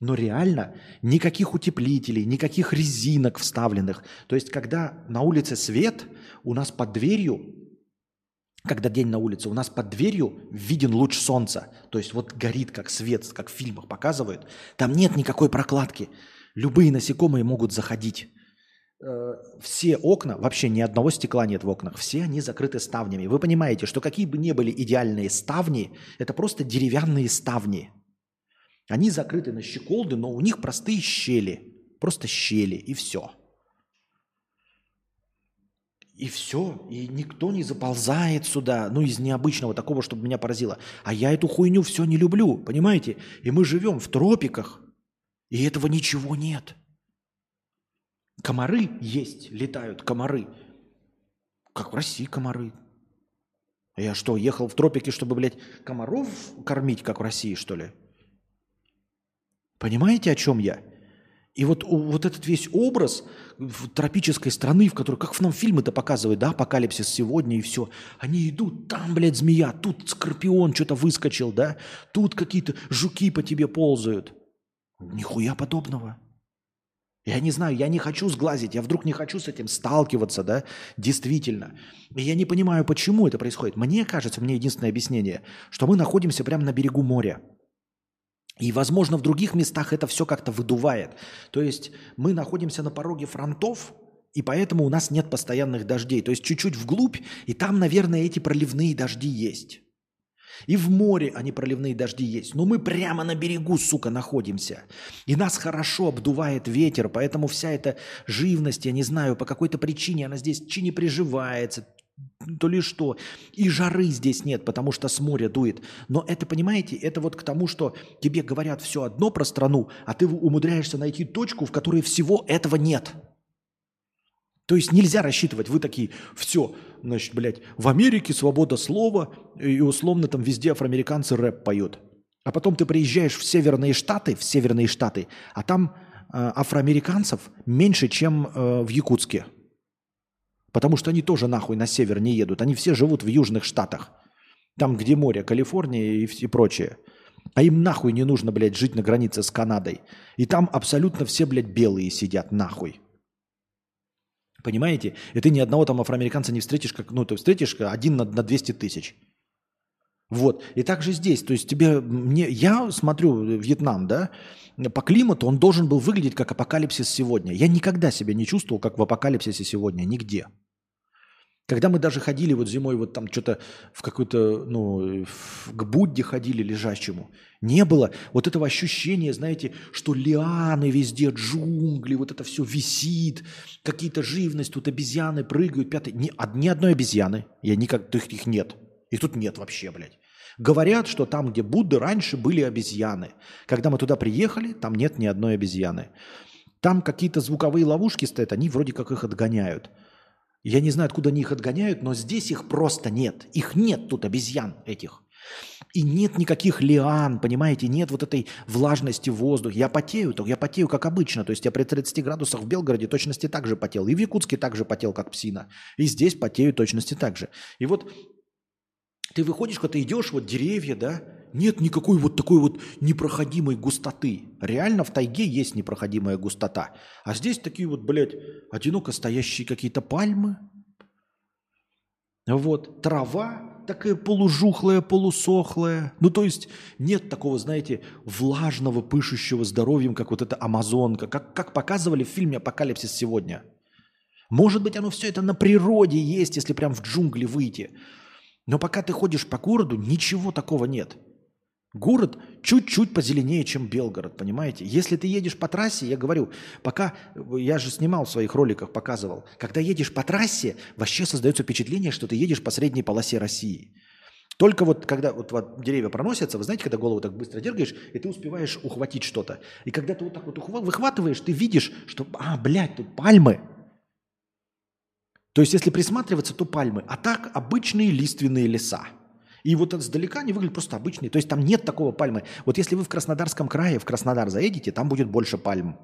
Но реально никаких утеплителей, никаких резинок вставленных. То есть, когда на улице свет, у нас под дверью когда день на улице, у нас под дверью виден луч солнца. То есть вот горит как свет, как в фильмах показывают. Там нет никакой прокладки. Любые насекомые могут заходить. Э, все окна, вообще ни одного стекла нет в окнах, все они закрыты ставнями. Вы понимаете, что какие бы ни были идеальные ставни, это просто деревянные ставни. Они закрыты на щеколды, но у них простые щели. Просто щели и все. И все, и никто не заползает сюда, ну, из необычного такого, чтобы меня поразило. А я эту хуйню все не люблю, понимаете? И мы живем в тропиках, и этого ничего нет. Комары есть, летают комары. Как в России комары. Я что, ехал в тропики, чтобы, блядь, комаров кормить, как в России, что ли? Понимаете, о чем я? И вот, вот этот весь образ тропической страны, в которой, как в нам фильмы-то показывают, да, апокалипсис сегодня и все, они идут, там, блядь, змея, тут скорпион что-то выскочил, да, тут какие-то жуки по тебе ползают. Нихуя подобного. Я не знаю, я не хочу сглазить, я вдруг не хочу с этим сталкиваться, да, действительно. И я не понимаю, почему это происходит. Мне кажется, мне единственное объяснение, что мы находимся прямо на берегу моря. И, возможно, в других местах это все как-то выдувает. То есть мы находимся на пороге фронтов, и поэтому у нас нет постоянных дождей. То есть чуть-чуть вглубь, и там, наверное, эти проливные дожди есть. И в море они проливные дожди есть. Но мы прямо на берегу, сука, находимся. И нас хорошо обдувает ветер, поэтому вся эта живность, я не знаю, по какой-то причине она здесь чи не приживается, то ли что. И жары здесь нет, потому что с моря дует. Но это, понимаете, это вот к тому, что тебе говорят все одно про страну, а ты умудряешься найти точку, в которой всего этого нет. То есть нельзя рассчитывать, вы такие, все, значит, блядь, в Америке свобода слова, и условно там везде афроамериканцы рэп поют. А потом ты приезжаешь в северные штаты, в северные штаты, а там э, афроамериканцев меньше, чем э, в Якутске. Потому что они тоже нахуй на север не едут. Они все живут в южных штатах. Там, где море, Калифорния и, и прочее. А им нахуй не нужно, блядь, жить на границе с Канадой. И там абсолютно все, блядь, белые сидят, нахуй. Понимаете? И ты ни одного там афроамериканца не встретишь, как, ну, ты встретишь один на, на 200 тысяч. Вот. И также здесь. То есть тебе, мне, я смотрю Вьетнам, да, по климату он должен был выглядеть как апокалипсис сегодня. Я никогда себя не чувствовал, как в апокалипсисе сегодня, нигде. Когда мы даже ходили вот зимой вот там что-то в какой-то, ну, к Будде ходили лежащему, не было вот этого ощущения, знаете, что лианы везде, джунгли, вот это все висит, какие-то живность, тут обезьяны прыгают, пятый, ни, ни одной обезьяны, я никак, их, их нет, их тут нет вообще, блядь. Говорят, что там, где Будды, раньше были обезьяны. Когда мы туда приехали, там нет ни одной обезьяны. Там какие-то звуковые ловушки стоят, они вроде как их отгоняют. Я не знаю, откуда они их отгоняют, но здесь их просто нет. Их нет тут, обезьян этих. И нет никаких лиан, понимаете, нет вот этой влажности в воздухе. Я потею, то я потею как обычно. То есть я при 30 градусах в Белгороде точности так же потел. И в Якутске так же потел, как псина. И здесь потею точности так же. И вот ты выходишь, когда ты идешь, вот деревья, да, нет никакой вот такой вот непроходимой густоты. Реально в тайге есть непроходимая густота. А здесь такие вот, блядь, одиноко стоящие какие-то пальмы. Вот, трава такая полужухлая, полусохлая. Ну, то есть нет такого, знаете, влажного, пышущего здоровьем, как вот эта амазонка, как, как показывали в фильме «Апокалипсис сегодня». Может быть, оно все это на природе есть, если прям в джунгли выйти. Но пока ты ходишь по городу, ничего такого нет. Город чуть-чуть позеленее, чем Белгород, понимаете? Если ты едешь по трассе, я говорю, пока, я же снимал в своих роликах, показывал, когда едешь по трассе, вообще создается впечатление, что ты едешь по средней полосе России. Только вот когда вот, вот деревья проносятся, вы знаете, когда голову так быстро дергаешь, и ты успеваешь ухватить что-то. И когда ты вот так вот выхватываешь, ты видишь, что, а, блядь, тут пальмы. То есть, если присматриваться, то пальмы. А так обычные лиственные леса. И вот издалека они выглядят просто обычные. То есть там нет такого пальмы. Вот если вы в Краснодарском крае, в Краснодар заедете, там будет больше пальм.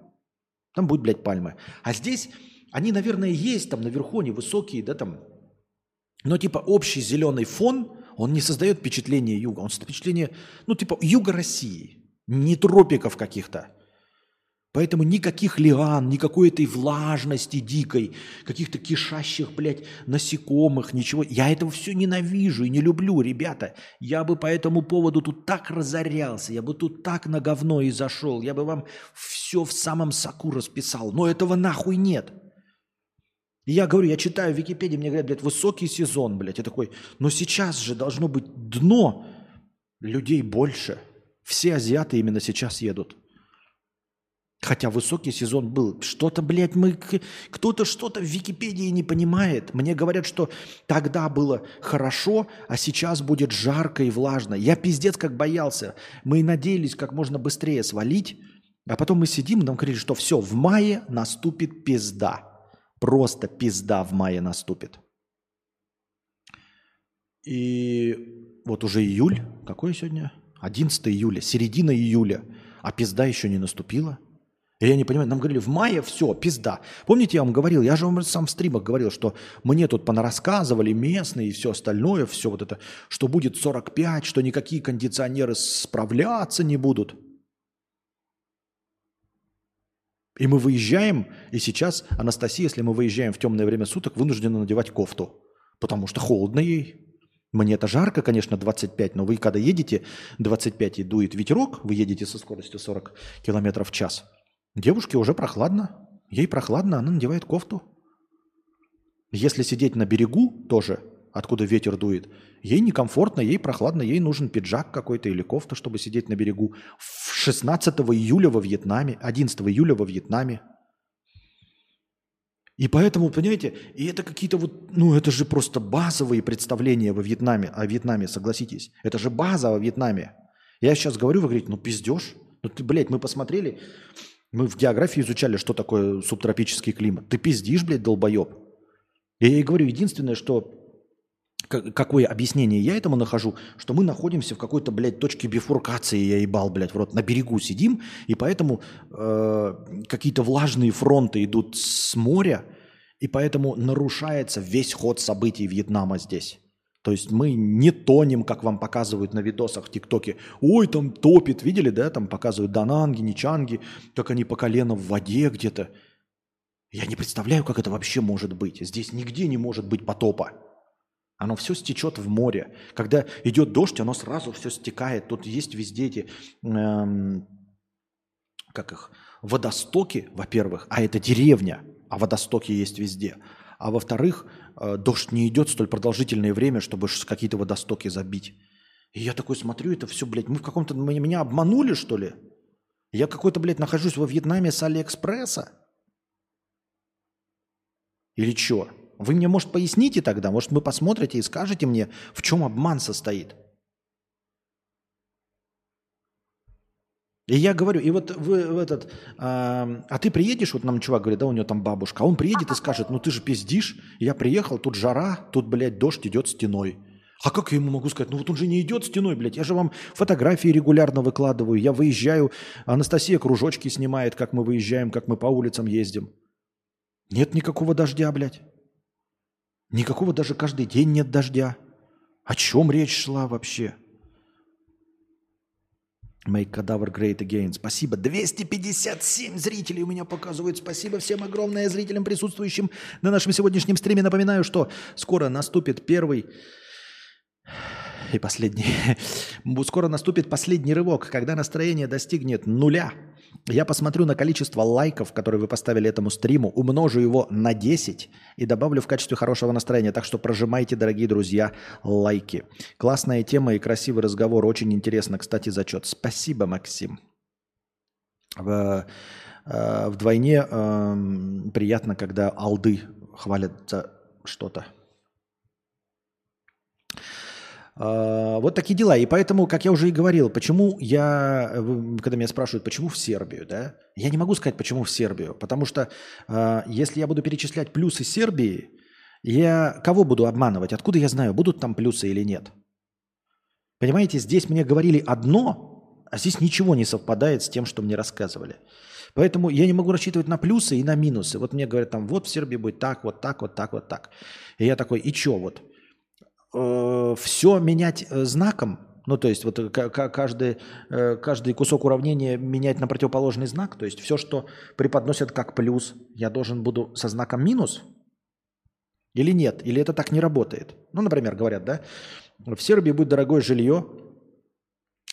Там будет, блядь, пальмы. А здесь они, наверное, есть там наверху, они высокие, да, там. Но типа общий зеленый фон, он не создает впечатление юга. Он создает впечатление, ну, типа юга России. Не тропиков каких-то. Поэтому никаких лиан, никакой этой влажности дикой, каких-то кишащих, блядь, насекомых, ничего. Я этого все ненавижу и не люблю, ребята. Я бы по этому поводу тут так разорялся, я бы тут так на говно и зашел, я бы вам все в самом соку расписал. Но этого нахуй нет. И я говорю, я читаю в Википедии, мне говорят, блядь, высокий сезон, блядь. Я такой, но сейчас же должно быть дно, людей больше. Все азиаты именно сейчас едут. Хотя высокий сезон был. Что-то, блядь, мы... Кто-то что-то в Википедии не понимает. Мне говорят, что тогда было хорошо, а сейчас будет жарко и влажно. Я пиздец как боялся. Мы надеялись как можно быстрее свалить. А потом мы сидим, нам говорили, что все, в мае наступит пизда. Просто пизда в мае наступит. И вот уже июль. Какой сегодня? 11 июля. Середина июля. А пизда еще не наступила. Я не понимаю, нам говорили, в мае все, пизда. Помните, я вам говорил, я же вам сам в стримах говорил, что мне тут понарассказывали местные и все остальное, все вот это, что будет 45, что никакие кондиционеры справляться не будут. И мы выезжаем, и сейчас Анастасия, если мы выезжаем в темное время суток, вынуждена надевать кофту, потому что холодно ей. Мне это жарко, конечно, 25, но вы когда едете 25 и дует ветерок, вы едете со скоростью 40 км в час, девушке уже прохладно. Ей прохладно, она надевает кофту. Если сидеть на берегу тоже, откуда ветер дует, ей некомфортно, ей прохладно, ей нужен пиджак какой-то или кофта, чтобы сидеть на берегу. В 16 июля во Вьетнаме, 11 июля во Вьетнаме – и поэтому, понимаете, и это какие-то вот, ну это же просто базовые представления во Вьетнаме, о Вьетнаме, согласитесь. Это же база во Вьетнаме. Я сейчас говорю, вы говорите, ну пиздешь. Ну ты, блядь, мы посмотрели, мы в географии изучали, что такое субтропический климат. Ты пиздишь, блядь, долбоеб. Я ей говорю, единственное, что какое объяснение я этому нахожу, что мы находимся в какой-то, блядь, точке бифуркации, я ебал, блядь, в рот, на берегу сидим, и поэтому э, какие-то влажные фронты идут с моря, и поэтому нарушается весь ход событий Вьетнама здесь. То есть мы не тонем, как вам показывают на видосах в ТикТоке. Ой, там топит, видели, да? Там показывают дананги, ничанги, как они по колено в воде где-то. Я не представляю, как это вообще может быть. Здесь нигде не может быть потопа. Оно все стечет в море. Когда идет дождь, оно сразу все стекает. Тут есть везде эти, эм, как их, водостоки, во-первых, а это деревня, а водостоки есть везде. А во-вторых, э, дождь не идет столь продолжительное время, чтобы какие-то водостоки забить. И я такой смотрю, это все, блядь, мы в каком-то... Меня обманули, что ли? Я какой-то, блядь, нахожусь во Вьетнаме с Алиэкспресса? Или что? Вы мне, может, поясните тогда? Может, вы посмотрите и скажете мне, в чем обман состоит? И я говорю, и вот вы в этот, а, а ты приедешь, вот нам чувак говорит, да, у него там бабушка, а он приедет и скажет, ну ты же пиздишь, я приехал, тут жара, тут, блядь, дождь идет стеной. А как я ему могу сказать? Ну вот он же не идет стеной, блядь. Я же вам фотографии регулярно выкладываю. Я выезжаю, Анастасия кружочки снимает, как мы выезжаем, как мы по улицам ездим. Нет никакого дождя, блядь. Никакого даже каждый день нет дождя. О чем речь шла вообще? Make Cadaver Great Again. Спасибо. 257 зрителей у меня показывают. Спасибо всем огромное зрителям, присутствующим на нашем сегодняшнем стриме. Напоминаю, что скоро наступит первый и последний. Скоро наступит последний рывок, когда настроение достигнет нуля. Я посмотрю на количество лайков, которые вы поставили этому стриму, умножу его на 10 и добавлю в качестве хорошего настроения. Так что прожимайте, дорогие друзья, лайки. Классная тема и красивый разговор. Очень интересно, кстати, зачет. Спасибо, Максим. В, э, вдвойне э, приятно, когда алды хвалят за что-то. А, вот такие дела. И поэтому, как я уже и говорил, почему я, когда меня спрашивают, почему в Сербию, да, я не могу сказать, почему в Сербию. Потому что а, если я буду перечислять плюсы Сербии, я кого буду обманывать? Откуда я знаю, будут там плюсы или нет? Понимаете, здесь мне говорили одно, а здесь ничего не совпадает с тем, что мне рассказывали. Поэтому я не могу рассчитывать на плюсы и на минусы. Вот мне говорят там, вот в Сербии будет так, вот так, вот так, вот так. И я такой, и чё вот? Э, все менять э, знаком, ну, то есть вот э, каждый, э, каждый кусок уравнения менять на противоположный знак, то есть все, что преподносят как плюс, я должен буду со знаком минус или нет, или это так не работает. Ну, например, говорят, да, в Сербии будет дорогое жилье,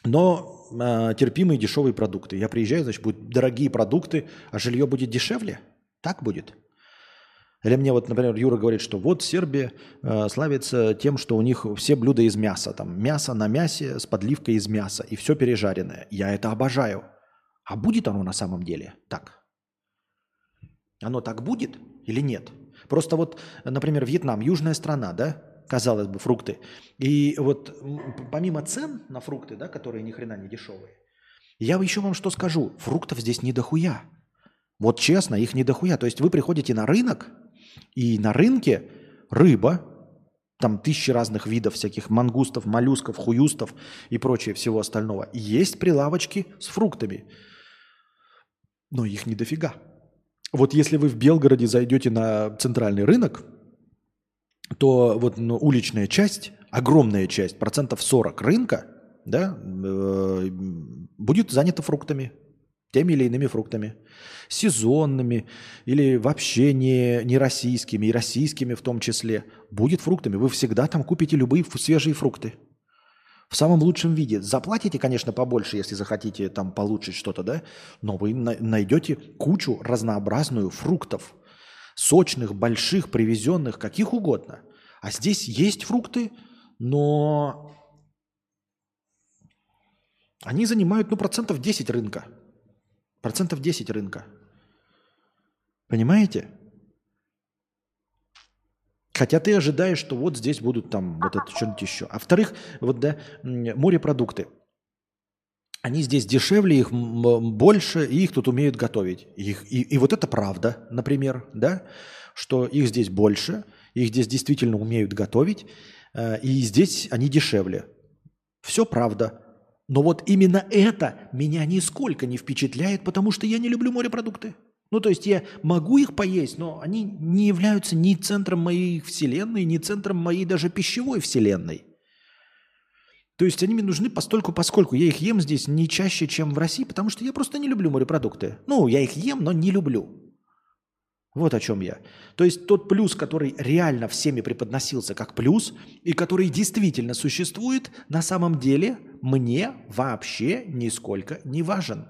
но э, терпимые дешевые продукты. Я приезжаю, значит, будут дорогие продукты, а жилье будет дешевле? Так будет? Или мне вот, например, Юра говорит, что вот Сербия э, славится тем, что у них все блюда из мяса. Там мясо на мясе с подливкой из мяса. И все пережаренное. Я это обожаю. А будет оно на самом деле так? Оно так будет или нет? Просто вот, например, Вьетнам, южная страна, да? Казалось бы, фрукты. И вот помимо цен на фрукты, да, которые ни хрена не дешевые, я еще вам что скажу. Фруктов здесь не дохуя. Вот честно, их не дохуя. То есть вы приходите на рынок, и на рынке рыба, там тысячи разных видов всяких мангустов, моллюсков, хуюстов и прочее всего остального. Есть прилавочки с фруктами. Но их не дофига. Вот если вы в Белгороде зайдете на центральный рынок, то вот ну, уличная часть, огромная часть, процентов 40 рынка, да, э, будет занята фруктами. Теми или иными фруктами. Сезонными или вообще не, не российскими, и российскими в том числе. Будет фруктами. Вы всегда там купите любые свежие фрукты. В самом лучшем виде. Заплатите, конечно, побольше, если захотите там получить что-то, да? Но вы найдете кучу разнообразную фруктов. Сочных, больших, привезенных, каких угодно. А здесь есть фрукты, но они занимают, ну, процентов 10 рынка. Процентов 10 рынка. Понимаете? Хотя ты ожидаешь, что вот здесь будут там вот это что-нибудь еще. А во-вторых, вот да, морепродукты. Они здесь дешевле, их больше, и их тут умеют готовить. Их, и, и вот это правда, например, да, что их здесь больше, их здесь действительно умеют готовить, э, и здесь они дешевле. Все правда. Но вот именно это меня нисколько не впечатляет, потому что я не люблю морепродукты. Ну, то есть я могу их поесть, но они не являются ни центром моей вселенной, ни центром моей даже пищевой вселенной. То есть они мне нужны постольку, поскольку я их ем здесь не чаще, чем в России, потому что я просто не люблю морепродукты. Ну, я их ем, но не люблю. Вот о чем я. То есть тот плюс, который реально всеми преподносился как плюс, и который действительно существует, на самом деле мне вообще нисколько не важен.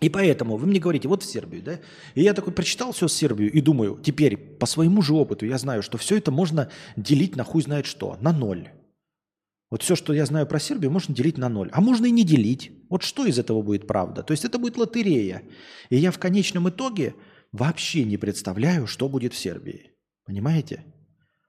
И поэтому вы мне говорите, вот в Сербию, да? И я такой прочитал все Сербию и думаю, теперь по своему же опыту я знаю, что все это можно делить на хуй знает что, на ноль. Вот все, что я знаю про Сербию, можно делить на ноль. А можно и не делить. Вот что из этого будет правда? То есть это будет лотерея. И я в конечном итоге вообще не представляю, что будет в Сербии. Понимаете?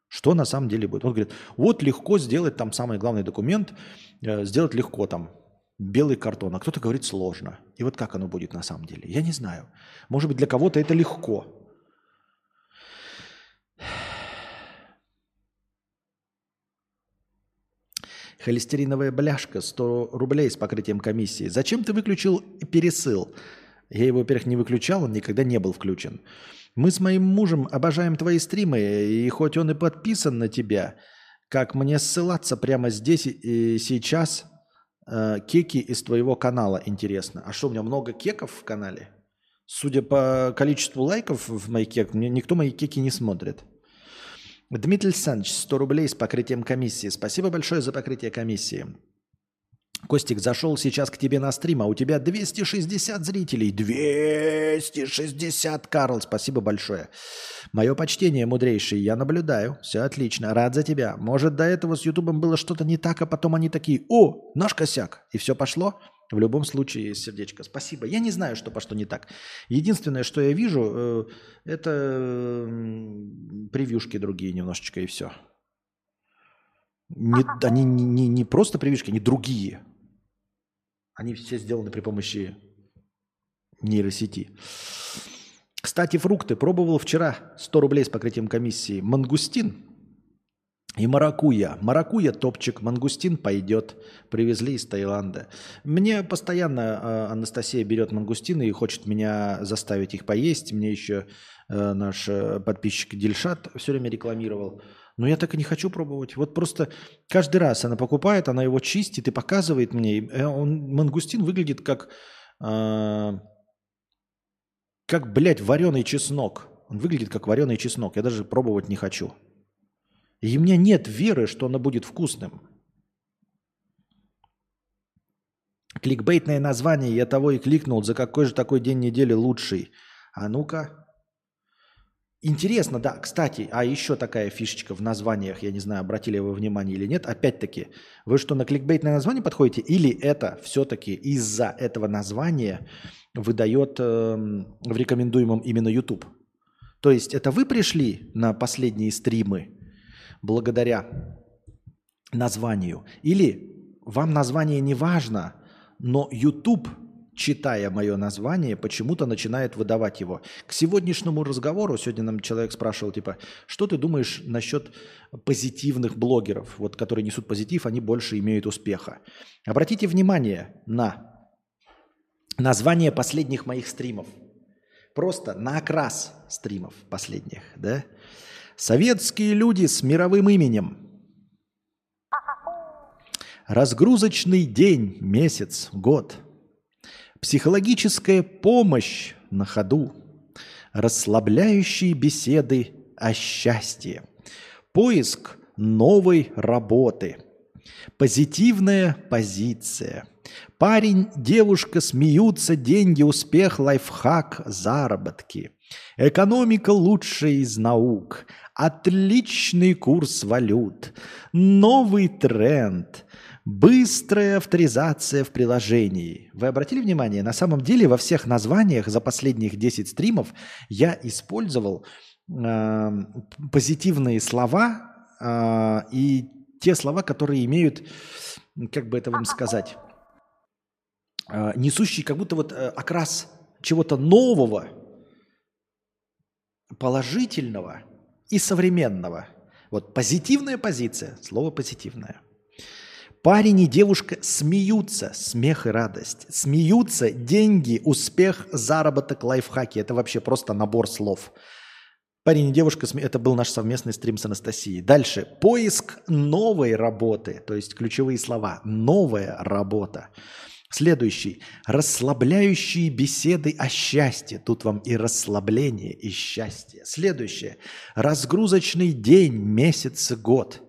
Что на самом деле будет? Он говорит, вот легко сделать там самый главный документ, э, сделать легко там белый картон, а кто-то говорит сложно. И вот как оно будет на самом деле? Я не знаю. Может быть, для кого-то это легко. Холестериновая бляшка 100 рублей с покрытием комиссии. Зачем ты выключил пересыл? Я его, во-первых, не выключал, он никогда не был включен. Мы с моим мужем обожаем твои стримы, и хоть он и подписан на тебя, как мне ссылаться прямо здесь и сейчас э, кеки из твоего канала, интересно. А что, у меня много кеков в канале? Судя по количеству лайков в моих кеках, никто мои кеки не смотрит. Дмитрий Александрович, 100 рублей с покрытием комиссии. Спасибо большое за покрытие комиссии. Костик, зашел сейчас к тебе на стрим, а у тебя 260 зрителей. 260, Карл, спасибо большое. Мое почтение, мудрейший, я наблюдаю. Все отлично, рад за тебя. Может, до этого с Ютубом было что-то не так, а потом они такие, о, наш косяк, и все пошло? В любом случае, сердечко. Спасибо. Я не знаю, что пошло не так. Единственное, что я вижу, э, это превьюшки другие немножечко, и все. Не, они не, не просто превьюшки, они другие. Они все сделаны при помощи нейросети. Кстати, фрукты. Пробовал вчера 100 рублей с покрытием комиссии. Мангустин и маракуя. Маракуя топчик, мангустин пойдет. Привезли из Таиланда. Мне постоянно э, Анастасия берет мангустины и хочет меня заставить их поесть. Мне еще э, наш э, подписчик Дильшат все время рекламировал. Но я так и не хочу пробовать. Вот просто каждый раз она покупает, она его чистит и показывает мне. Э, он, мангустин выглядит как, э, как, блядь, вареный чеснок. Он выглядит как вареный чеснок. Я даже пробовать не хочу. И у меня нет веры, что оно будет вкусным. Кликбейтное название, я того и кликнул. За какой же такой день недели лучший? А ну-ка. Интересно, да, кстати, а еще такая фишечка в названиях, я не знаю, обратили вы внимание или нет. Опять-таки, вы что, на кликбейтное название подходите? Или это все-таки из-за этого названия выдает э, в рекомендуемом именно YouTube? То есть это вы пришли на последние стримы, благодаря названию. Или вам название не важно, но YouTube, читая мое название, почему-то начинает выдавать его. К сегодняшнему разговору, сегодня нам человек спрашивал, типа, что ты думаешь насчет позитивных блогеров, вот, которые несут позитив, они больше имеют успеха. Обратите внимание на название последних моих стримов. Просто на окрас стримов последних, да? Советские люди с мировым именем. Разгрузочный день, месяц, год. Психологическая помощь на ходу. Расслабляющие беседы о счастье. Поиск новой работы. Позитивная позиция. Парень, девушка смеются, деньги, успех, лайфхак, заработки. Экономика лучшая из наук. Отличный курс валют. Новый тренд. Быстрая авторизация в приложении. Вы обратили внимание, на самом деле во всех названиях за последних 10 стримов я использовал э, позитивные слова э, и те слова, которые имеют, как бы это вам сказать, э, несущие как будто вот э, окрас чего-то нового, положительного и современного. Вот позитивная позиция, слово позитивное. Парень и девушка смеются, смех и радость. Смеются, деньги, успех, заработок, лайфхаки. Это вообще просто набор слов. Парень и девушка, это был наш совместный стрим с Анастасией. Дальше. Поиск новой работы, то есть ключевые слова. Новая работа. Следующий. Расслабляющие беседы о счастье. Тут вам и расслабление, и счастье. Следующее. Разгрузочный день, месяц, год.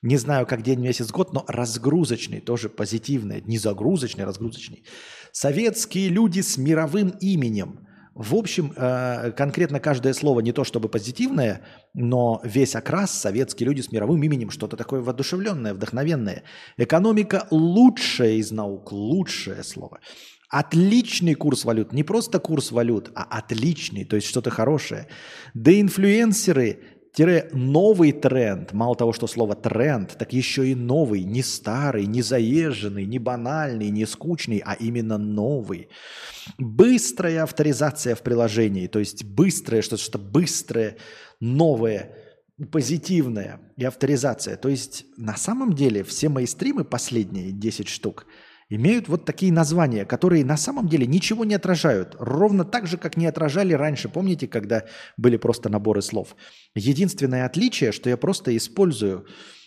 Не знаю, как день, месяц, год, но разгрузочный, тоже позитивный. Не загрузочный, разгрузочный. Советские люди с мировым именем – в общем, э, конкретно каждое слово не то чтобы позитивное, но весь окрас советские люди с мировым именем, что-то такое воодушевленное, вдохновенное. Экономика лучшая из наук, лучшее слово. Отличный курс валют, не просто курс валют, а отличный, то есть что-то хорошее. Да инфлюенсеры Тире новый тренд, мало того, что слово тренд, так еще и новый, не старый, не заезженный, не банальный, не скучный, а именно новый. Быстрая авторизация в приложении, то есть быстрое, что-то что быстрое, новое, позитивное и авторизация. То есть на самом деле все мои стримы, последние 10 штук, имеют вот такие названия, которые на самом деле ничего не отражают. Ровно так же, как не отражали раньше. Помните, когда были просто наборы слов? Единственное отличие, что я просто использую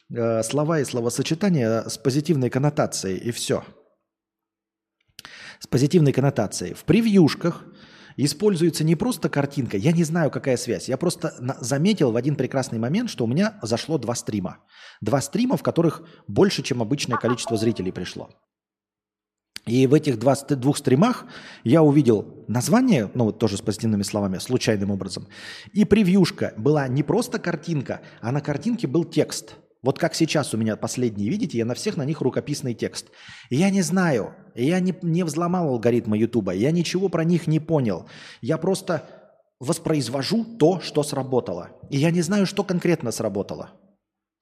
э, слова и словосочетания с позитивной коннотацией, и все. С позитивной коннотацией. В превьюшках используется не просто картинка, я не знаю, какая связь. Я просто заметил в один прекрасный момент, что у меня зашло два стрима. Два стрима, в которых больше, чем обычное количество зрителей пришло. И в этих 22 стримах я увидел название, ну вот тоже с позитивными словами, случайным образом. И превьюшка была не просто картинка, а на картинке был текст. Вот как сейчас у меня последние, видите, я на всех на них рукописный текст. Я не знаю, я не, не взломал алгоритмы Ютуба, я ничего про них не понял. Я просто воспроизвожу то, что сработало. И я не знаю, что конкретно сработало.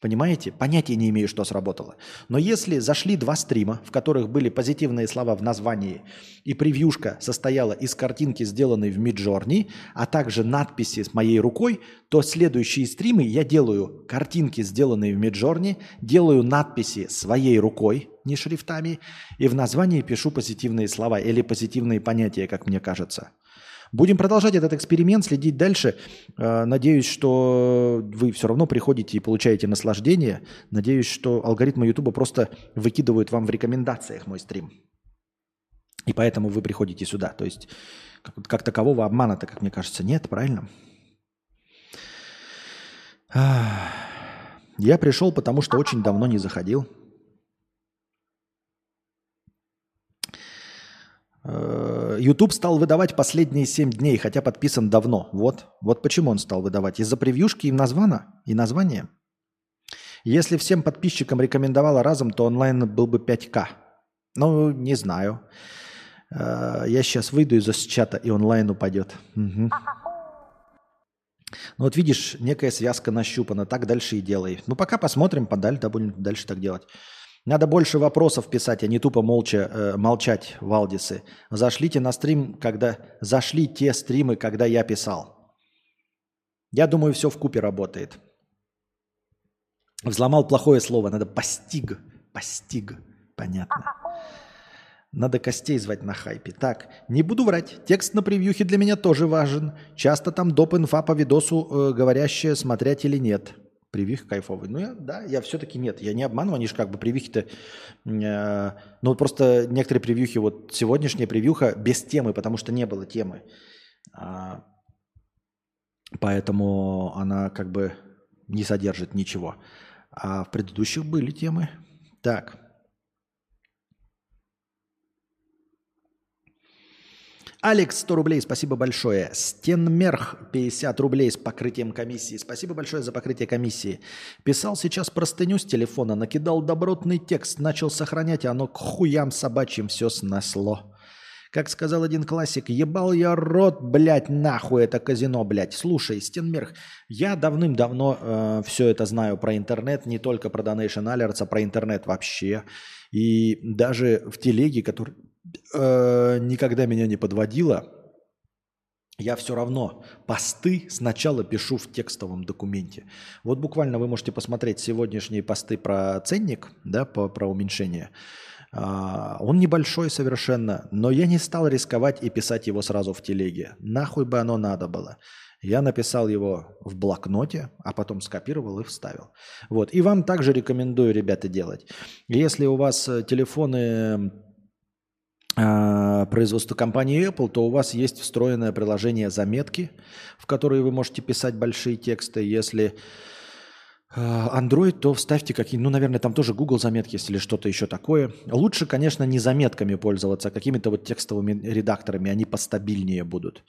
Понимаете? Понятия не имею, что сработало. Но если зашли два стрима, в которых были позитивные слова в названии, и превьюшка состояла из картинки, сделанной в Миджорни, а также надписи с моей рукой, то следующие стримы я делаю картинки, сделанные в Миджорни, делаю надписи своей рукой, не шрифтами, и в названии пишу позитивные слова или позитивные понятия, как мне кажется – Будем продолжать этот эксперимент, следить дальше. Э, надеюсь, что вы все равно приходите и получаете наслаждение. Надеюсь, что алгоритмы YouTube просто выкидывают вам в рекомендациях мой стрим. И поэтому вы приходите сюда. То есть как, как такового обмана-то, как мне кажется, нет, правильно? Я пришел, потому что очень давно не заходил. YouTube стал выдавать последние 7 дней, хотя подписан давно. Вот, вот почему он стал выдавать. Из-за превьюшки и названа, и названия. Если всем подписчикам рекомендовала разом, то онлайн был бы 5К. Ну, не знаю. Э, я сейчас выйду из чата, и онлайн упадет. Угу. Ну вот видишь, некая связка нащупана, так дальше и делай. Ну пока посмотрим, подаль, да будем дальше так делать. Надо больше вопросов писать, а не тупо молча э, молчать, Валдисы. Зашлите на стрим, когда... Зашли те стримы, когда я писал. Я думаю, все в купе работает. Взломал плохое слово, надо постиг. Постиг. Понятно. Надо костей звать на хайпе. Так, не буду врать. Текст на превьюхе для меня тоже важен. Часто там доп. инфа по видосу, э, говорящая, смотрять или нет. Прививка кайфовый. Ну, я, да, я все-таки нет. Я не обманываю, они же как бы прививки-то... Э, ну, просто некоторые прививки, вот сегодняшняя прививка без темы, потому что не было темы. А, поэтому она как бы не содержит ничего. А в предыдущих были темы. Так. Алекс, 100 рублей, спасибо большое. Стенмерх, 50 рублей с покрытием комиссии. Спасибо большое за покрытие комиссии. Писал сейчас простыню с телефона, накидал добротный текст, начал сохранять, а оно к хуям собачьим все сносло. Как сказал один классик, ебал я рот, блядь, нахуй это казино, блядь. Слушай, Стенмерх, я давным-давно э, все это знаю про интернет, не только про Donation Alerts, а про интернет вообще. И даже в телеге, который э, никогда меня не подводила, я все равно посты сначала пишу в текстовом документе. Вот буквально вы можете посмотреть сегодняшние посты про ценник, да, по, про уменьшение. А, он небольшой совершенно, но я не стал рисковать и писать его сразу в телеге. Нахуй бы оно надо было. Я написал его в блокноте, а потом скопировал и вставил. Вот. И вам также рекомендую, ребята, делать. Если у вас э, телефоны производства компании Apple, то у вас есть встроенное приложение заметки, в которые вы можете писать большие тексты. Если а, Android, то вставьте какие ну, наверное, там тоже Google заметки есть или что-то еще такое. Лучше, конечно, не заметками пользоваться, а какими-то вот текстовыми редакторами, они постабильнее будут.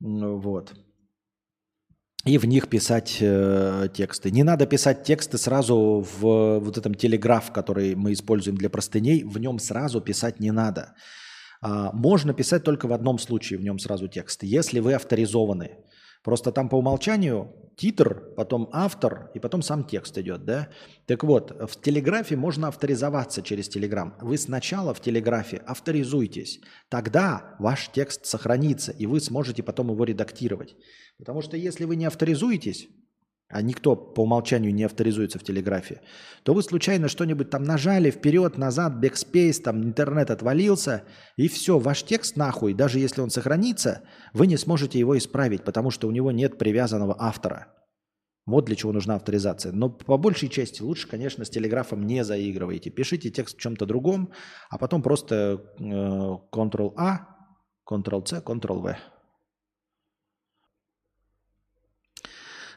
Вот и в них писать э, тексты. Не надо писать тексты сразу в вот этом телеграф, который мы используем для простыней, в нем сразу писать не надо. А, можно писать только в одном случае в нем сразу текст, если вы авторизованы. Просто там по умолчанию title, потом автор и потом сам текст идет, да? Так вот, в Telegraph е можно авторизоваться через Телеграм. Вы сначала в Telegraph е авторизуйтесь. Тогда ваш текст сохранится, и вы сможете потом его редактировать. Потому что если вы не авторизуетесь, а никто по умолчанию не авторизуется в Telegraph е, то вы случайно что-нибудь там нажали вперед, назад, backspace, там интернет отвалился, и все, ваш текст нахуй, даже если он сохранится, вы не сможете его исправить, потому что у него нет привязанного автора. Вот для чего нужна авторизация. Но по большей части лучше, конечно, с телеграфом не заигрывайте. Пишите текст в чем-то другом, а потом просто э, Ctrl-A, Ctrl-C, Ctrl-V.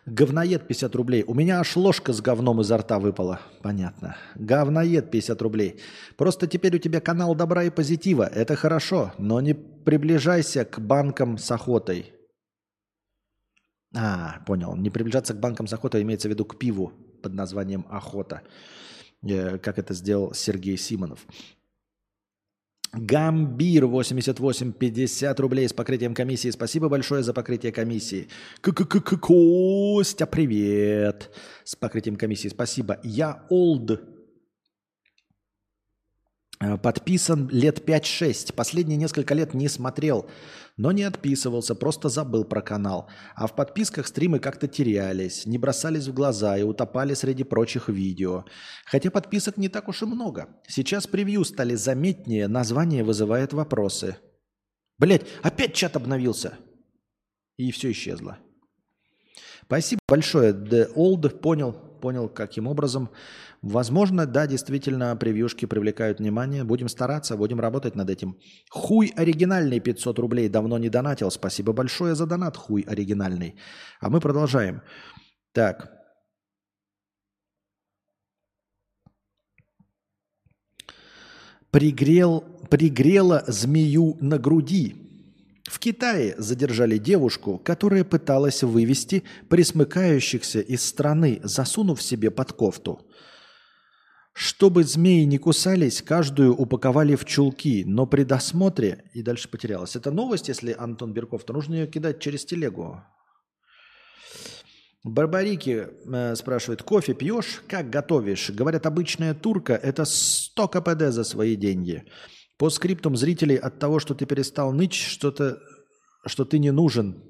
Говноед 50 рублей. У меня аж ложка с говном изо рта выпала. Понятно. Говноед 50 рублей. Просто теперь у тебя канал добра и позитива. Это хорошо, но не приближайся к банкам с охотой. А, понял. Не приближаться к банкам с охотой имеется в виду к пиву под названием «Охота», э, как это сделал Сергей Симонов. Гамбир 88 50 рублей с покрытием комиссии. Спасибо большое за покрытие комиссии. К -к -к Костя, привет. С покрытием комиссии. Спасибо. Я олд подписан лет 5-6. Последние несколько лет не смотрел, но не отписывался, просто забыл про канал. А в подписках стримы как-то терялись, не бросались в глаза и утопали среди прочих видео. Хотя подписок не так уж и много. Сейчас превью стали заметнее, название вызывает вопросы. Блять, опять чат обновился. И все исчезло. Спасибо большое. The Old понял, понял, каким образом. Возможно, да, действительно, превьюшки привлекают внимание. Будем стараться, будем работать над этим. Хуй оригинальный 500 рублей давно не донатил. Спасибо большое за донат, хуй оригинальный. А мы продолжаем. Так. Пригрел, пригрела змею на груди. В Китае задержали девушку, которая пыталась вывести присмыкающихся из страны, засунув себе под кофту. Чтобы змеи не кусались, каждую упаковали в чулки, но при досмотре... И дальше потерялась. Это новость, если Антон Берков, то нужно ее кидать через телегу. Барбарики э, спрашивает, кофе пьешь? Как готовишь? Говорят, обычная турка – это 100 КПД за свои деньги. По скриптам зрителей от того, что ты перестал ныть, что-то, что ты не нужен,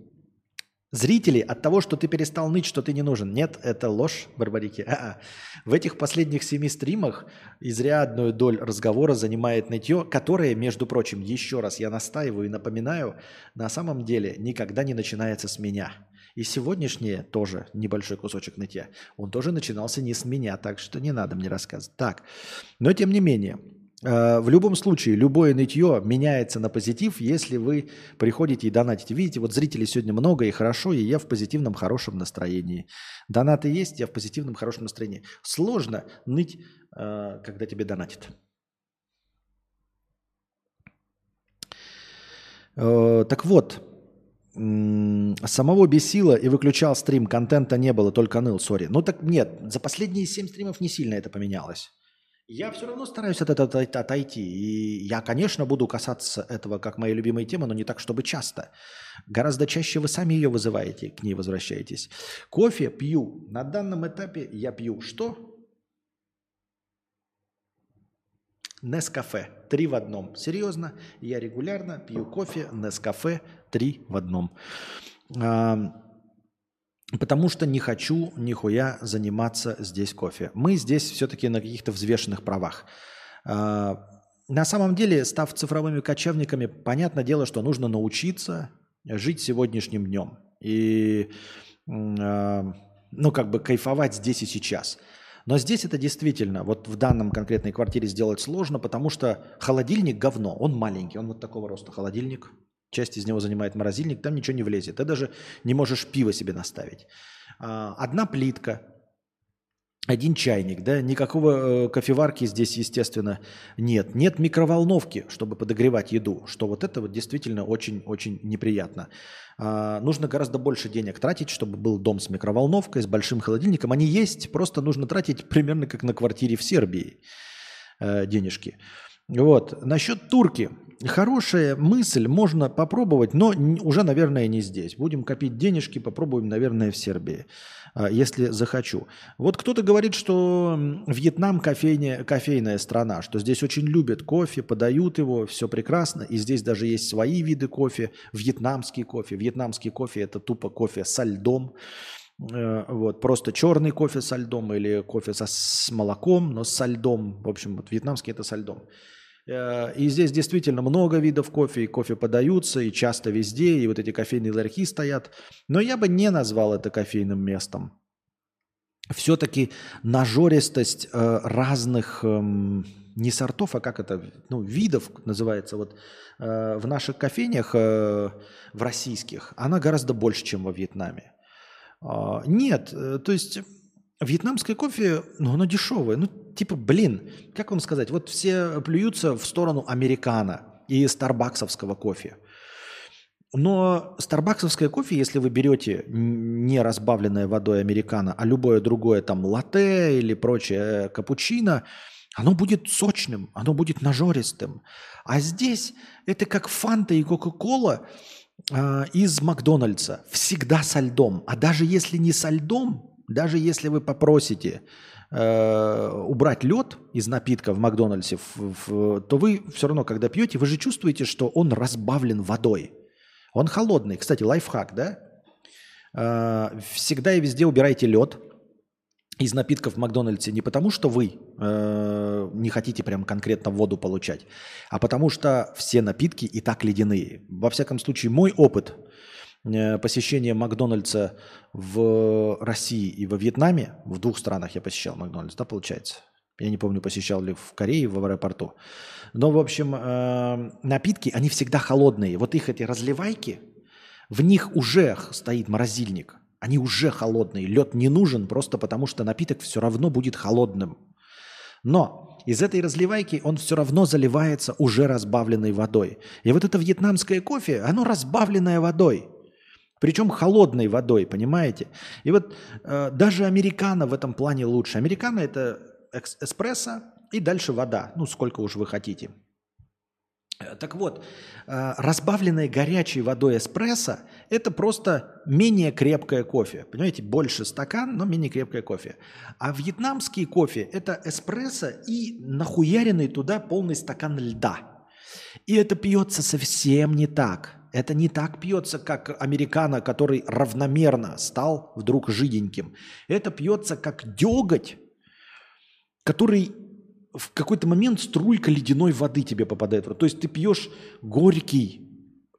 Зрители от того, что ты перестал ныть, что ты не нужен. Нет, это ложь, Барбарики. А-а. В этих последних семи стримах изрядную долю разговора занимает нытье, которое, между прочим, еще раз я настаиваю и напоминаю, на самом деле никогда не начинается с меня. И сегодняшнее тоже небольшой кусочек нытья. Он тоже начинался не с меня, так что не надо мне рассказывать. Так, но тем не менее, в любом случае, любое нытье меняется на позитив, если вы приходите и донатите. Видите, вот зрителей сегодня много и хорошо, и я в позитивном хорошем настроении. Донаты есть, я в позитивном хорошем настроении. Сложно ныть, э, когда тебе донатят. Э, так вот, самого бесило и выключал стрим, контента не было, только ныл, сори. Ну так нет, за последние 7 стримов не сильно это поменялось. Я все равно стараюсь от этого отойти. И я, конечно, буду касаться этого как моей любимой темы, но не так, чтобы часто. Гораздо чаще вы сами ее вызываете, к ней возвращаетесь. Кофе пью. На данном этапе я пью что? Нескафе. Три в одном. Серьезно, я регулярно пью кофе Нескафе три в одном. Потому что не хочу нихуя заниматься здесь кофе. Мы здесь все-таки на каких-то взвешенных правах. А, на самом деле, став цифровыми кочевниками, понятное дело, что нужно научиться жить сегодняшним днем. И, а, ну, как бы кайфовать здесь и сейчас – но здесь это действительно, вот в данном конкретной квартире сделать сложно, потому что холодильник говно, он маленький, он вот такого роста холодильник, часть из него занимает морозильник, там ничего не влезет, ты даже не можешь пиво себе наставить. А, одна плитка, один чайник, да, никакого э, кофеварки здесь, естественно, нет. Нет микроволновки, чтобы подогревать еду, что вот это вот действительно очень-очень неприятно. А, нужно гораздо больше денег тратить, чтобы был дом с микроволновкой, с большим холодильником. Они есть, просто нужно тратить примерно как на квартире в Сербии э, денежки. Вот. Насчет турки. Хорошая мысль, можно попробовать, но уже, наверное, не здесь. Будем копить денежки, попробуем, наверное, в Сербии, а, если захочу. Вот кто-то говорит, что Вьетнам кофейня, кофейная страна, что здесь очень любят кофе, подают его, все прекрасно, и здесь даже есть свои виды кофе, вьетнамский кофе. Вьетнамский кофе – это тупо кофе со льдом, э, вот, просто черный кофе со льдом или кофе со, с молоком, но со льдом. В общем, вот вьетнамский это со льдом. Э, и здесь действительно много видов кофе, и кофе подаются, и часто везде, и вот эти кофейные ларьки стоят. Но я бы не назвал это кофейным местом. Все-таки нажористость э, разных эм, не сортов, а как это, ну, видов называется, вот э, в наших кофейнях, в российских, она гораздо больше, чем во Вьетнаме. А, нет, то есть Вьетнамское кофе, ну, оно дешевое. Ну, типа, блин, как вам сказать, вот все плюются в сторону американо и старбаксовского кофе. Но старбаксовское кофе, если вы берете не разбавленное водой американо, а любое другое, там, латте или прочее э, капучино, оно будет сочным, оно будет нажористым. А здесь это как фанта и кока-кола э, из Макдональдса. Всегда со льдом. А даже если не со льдом, даже если вы попросите э, убрать лед из напитка в Макдональдсе, в, в, то вы все равно, когда пьете, вы же чувствуете, что он разбавлен водой. Он холодный. Кстати, лайфхак, да? Э, всегда и везде убирайте лед из напитков в Макдональдсе не потому, что вы э, не хотите прям конкретно воду получать, а потому что все напитки и так ледяные. Во всяком случае, мой опыт – посещение Макдональдса в России и во Вьетнаме, в двух странах я посещал Макдональдс, да, получается? Я не помню, посещал ли в Корее, в аэропорту. Но, в общем, э, напитки, они всегда холодные. Вот их эти разливайки, в них уже стоит морозильник. Они уже холодные. Лед не нужен просто потому, что напиток все равно будет холодным. Но из этой разливайки он все равно заливается уже разбавленной водой. И вот это вьетнамское кофе, оно разбавленное водой. Причем холодной водой, понимаете? И вот э, даже американо в этом плане лучше. Американо это эспрессо и дальше вода. Ну, сколько уж вы хотите. Э, так вот, э, горячей водой эспрессо – это просто менее крепкое кофе. Понимаете, больше стакан, но менее крепкое кофе. А вьетнамский кофе – это эспрессо и нахуяренный туда полный стакан льда. И это пьется совсем не так – это не так пьется, как американо, который равномерно стал вдруг жиденьким. Это пьется как деготь, который в какой-то момент струйка ледяной воды тебе попадает. То есть ты пьешь горький,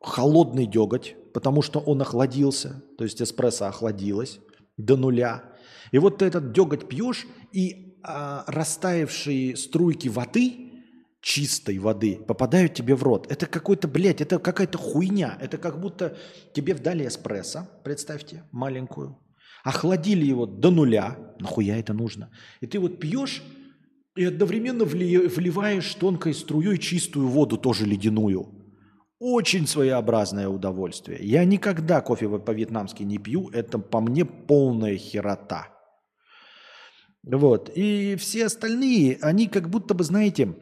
холодный деготь, потому что он охладился, то есть эспрессо охладилось до нуля. И вот ты этот деготь пьешь, и а, растаявшие струйки воды, чистой воды, попадают тебе в рот. Это какой-то, блядь, это какая-то хуйня. Это как будто тебе вдали эспрессо, представьте, маленькую, охладили его до нуля, нахуя это нужно? И ты вот пьешь и одновременно вли, вливаешь тонкой струей чистую воду, тоже ледяную. Очень своеобразное удовольствие. Я никогда кофе по-вьетнамски не пью, это по мне полная херота. Вот. И все остальные, они как будто бы, знаете,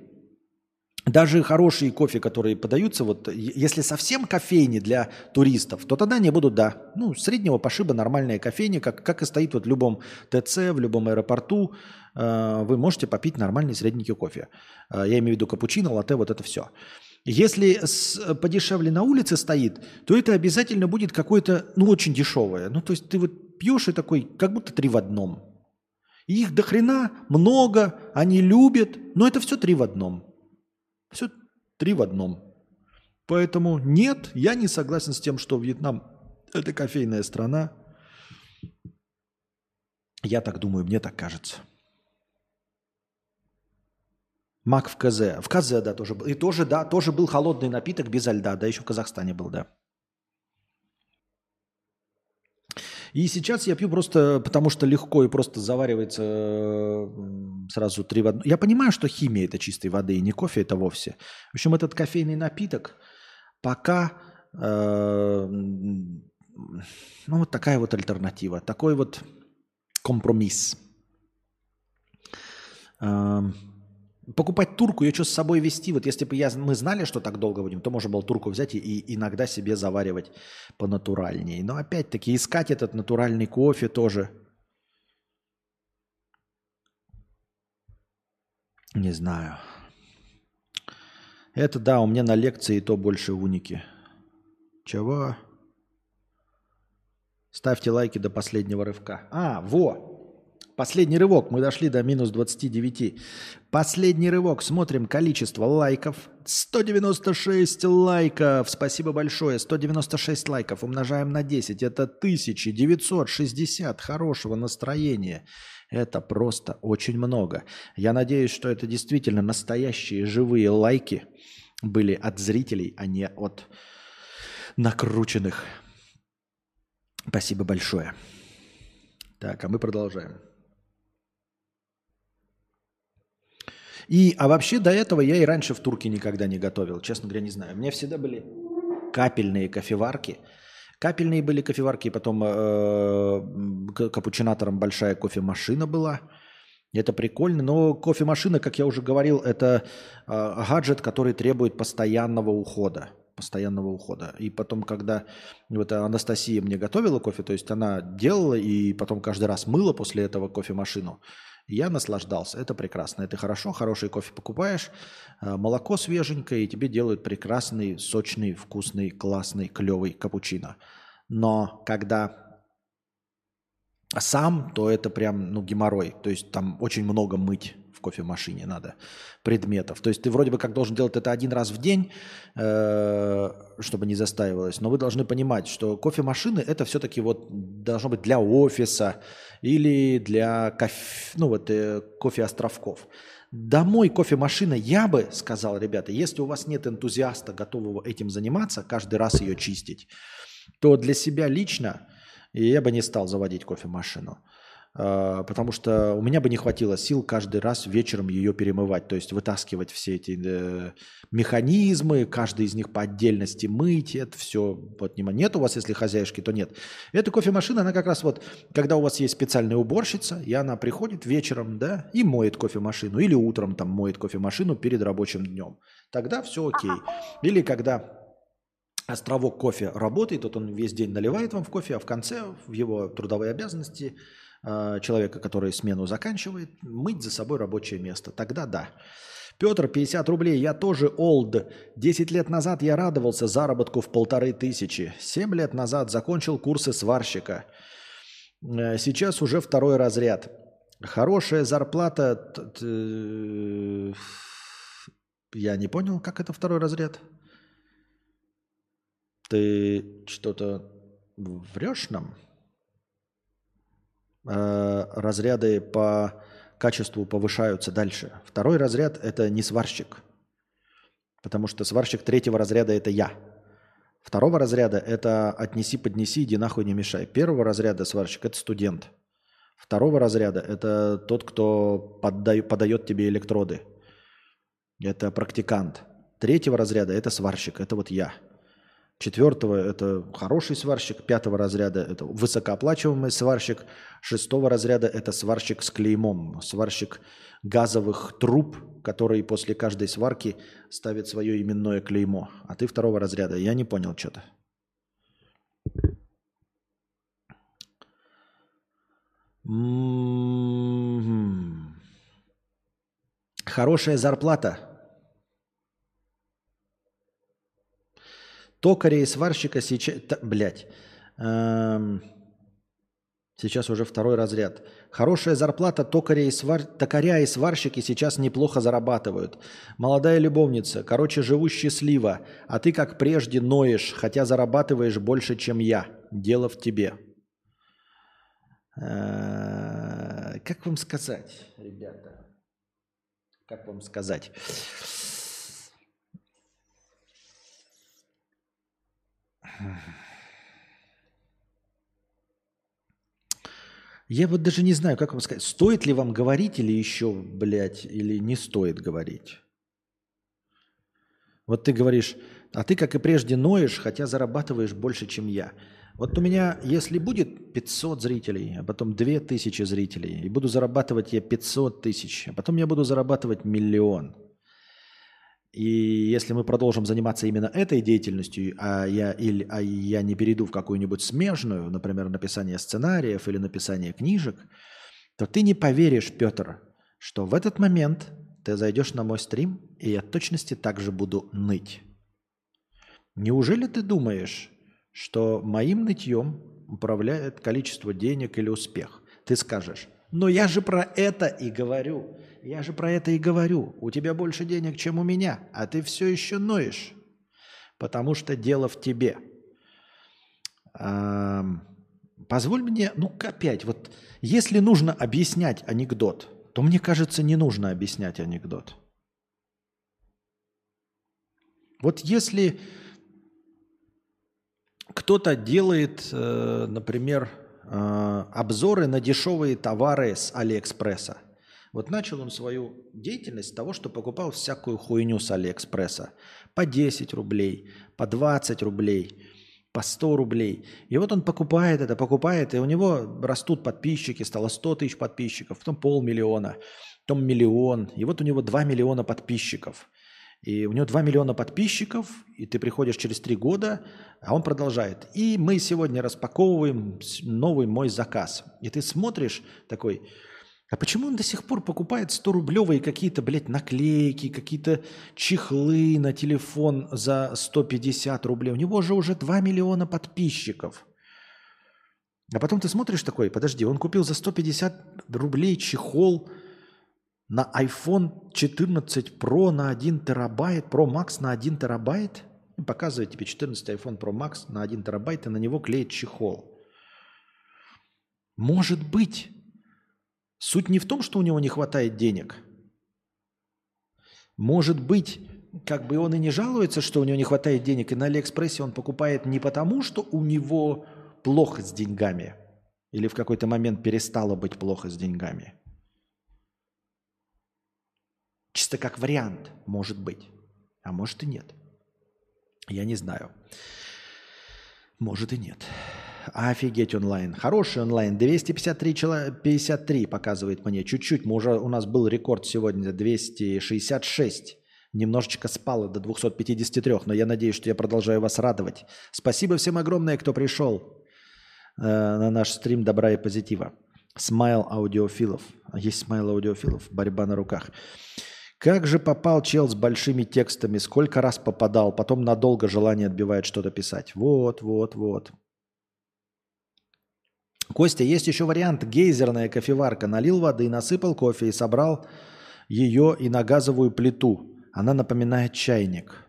даже хорошие кофе, которые подаются, вот если совсем кофейни для туристов, то тогда не будут, да, ну, среднего пошиба нормальная кофейня, как, как и стоит вот в любом ТЦ, в любом аэропорту, э, вы можете попить нормальный средненький кофе. Э, я имею в виду капучино, латте, вот это все. Если с, подешевле на улице стоит, то это обязательно будет какое-то, ну, очень дешевое. Ну, то есть ты вот пьешь и такой, как будто три в одном. Их до хрена много, они любят, но это все три в одном. Все три в одном. Поэтому нет, я не согласен с тем, что Вьетнам – это кофейная страна. Я так думаю, мне так кажется. Мак в КЗ. В КЗ, да, тоже был. И тоже, да, тоже был холодный напиток без льда. Да, еще в Казахстане был, да. И сейчас я пью просто потому, что легко и просто заваривается сразу три в одну. Я понимаю, что химия это чистой воды, и не кофе это вовсе. В общем, этот кофейный напиток пока э, ну вот такая вот альтернатива, такой вот компромисс. Э, покупать турку, ее что с собой вести? Вот если бы я, мы знали, что так долго будем, то можно было турку взять и, и иногда себе заваривать понатуральнее. Но опять-таки искать этот натуральный кофе тоже. Не знаю. Это да, у меня на лекции то больше уники. Чего? Ставьте лайки до последнего рывка. А, во! Последний рывок. Мы дошли до минус 29. Последний рывок. Смотрим количество лайков. 196 лайков. Спасибо большое. 196 лайков. Умножаем на 10. Это 1960 хорошего настроения. Это просто очень много. Я надеюсь, что это действительно настоящие живые лайки были от зрителей, а не от накрученных. Спасибо большое. Так, а мы продолжаем. И, а вообще до этого я и раньше в турке никогда не готовил. Честно говоря, не знаю. У меня всегда были капельные кофеварки. Капельные были кофеварки, потом э, капучинатором большая кофемашина была. Это прикольно, но кофемашина, как я уже говорил, это э, гаджет, который требует постоянного ухода постоянного ухода. И потом, когда вот Анастасия мне готовила кофе, то есть она делала и потом каждый раз мыла после этого кофемашину, я наслаждался. Это прекрасно. Это хорошо. Хороший кофе покупаешь. Э, молоко свеженькое, и тебе делают прекрасный, сочный, вкусный, классный, клевый капучино. Но когда сам, то это прям ну, геморрой. То есть там очень много мыть в кофемашине надо предметов. То есть ты вроде бы как должен делать это один раз в день, э, чтобы не застаивалось. Но вы должны понимать, что кофемашины это все-таки вот должно быть для офиса или для кофе, ну вот, э, кофе-островков. Домой кофемашина, я бы сказал, ребята, если у вас нет энтузиаста, готового этим заниматься, каждый раз ее чистить, то для себя лично я бы не стал заводить кофемашину. А, потому что у меня бы не хватило сил каждый раз вечером ее перемывать, то есть вытаскивать все эти э, механизмы, каждый из них по отдельности мыть, это все вот нет у вас, если хозяюшки, то нет. Эта кофемашина, она как раз вот, когда у вас есть специальная уборщица, и она приходит вечером, да, и моет кофемашину, или утром там моет кофемашину перед рабочим днем, тогда все окей. Или когда островок кофе работает, вот он весь день наливает вам в кофе, а в конце в его трудовые обязанности – Э, человека, который смену заканчивает, мыть за собой рабочее место. Тогда да. Петр, 50 рублей. Я тоже олд. 10 лет назад я радовался заработку в полторы тысячи. 7 лет назад закончил курсы сварщика. Э, сейчас уже второй разряд. Хорошая зарплата... Я не понял, как это второй разряд. Ты что-то врешь нам? Э, разряды по качеству повышаются дальше. Второй разряд – это не сварщик. Потому что сварщик третьего разряда – это я. Второго разряда – это отнеси, поднеси, иди нахуй, не мешай. Первого разряда сварщик – это студент. Второго разряда – это тот, кто поддает, подает тебе электроды. Это практикант. Третьего разряда – это сварщик, это вот я – Четвертого – это хороший сварщик. Пятого разряда – это высокооплачиваемый сварщик. Шестого разряда – это сварщик с клеймом. Сварщик газовых труб, который после каждой сварки ставит свое именное клеймо. А ты второго разряда. Я не понял что-то. М-м-м. Хорошая зарплата – Токаря и сварщика сейчас... Блять. Эм... Сейчас уже второй разряд. Хорошая зарплата токаря и, свар... токаря и сварщики сейчас неплохо зарабатывают. Молодая любовница, короче, живу счастливо, а ты как прежде ноешь, хотя зарабатываешь больше, чем я. Дело в тебе. Э, как вам сказать, ребята? Как вам сказать? Я вот даже не знаю, как вам сказать, стоит ли вам говорить или еще, блядь, или не стоит говорить. Вот ты говоришь, а ты, как и прежде, ноешь, хотя зарабатываешь больше, чем я. Вот у меня, если будет 500 зрителей, а потом 2000 зрителей, и буду зарабатывать я 500 тысяч, а потом я буду зарабатывать миллион – и если мы продолжим заниматься именно этой деятельностью, а я, или, а я не перейду в какую-нибудь смежную, например, написание сценариев или написание книжек, то ты не поверишь, Петр, что в этот момент ты зайдешь на мой стрим, и я точности также буду ныть. Неужели ты думаешь, что моим нытьем управляет количество денег или успех? Ты скажешь, но я же про это и говорю. Я же про это и говорю. У тебя больше денег, чем у меня, а ты все еще ноешь. Потому что дело в тебе. А, позволь мне, ну опять, вот если нужно объяснять анекдот, то мне кажется, не нужно объяснять анекдот. Вот если кто-то делает, э, например, э, обзоры на дешевые товары с Алиэкспресса – вот начал он свою деятельность с того, что покупал всякую хуйню с Алиэкспресса. По 10 рублей, по 20 рублей, по 100 рублей. И вот он покупает это, покупает, и у него растут подписчики, стало 100 тысяч подписчиков, потом полмиллиона, потом миллион. И вот у него 2 миллиона подписчиков. И у него 2 миллиона подписчиков, и ты приходишь через 3 года, а он продолжает. И мы сегодня распаковываем новый мой заказ. И ты смотришь такой, а почему он до сих пор покупает 100-рублевые какие-то, блядь, наклейки, какие-то чехлы на телефон за 150 рублей? У него же уже 2 миллиона подписчиков. А потом ты смотришь такой, подожди, он купил за 150 рублей чехол на iPhone 14 Pro на 1 терабайт, Pro Max на 1 терабайт. Показывает тебе 14 iPhone Pro Max на 1 терабайт, и на него клеит чехол. Может быть, Суть не в том, что у него не хватает денег. Может быть, как бы он и не жалуется, что у него не хватает денег, и на Алиэкспрессе он покупает не потому, что у него плохо с деньгами, или в какой-то момент перестало быть плохо с деньгами. Чисто как вариант, может быть. А может и нет. Я не знаю. Может и нет. Офигеть онлайн. Хороший онлайн. 253 53 показывает мне. Чуть-чуть. Мы уже, у нас был рекорд сегодня 266. Немножечко спало до 253, но я надеюсь, что я продолжаю вас радовать. Спасибо всем огромное, кто пришел э, на наш стрим добра и позитива. Смайл аудиофилов. Есть смайл аудиофилов. Борьба на руках. Как же попал чел с большими текстами, сколько раз попадал, потом надолго желание отбивает что-то писать. Вот, вот, вот. Костя, есть еще вариант. Гейзерная кофеварка. Налил воды, насыпал кофе и собрал ее и на газовую плиту. Она напоминает чайник.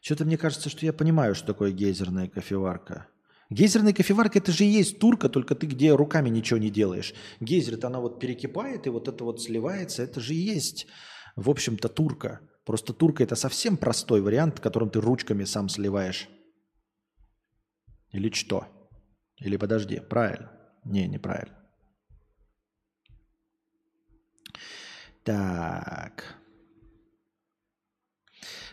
Что-то мне кажется, что я понимаю, что такое гейзерная кофеварка. Гейзерная кофеварка это же и есть турка, только ты где руками ничего не делаешь. Гейзер она вот перекипает и вот это вот сливается. Это же и есть, в общем-то, турка. Просто турка это совсем простой вариант, которым ты ручками сам сливаешь. Или что? Или подожди, правильно? Не, неправильно. Так.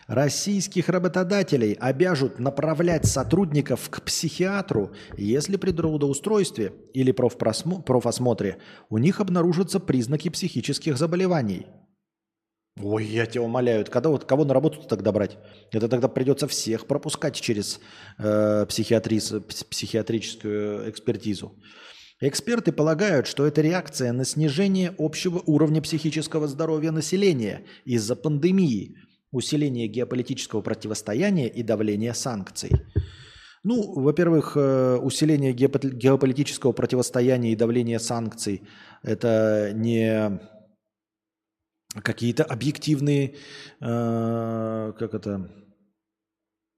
Российских работодателей обяжут направлять сотрудников к психиатру, если при трудоустройстве или профосмотре у них обнаружатся признаки психических заболеваний. Ой, я тебя умоляю, когда вот кого на работу тогда брать? Это тогда придется всех пропускать через э, психиатрическую экспертизу. Эксперты полагают, что это реакция на снижение общего уровня психического здоровья населения из-за пандемии – усиление геополитического противостояния и давления санкций. Ну, во-первых, э, усиление геополитического противостояния и давления санкций – это не какие-то объективные, э, как это,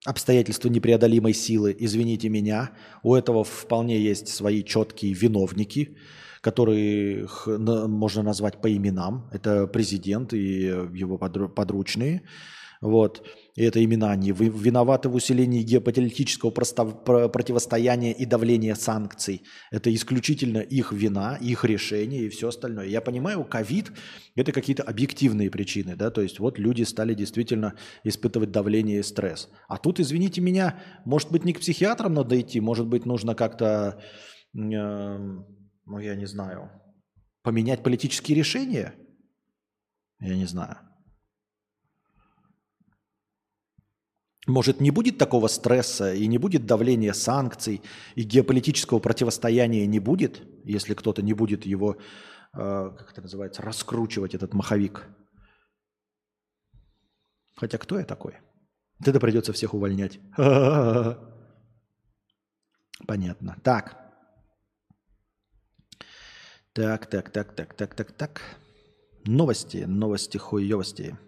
обстоятельства непреодолимой силы. Извините меня, у этого вполне есть свои четкие виновники – которых можно назвать по именам. Это президент и его подручные. Вот. И это имена они виноваты в усилении геополитического противостояния и давления санкций. Это исключительно их вина, их решение и все остальное. Я понимаю, ковид – это какие-то объективные причины. Да? То есть вот люди стали действительно испытывать давление и стресс. А тут, извините меня, может быть, не к психиатрам надо идти, может быть, нужно как-то э, ну, я не знаю, поменять политические решения? Я не знаю. Может, не будет такого стресса и не будет давления санкций, и геополитического противостояния не будет, если кто-то не будет его, э, как это называется, раскручивать, этот маховик. Хотя кто я такой? Тогда придется всех увольнять. Понятно. Так. Так, так, так, так, так, так, так. Новости, новости, хуевости.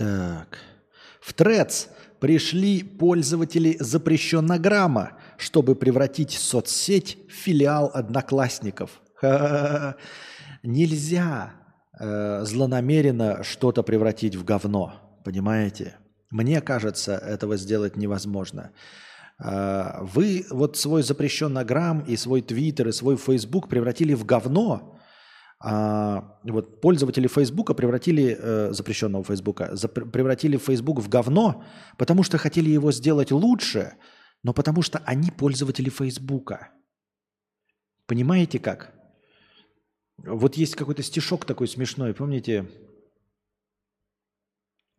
Так. В Трец пришли пользователи запрещеннограмма, чтобы превратить соцсеть в филиал одноклассников. Ха-ха-ха. Нельзя э, злонамеренно что-то превратить в говно. Понимаете? Мне кажется, этого сделать невозможно. Э, вы вот свой запрещенный грамм и свой твиттер и свой фейсбук превратили в говно. А, вот пользователи Фейсбука превратили, э, запрещенного Фейсбука, запр- превратили Facebook в говно, потому что хотели его сделать лучше, но потому что они пользователи Фейсбука. Понимаете как? Вот есть какой-то стишок такой смешной, помните?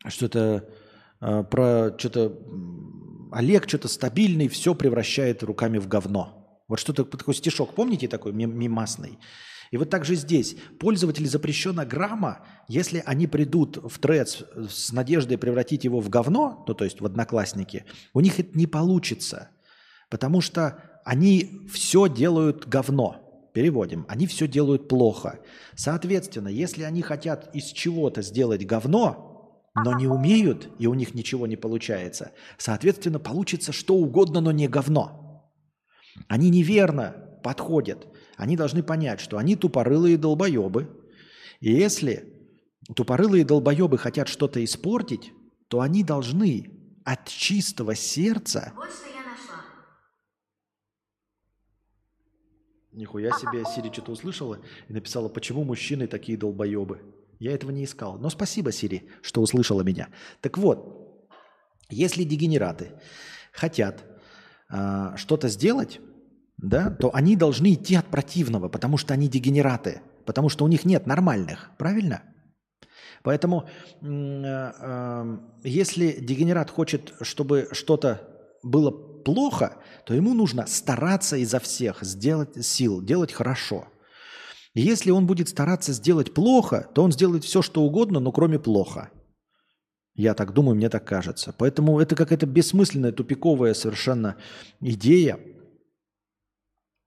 Что-то э, про что-то Олег что-то стабильный, все превращает руками в говно. Вот что-то такой стишок, помните такой мимасный? И вот так же здесь. Пользователи запрещена грамма, если они придут в трец с надеждой превратить его в говно, ну то есть в одноклассники, у них это не получится. Потому что они все делают говно. Переводим. Они все делают плохо. Соответственно, если они хотят из чего-то сделать говно, но не умеют, и у них ничего не получается, соответственно, получится что угодно, но не говно. Они неверно подходят. Они должны понять, что они тупорылые долбоебы. И если тупорылые долбоебы хотят что-то испортить, то они должны от чистого сердца вот Нихуя себе, Сири что-то услышала и написала, почему мужчины такие долбоебы. Я этого не искал. Но спасибо, Сири, что услышала меня. Так вот, если дегенераты хотят э, что-то сделать, да, то они должны идти от противного, потому что они дегенераты, потому что у них нет нормальных, правильно? Поэтому э, э, если дегенерат хочет, чтобы что-то было плохо, то ему нужно стараться изо всех сделать сил, делать хорошо. Если он будет стараться сделать плохо, то он сделает все, что угодно, но кроме плохо. Я так думаю, мне так кажется. Поэтому это какая-то бессмысленная, тупиковая совершенно идея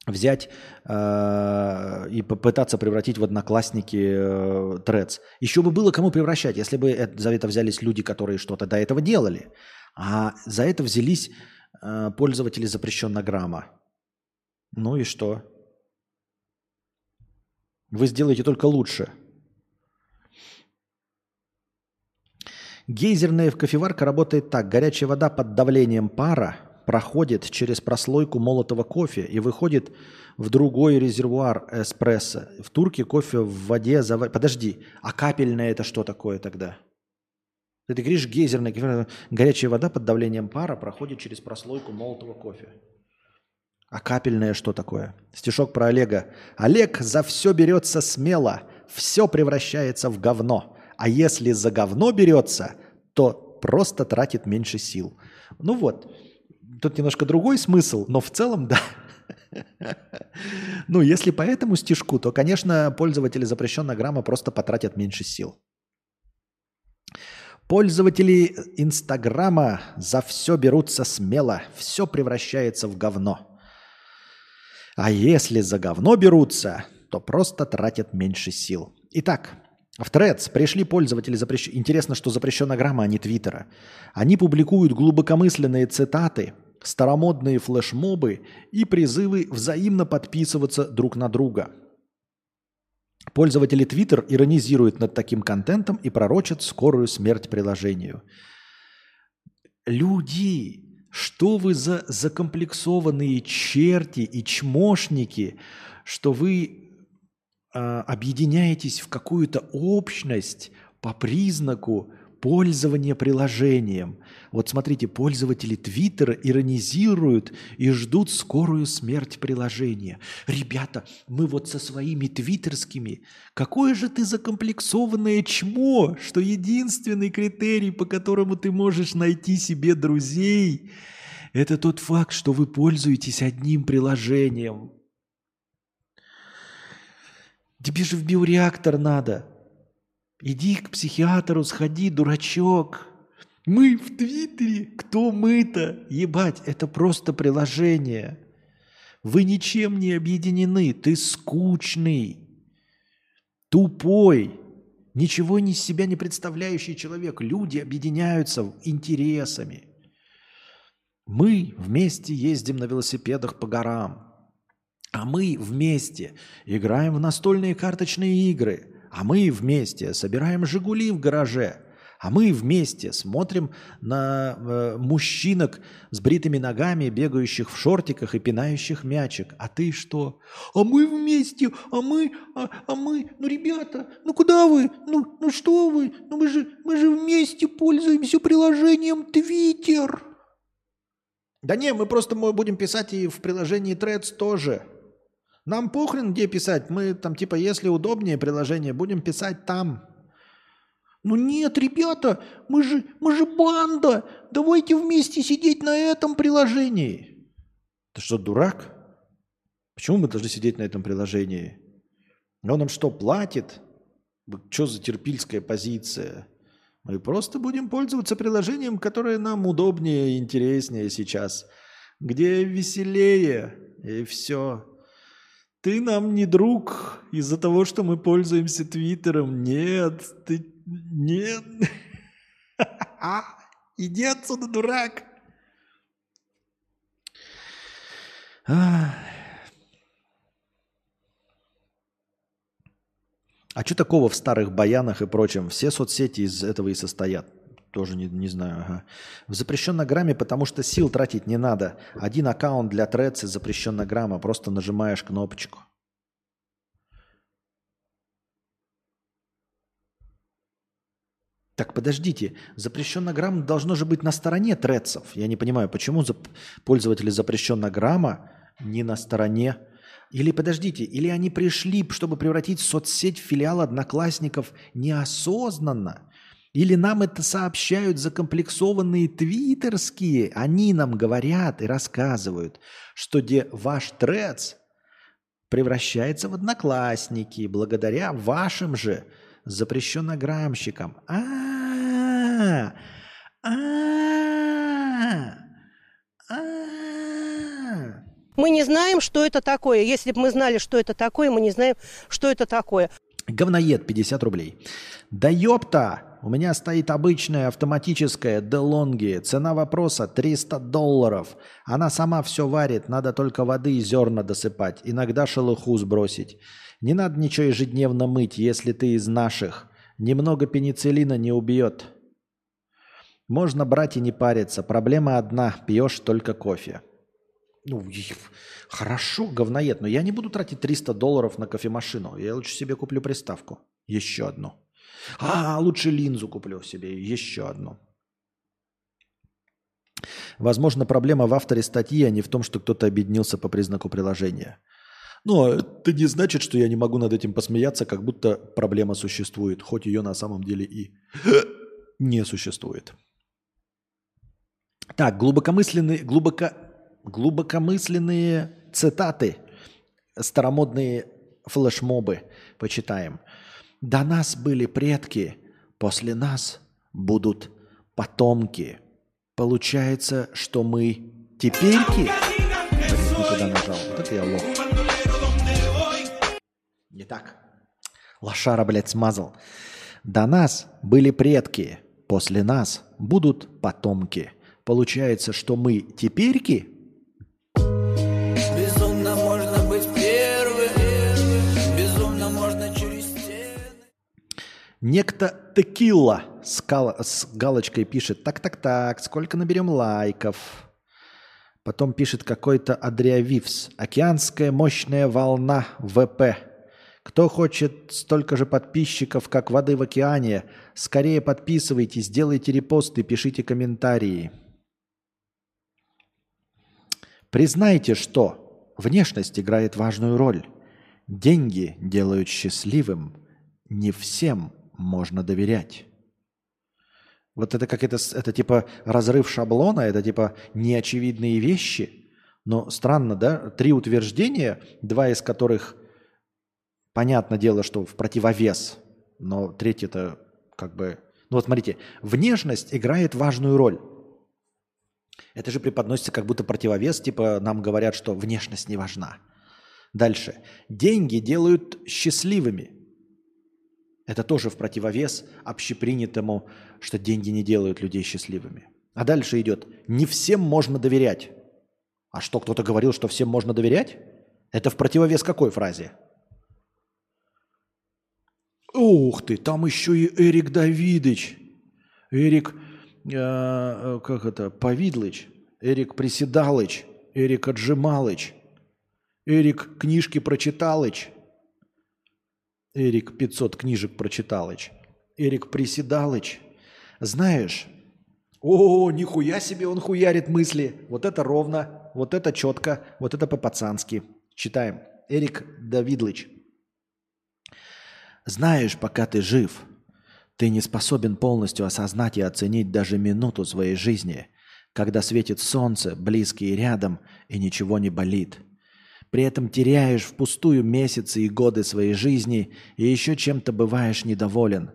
взять э, и попытаться превратить в одноклассники э, Threads. Еще бы было кому превращать, если бы за это взялись люди, которые что-то до этого делали. А за это взялись э, пользователи запрещеннограмма. Ну и что? Вы сделаете только лучше. Гейзерная кофеварка работает так. Горячая вода под давлением пара проходит через прослойку молотого кофе и выходит в другой резервуар эспрессо. В турке кофе в воде завар... Подожди, а капельное это что такое тогда? Ты, говоришь, гейзерная горячая вода под давлением пара проходит через прослойку молотого кофе. А капельное что такое? Стишок про Олега. Олег за все берется смело, все превращается в говно. А если за говно берется, то просто тратит меньше сил. Ну вот, тут немножко другой смысл, но в целом да. Ну, если по этому стишку, то, конечно, пользователи запрещенного грамма просто потратят меньше сил. Пользователи Инстаграма за все берутся смело, все превращается в говно. А если за говно берутся, то просто тратят меньше сил. Итак, в Threads пришли пользователи запрещ... Интересно, что запрещена грамма, а не Твиттера. Они публикуют глубокомысленные цитаты, старомодные флешмобы и призывы взаимно подписываться друг на друга. Пользователи Twitter иронизируют над таким контентом и пророчат скорую смерть приложению. Люди, что вы за закомплексованные черти и чмошники, что вы э, объединяетесь в какую-то общность по признаку пользования приложением. Вот смотрите, пользователи Твиттера иронизируют и ждут скорую смерть приложения. Ребята, мы вот со своими твиттерскими. Какое же ты закомплексованное чмо, что единственный критерий, по которому ты можешь найти себе друзей, это тот факт, что вы пользуетесь одним приложением. Тебе же в биореактор надо – Иди к психиатру, сходи, дурачок. Мы в Твиттере. Кто мы-то? Ебать, это просто приложение. Вы ничем не объединены. Ты скучный, тупой, ничего из себя не представляющий человек. Люди объединяются интересами. Мы вместе ездим на велосипедах по горам. А мы вместе играем в настольные карточные игры – а мы вместе собираем «Жигули» в гараже. А мы вместе смотрим на э, мужчинок с бритыми ногами, бегающих в шортиках и пинающих мячик. А ты что? А мы вместе, а мы, а, а мы, ну, ребята, ну куда вы? Ну, ну что вы? Ну мы же, мы же вместе пользуемся приложением Твиттер. Да не, мы просто мы будем писать и в приложении Threads тоже. Нам похрен, где писать. Мы там, типа, если удобнее приложение, будем писать там. Ну нет, ребята, мы же, мы же банда. Давайте вместе сидеть на этом приложении. Ты что, дурак? Почему мы должны сидеть на этом приложении? Он нам что, платит? Что за терпильская позиция? Мы просто будем пользоваться приложением, которое нам удобнее и интереснее сейчас. Где веселее. И все. Ты нам не друг из-за того, что мы пользуемся Твиттером. Нет, ты... Нет. Иди отсюда, дурак. А что такого в старых баянах и прочем? Все соцсети из этого и состоят. Тоже не, не знаю. Ага. В запрещенной грамме, потому что сил тратить не надо. Один аккаунт для Threads запрещенная грамма. Просто нажимаешь кнопочку. Так подождите, запрещенная грамма должно же быть на стороне тредсов. Я не понимаю, почему зап- пользователи запрещенная грамма не на стороне. Или подождите, или они пришли, чтобы превратить соцсеть в филиал одноклассников неосознанно. Или нам это сообщают закомплексованные твиттерские. Они нам говорят и рассказывают, что где ваш трец превращается в одноклассники благодаря вашим же запрещеннограммщикам. А, а, а, Мы не знаем, что это такое. Если бы мы знали, что это такое, мы не знаем, что это такое. Говноед 50 рублей. Да ёпта! У меня стоит обычная автоматическая DeLonghi. Цена вопроса 300 долларов. Она сама все варит, надо только воды и зерна досыпать. Иногда шелуху сбросить. Не надо ничего ежедневно мыть, если ты из наших. Немного пенициллина не убьет. Можно брать и не париться. Проблема одна. Пьешь только кофе. Ну, хорошо, говноед, но я не буду тратить 300 долларов на кофемашину. Я лучше себе куплю приставку. Еще одну. А, лучше линзу куплю себе. Еще одну. Возможно, проблема в авторе статьи, а не в том, что кто-то объединился по признаку приложения. Но это не значит, что я не могу над этим посмеяться, как будто проблема существует, хоть ее на самом деле и не существует. Так, глубокомысленные, глубоко, глубокомысленные цитаты, старомодные флешмобы почитаем. До нас были предки, после нас будут потомки. Получается, что мы теперьки... Блин, не нажал. Вот это я лох. Не так. Лошара, блядь, смазал. До нас были предки, после нас будут потомки. Получается, что мы теперьки? Некто Текила с, кал- с галочкой пишет, так-так-так, сколько наберем лайков? Потом пишет какой-то Адриавивс, океанская мощная волна ВП. Кто хочет столько же подписчиков, как воды в океане, скорее подписывайтесь, делайте репосты, пишите комментарии. Признайте, что внешность играет важную роль. Деньги делают счастливым. Не всем можно доверять. Вот это как это, это типа разрыв шаблона, это типа неочевидные вещи. Но странно, да? Три утверждения, два из которых, понятное дело, что в противовес, но третье-то как бы... Ну вот смотрите, внешность играет важную роль. Это же преподносится как будто противовес, типа нам говорят, что внешность не важна. Дальше. Деньги делают счастливыми. Это тоже в противовес общепринятому, что деньги не делают людей счастливыми. А дальше идет. Не всем можно доверять. А что, кто-то говорил, что всем можно доверять? Это в противовес какой фразе? Ух ты, там еще и Эрик Давидыч. Эрик, э, э, как это, Повидлыч. Эрик Приседалыч. Эрик Отжималыч. Эрик книжки прочиталыч. Эрик 500 книжек прочиталыч. Эрик Приседалыч. Знаешь, о, нихуя себе он хуярит мысли. Вот это ровно, вот это четко, вот это по-пацански. Читаем. Эрик Давидлыч. Знаешь, пока ты жив, ты не способен полностью осознать и оценить даже минуту своей жизни, когда светит солнце, близкие рядом, и ничего не болит. При этом теряешь впустую месяцы и годы своей жизни, и еще чем-то бываешь недоволен.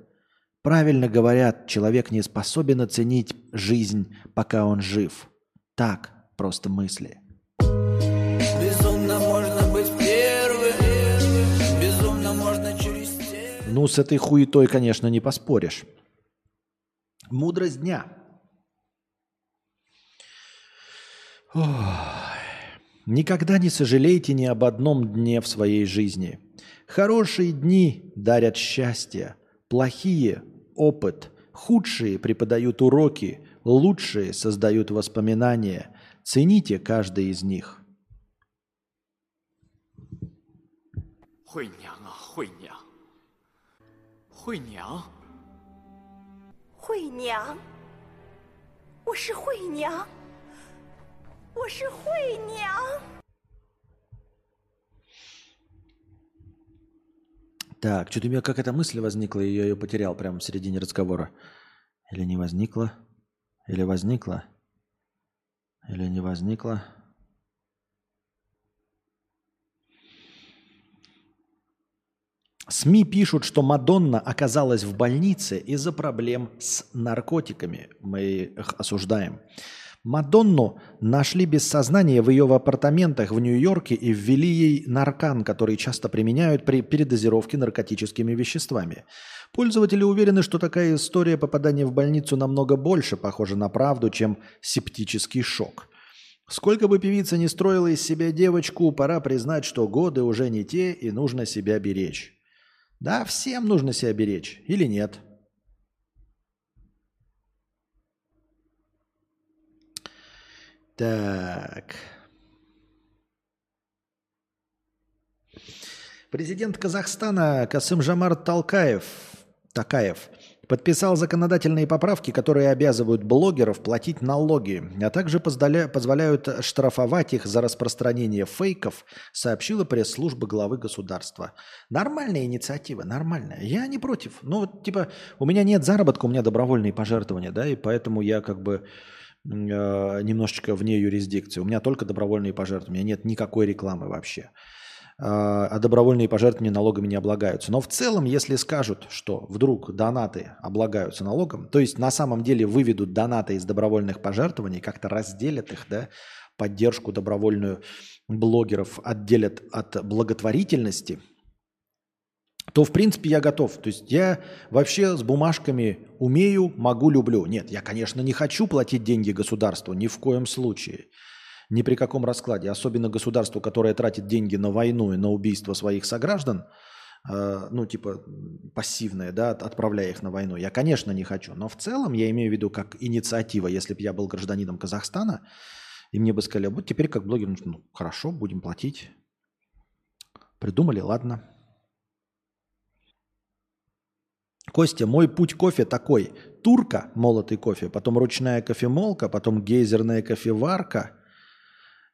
Правильно говорят, человек не способен оценить жизнь, пока он жив. Так, просто мысли. Безумно можно быть первым, безумно можно через стены. Ну, с этой хуетой, конечно, не поспоришь. Мудрость дня. Ой. Никогда не сожалейте ни об одном дне в своей жизни. Хорошие дни дарят счастье, плохие – опыт, худшие преподают уроки, лучшие создают воспоминания. Цените каждый из них. 惠娘啊，惠娘，惠娘，惠娘，我是惠娘， 我是惠娘。 Так, что-то у меня какая-то мысль возникла, и я ее потерял прямо в середине разговора. Или не возникла? Или возникла? Или не возникла? СМИ пишут, что Мадонна оказалась в больнице из-за проблем с наркотиками. Мы их осуждаем. Мадонну нашли без сознания в ее апартаментах в Нью-Йорке и ввели ей наркан, который часто применяют при передозировке наркотическими веществами. Пользователи уверены, что такая история попадания в больницу намного больше похожа на правду, чем септический шок. Сколько бы певица не строила из себя девочку, пора признать, что годы уже не те и нужно себя беречь. Да, всем нужно себя беречь. Или нет? Так. Президент Казахстана Касым Жамар Талкаев, Такаев подписал законодательные поправки, которые обязывают блогеров платить налоги, а также позволя- позволяют штрафовать их за распространение фейков, сообщила пресс-служба главы государства. Нормальная инициатива, нормальная. Я не против. Ну, вот, типа, у меня нет заработка, у меня добровольные пожертвования, да, и поэтому я как бы немножечко вне юрисдикции. У меня только добровольные пожертвования, у меня нет никакой рекламы вообще а добровольные пожертвования налогами не облагаются. Но в целом, если скажут, что вдруг донаты облагаются налогом, то есть на самом деле выведут донаты из добровольных пожертвований, как-то разделят их, да, поддержку добровольную блогеров отделят от благотворительности, то, в принципе, я готов. То есть я вообще с бумажками умею, могу, люблю. Нет, я, конечно, не хочу платить деньги государству, ни в коем случае. Ни при каком раскладе. Особенно государству, которое тратит деньги на войну и на убийство своих сограждан, э, ну, типа, пассивное, да, от- отправляя их на войну. Я, конечно, не хочу. Но в целом я имею в виду как инициатива. Если бы я был гражданином Казахстана, и мне бы сказали, вот теперь как блогер, ну, хорошо, будем платить. Придумали, ладно. Костя, мой путь кофе такой. Турка, молотый кофе, потом ручная кофемолка, потом гейзерная кофеварка.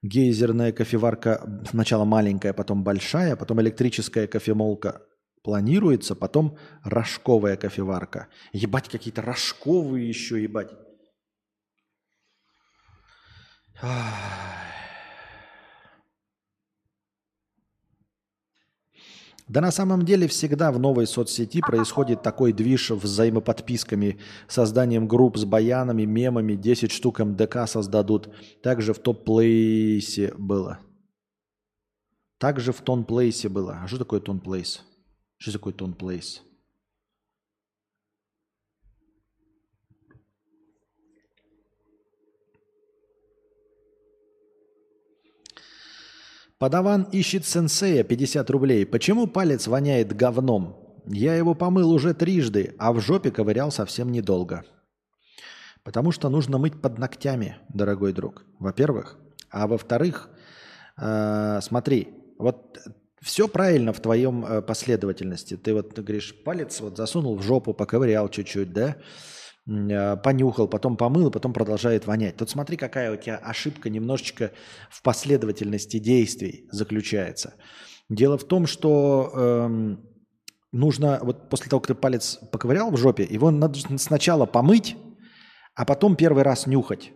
Гейзерная кофеварка сначала маленькая, потом большая, потом электрическая кофемолка планируется, потом рожковая кофеварка. Ебать, какие-то рожковые еще, ебать. Ах. Да на самом деле всегда в новой соцсети происходит такой движ взаимоподписками, созданием групп с баянами, мемами, 10 штук МДК создадут. Также в топ-плейсе было. Также в тон-плейсе было. А что такое тон-плейс? Что такое тон-плейс? Подаван ищет сенсея 50 рублей. Почему палец воняет говном? Я его помыл уже трижды, а в жопе ковырял совсем недолго. Потому что нужно мыть под ногтями, дорогой друг. Во-первых. А во-вторых, э, смотри, вот все правильно в твоем э, последовательности. Ты вот ты говоришь, палец вот засунул в жопу, поковырял чуть-чуть, да? Э, понюхал, потом помыл, потом продолжает вонять. Тут смотри, какая у тебя ошибка немножечко в последовательности действий заключается. Дело в том, что эм, нужно, вот после того, как ты палец поковырял в жопе, его надо сначала помыть, а потом первый раз нюхать.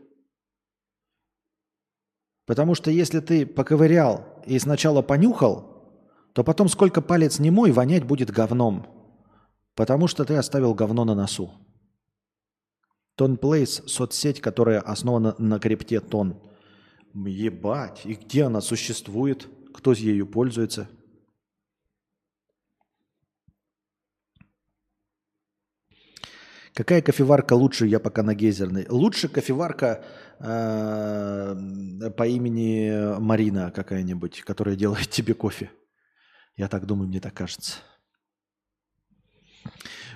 Потому что если ты поковырял и сначала понюхал, то потом сколько палец не мой, вонять будет говном. Потому что ты оставил говно на носу. Тонплейс – соцсеть, которая основана на крипте Тон. Ебать, и где она существует? Кто ею пользуется? Какая кофеварка лучше? Я пока на гейзерной. Лучше кофеварка э, по имени Марина какая-нибудь, которая делает тебе кофе. Я так думаю, мне так кажется.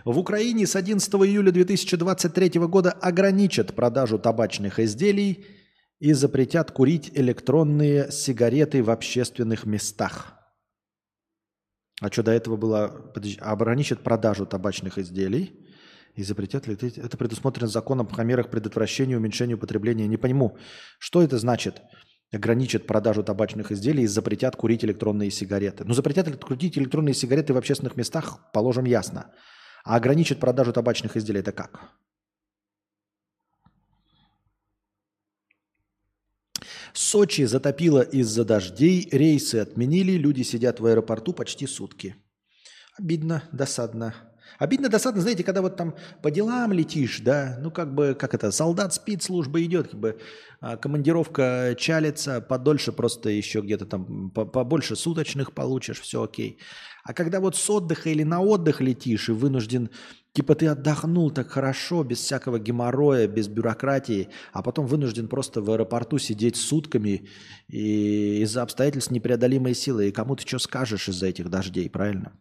В Украине с 11 июля 2023 года ограничат продажу табачных изделий и запретят курить электронные сигареты в общественных местах. А что до этого было? Подожди, ограничат продажу табачных изделий и запретят ли это предусмотрено законом о мерах предотвращения и уменьшения употребления. Не пойму, что это значит? Ограничат продажу табачных изделий и запретят курить электронные сигареты. Ну, запретят курить электронные сигареты в общественных местах, положим, ясно. А ограничат продажу табачных изделий это как? Сочи затопило из-за дождей, рейсы отменили, люди сидят в аэропорту почти сутки. Обидно, досадно. Обидно, досадно, знаете, когда вот там по делам летишь, да, ну как бы, как это, солдат спит, служба идет, как бы а, командировка чалится, подольше просто еще где-то там, по- побольше суточных получишь, все окей. А когда вот с отдыха или на отдых летишь и вынужден, типа ты отдохнул так хорошо, без всякого геморроя, без бюрократии, а потом вынужден просто в аэропорту сидеть сутками и из-за обстоятельств непреодолимой силы, и кому ты что скажешь из-за этих дождей, правильно?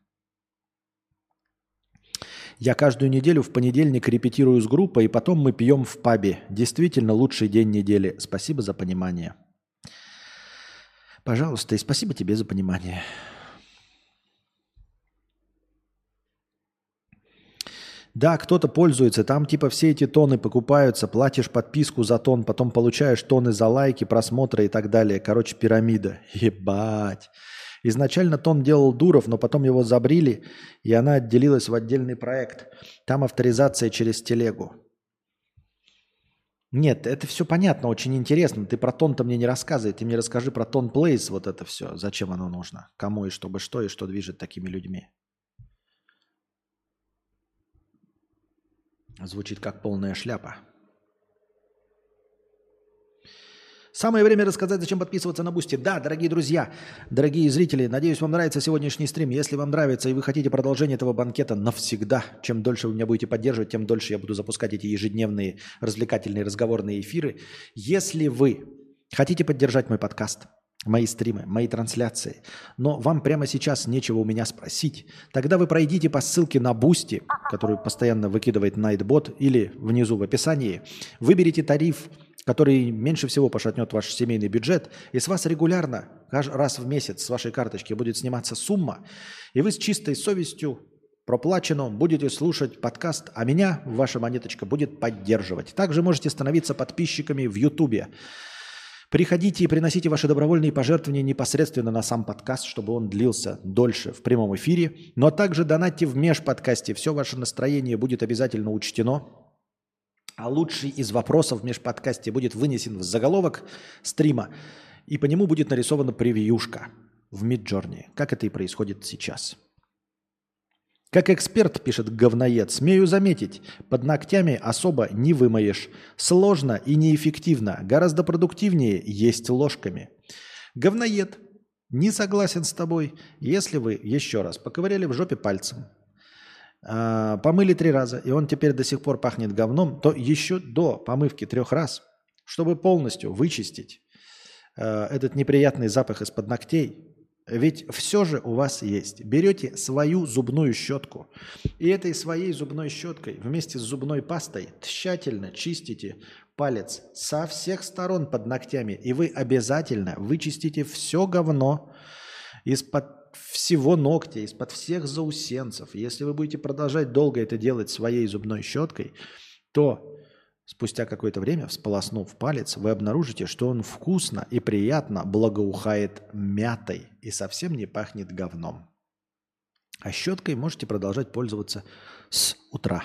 Я каждую неделю в понедельник репетирую с группой, и потом мы пьем в пабе. Действительно лучший день недели. Спасибо за понимание. Пожалуйста, и спасибо тебе за понимание. Да, кто-то пользуется, там типа все эти тоны покупаются, платишь подписку за тон, потом получаешь тоны за лайки, просмотры и так далее. Короче, пирамида. Ебать. Изначально тон делал Дуров, но потом его забрили, и она отделилась в отдельный проект. Там авторизация через телегу. Нет, это все понятно, очень интересно. Ты про тон-то мне не рассказывай. Ты мне расскажи про тон плейс, вот это все. Зачем оно нужно? Кому и чтобы что, и что движет такими людьми. Звучит как полная шляпа. Самое время рассказать, зачем подписываться на Boosty. Да, дорогие друзья, дорогие зрители, надеюсь, вам нравится сегодняшний стрим. Если вам нравится и вы хотите продолжение этого банкета навсегда, чем дольше вы меня будете поддерживать, тем дольше я буду запускать эти ежедневные развлекательные разговорные эфиры. Если вы хотите поддержать мой подкаст, мои стримы, мои трансляции, но вам прямо сейчас нечего у меня спросить, тогда вы пройдите по ссылке на Boosty, которую постоянно выкидывает Nightbot, или внизу в описании, выберите тариф, который меньше всего пошатнет ваш семейный бюджет, и с вас регулярно, раз в месяц с вашей карточки будет сниматься сумма, и вы с чистой совестью проплачено, будете слушать подкаст, а меня ваша монеточка будет поддерживать. Также можете становиться подписчиками в Ютубе. Приходите и приносите ваши добровольные пожертвования непосредственно на сам подкаст, чтобы он длился дольше в прямом эфире. Но также донатьте в межподкасте. Все ваше настроение будет обязательно учтено. А лучший из вопросов в межподкасте будет вынесен в заголовок стрима, и по нему будет нарисована превьюшка в Миджорни, как это и происходит сейчас. Как эксперт, пишет говноед, смею заметить, под ногтями особо не вымоешь. Сложно и неэффективно, гораздо продуктивнее есть ложками. Говноед, не согласен с тобой, если вы еще раз поковыряли в жопе пальцем, а, помыли три раза, и он теперь до сих пор пахнет говном, то еще до помывки трех раз, чтобы полностью вычистить э, этот неприятный запах из-под ногтей, ведь все же у вас есть. Берете свою зубную щетку, и этой своей зубной щеткой вместе с зубной пастой тщательно чистите палец со всех сторон под ногтями, и вы обязательно вычистите все говно из-под всего ногтя, из-под всех заусенцев. Если вы будете продолжать долго это делать своей зубной щеткой, то спустя какое-то время, всполоснув палец, вы обнаружите, что он вкусно и приятно благоухает мятой и совсем не пахнет говном. А щеткой можете продолжать пользоваться с утра.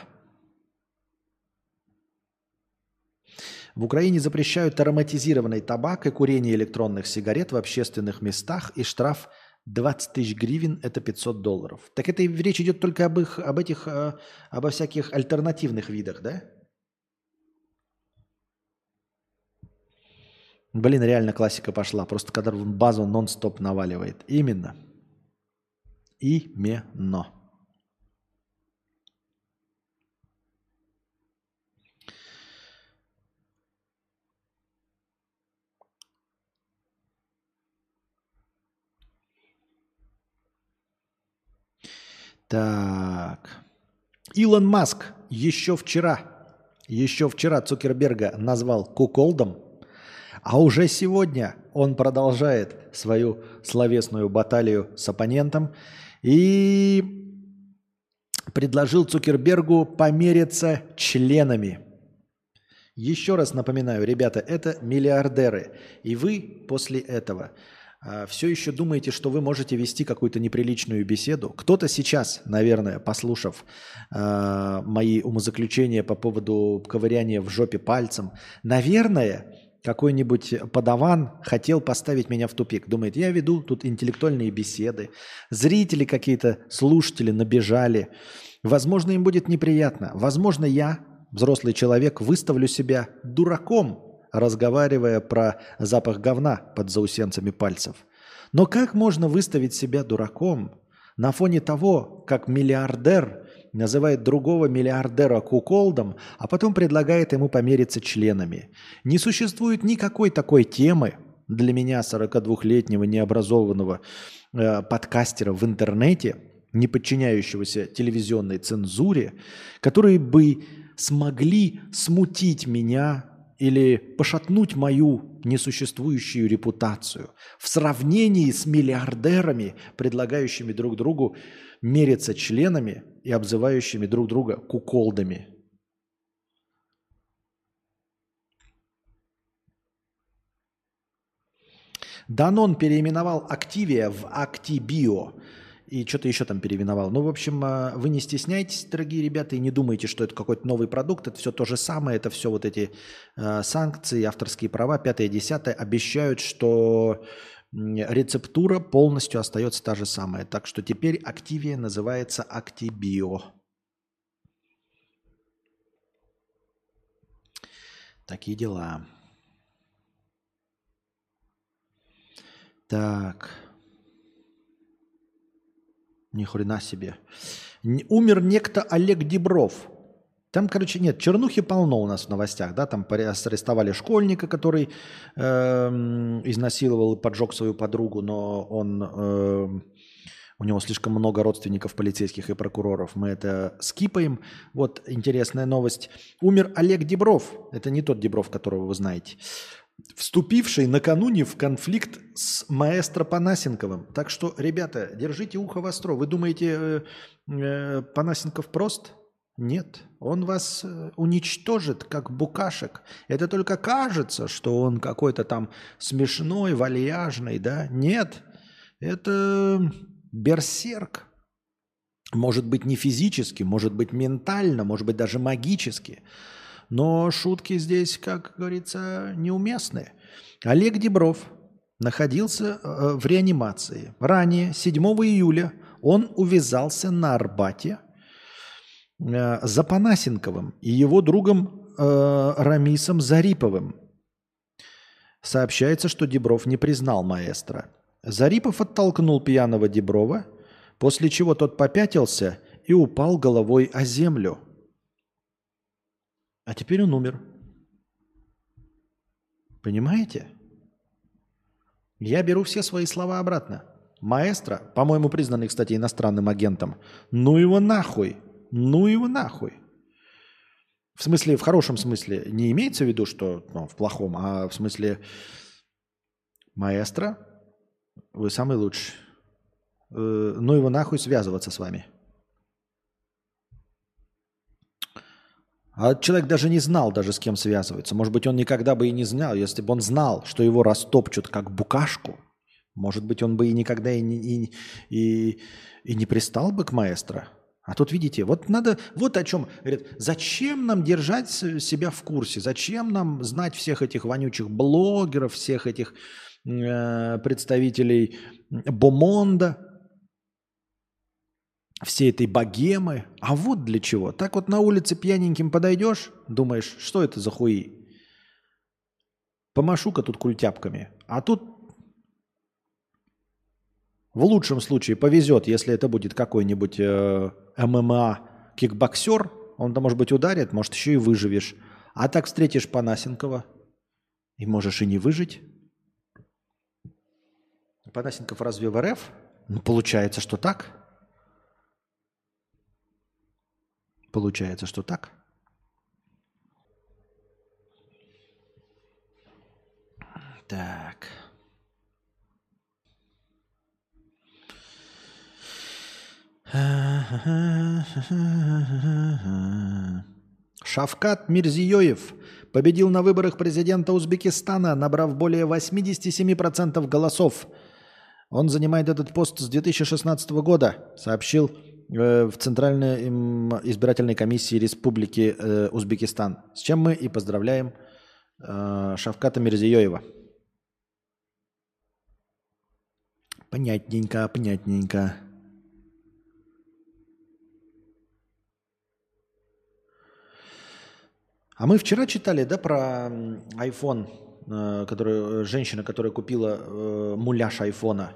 В Украине запрещают ароматизированный табак и курение электронных сигарет в общественных местах и штраф 20 тысяч гривен – это 500 долларов. Так это речь идет только об, их, об этих, э, обо всяких альтернативных видах, да? Блин, реально классика пошла. Просто когда базу нон-стоп наваливает. Именно. Именно. Так. Илон Маск еще вчера, еще вчера Цукерберга назвал куколдом, а уже сегодня он продолжает свою словесную баталию с оппонентом и предложил Цукербергу помериться членами. Еще раз напоминаю, ребята, это миллиардеры. И вы после этого все еще думаете, что вы можете вести какую-то неприличную беседу. Кто-то сейчас, наверное, послушав э, мои умозаключения по поводу ковыряния в жопе пальцем, наверное, какой-нибудь подаван хотел поставить меня в тупик. Думает, я веду тут интеллектуальные беседы. Зрители какие-то, слушатели набежали. Возможно, им будет неприятно. Возможно, я, взрослый человек, выставлю себя дураком, разговаривая про запах говна под заусенцами пальцев. Но как можно выставить себя дураком на фоне того, как миллиардер называет другого миллиардера куколдом, а потом предлагает ему помериться членами? Не существует никакой такой темы для меня, 42-летнего необразованного э, подкастера в интернете, не подчиняющегося телевизионной цензуре, которые бы смогли смутить меня или пошатнуть мою несуществующую репутацию в сравнении с миллиардерами, предлагающими друг другу мериться членами и обзывающими друг друга куколдами. Данон переименовал Активия в Актибио и что-то еще там переименовал. Ну, в общем, а, вы не стесняйтесь, дорогие ребята, и не думайте, что это какой-то новый продукт. Это все то же самое, это все вот эти э, санкции, авторские права, пятое, десятое, обещают, что рецептура полностью остается та же самая. Так что теперь Активия называется Актибио. Такие дела. Так. Ни хрена себе. Умер некто Олег Дебров. Там, короче, нет, чернухи полно у нас в новостях, да, там арестовали школьника, который э, изнасиловал и поджег свою подругу, но он, э, у него слишком много родственников полицейских и прокуроров, мы это скипаем. Вот интересная новость. Умер Олег Дебров, это не тот Дебров, которого вы знаете вступивший накануне в конфликт с маэстро Панасенковым. Так что, ребята, держите ухо востро. Вы думаете, э, э, Панасенков прост? Нет, он вас э, уничтожит, как букашек. Это только кажется, что он какой-то там смешной, вальяжный, да? Нет, это берсерк. Может быть, не физически, может быть, ментально, может быть, даже магически. Но шутки здесь, как говорится, неуместны. Олег Дебров находился э, в реанимации. Ранее, 7 июля, он увязался на Арбате э, за Панасенковым и его другом э, Рамисом Зариповым. Сообщается, что Дебров не признал маэстро. Зарипов оттолкнул пьяного Деброва, после чего тот попятился и упал головой о землю – а теперь он умер. Понимаете? Я беру все свои слова обратно. Маэстро, по-моему, признанный, кстати, иностранным агентом, ну его нахуй, ну его нахуй. В смысле, в хорошем смысле, не имеется в виду, что ну, в плохом, а в смысле, маэстро, вы самый лучший. Э, ну его нахуй связываться с вами. А человек даже не знал, даже с кем связывается. Может быть, он никогда бы и не знал. Если бы он знал, что его растопчут как букашку, может быть, он бы и никогда и и, и, и не пристал бы к маэстро. А тут, видите, вот надо, вот о чем, говорят, зачем нам держать себя в курсе, зачем нам знать всех этих вонючих блогеров, всех этих э, представителей Бомонда, всей этой богемы. А вот для чего. Так вот на улице пьяненьким подойдешь, думаешь, что это за хуи? Помашу-ка тут культяпками. А тут в лучшем случае повезет, если это будет какой-нибудь э, ММА кикбоксер, он то может быть, ударит, может, еще и выживешь. А так встретишь Панасенкова, и можешь и не выжить. Панасенков разве в РФ? Ну, получается, что так. Получается, что так? Так. Шавкат Мирзиёев победил на выборах президента Узбекистана, набрав более 87% голосов. Он занимает этот пост с 2016 года, сообщил Э, в Центральной избирательной комиссии Республики э, Узбекистан, с чем мы и поздравляем э, Шавката Мирзиёева. Понятненько, понятненько. А мы вчера читали, да, про iPhone, э, который, женщина, которая купила э, муляж айфона.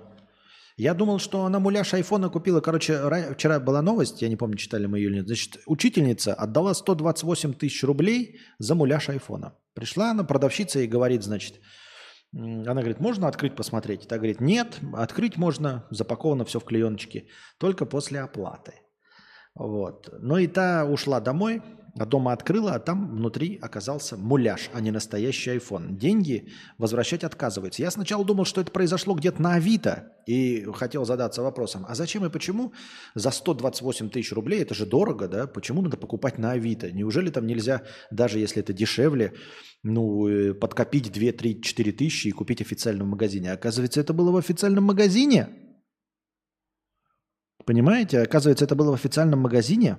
Я думал, что она муляж айфона купила. Короче, ра- вчера была новость, я не помню, читали мы ее или нет. Значит, учительница отдала 128 тысяч рублей за муляж айфона. Пришла она, продавщица, и говорит, значит, она говорит, можно открыть, посмотреть? Та говорит, нет, открыть можно, запаковано все в клееночке, только после оплаты. Вот. Но и та ушла домой, а дома открыла, а там внутри оказался муляж, а не настоящий iPhone. Деньги возвращать отказывается. Я сначала думал, что это произошло где-то на Авито, и хотел задаться вопросом, а зачем и почему за 128 тысяч рублей, это же дорого, да, почему надо покупать на Авито? Неужели там нельзя, даже если это дешевле, ну, э, подкопить 2, 3, 4 тысячи и купить в официальном магазине? Оказывается, это было в официальном магазине. Понимаете? Оказывается, это было в официальном магазине.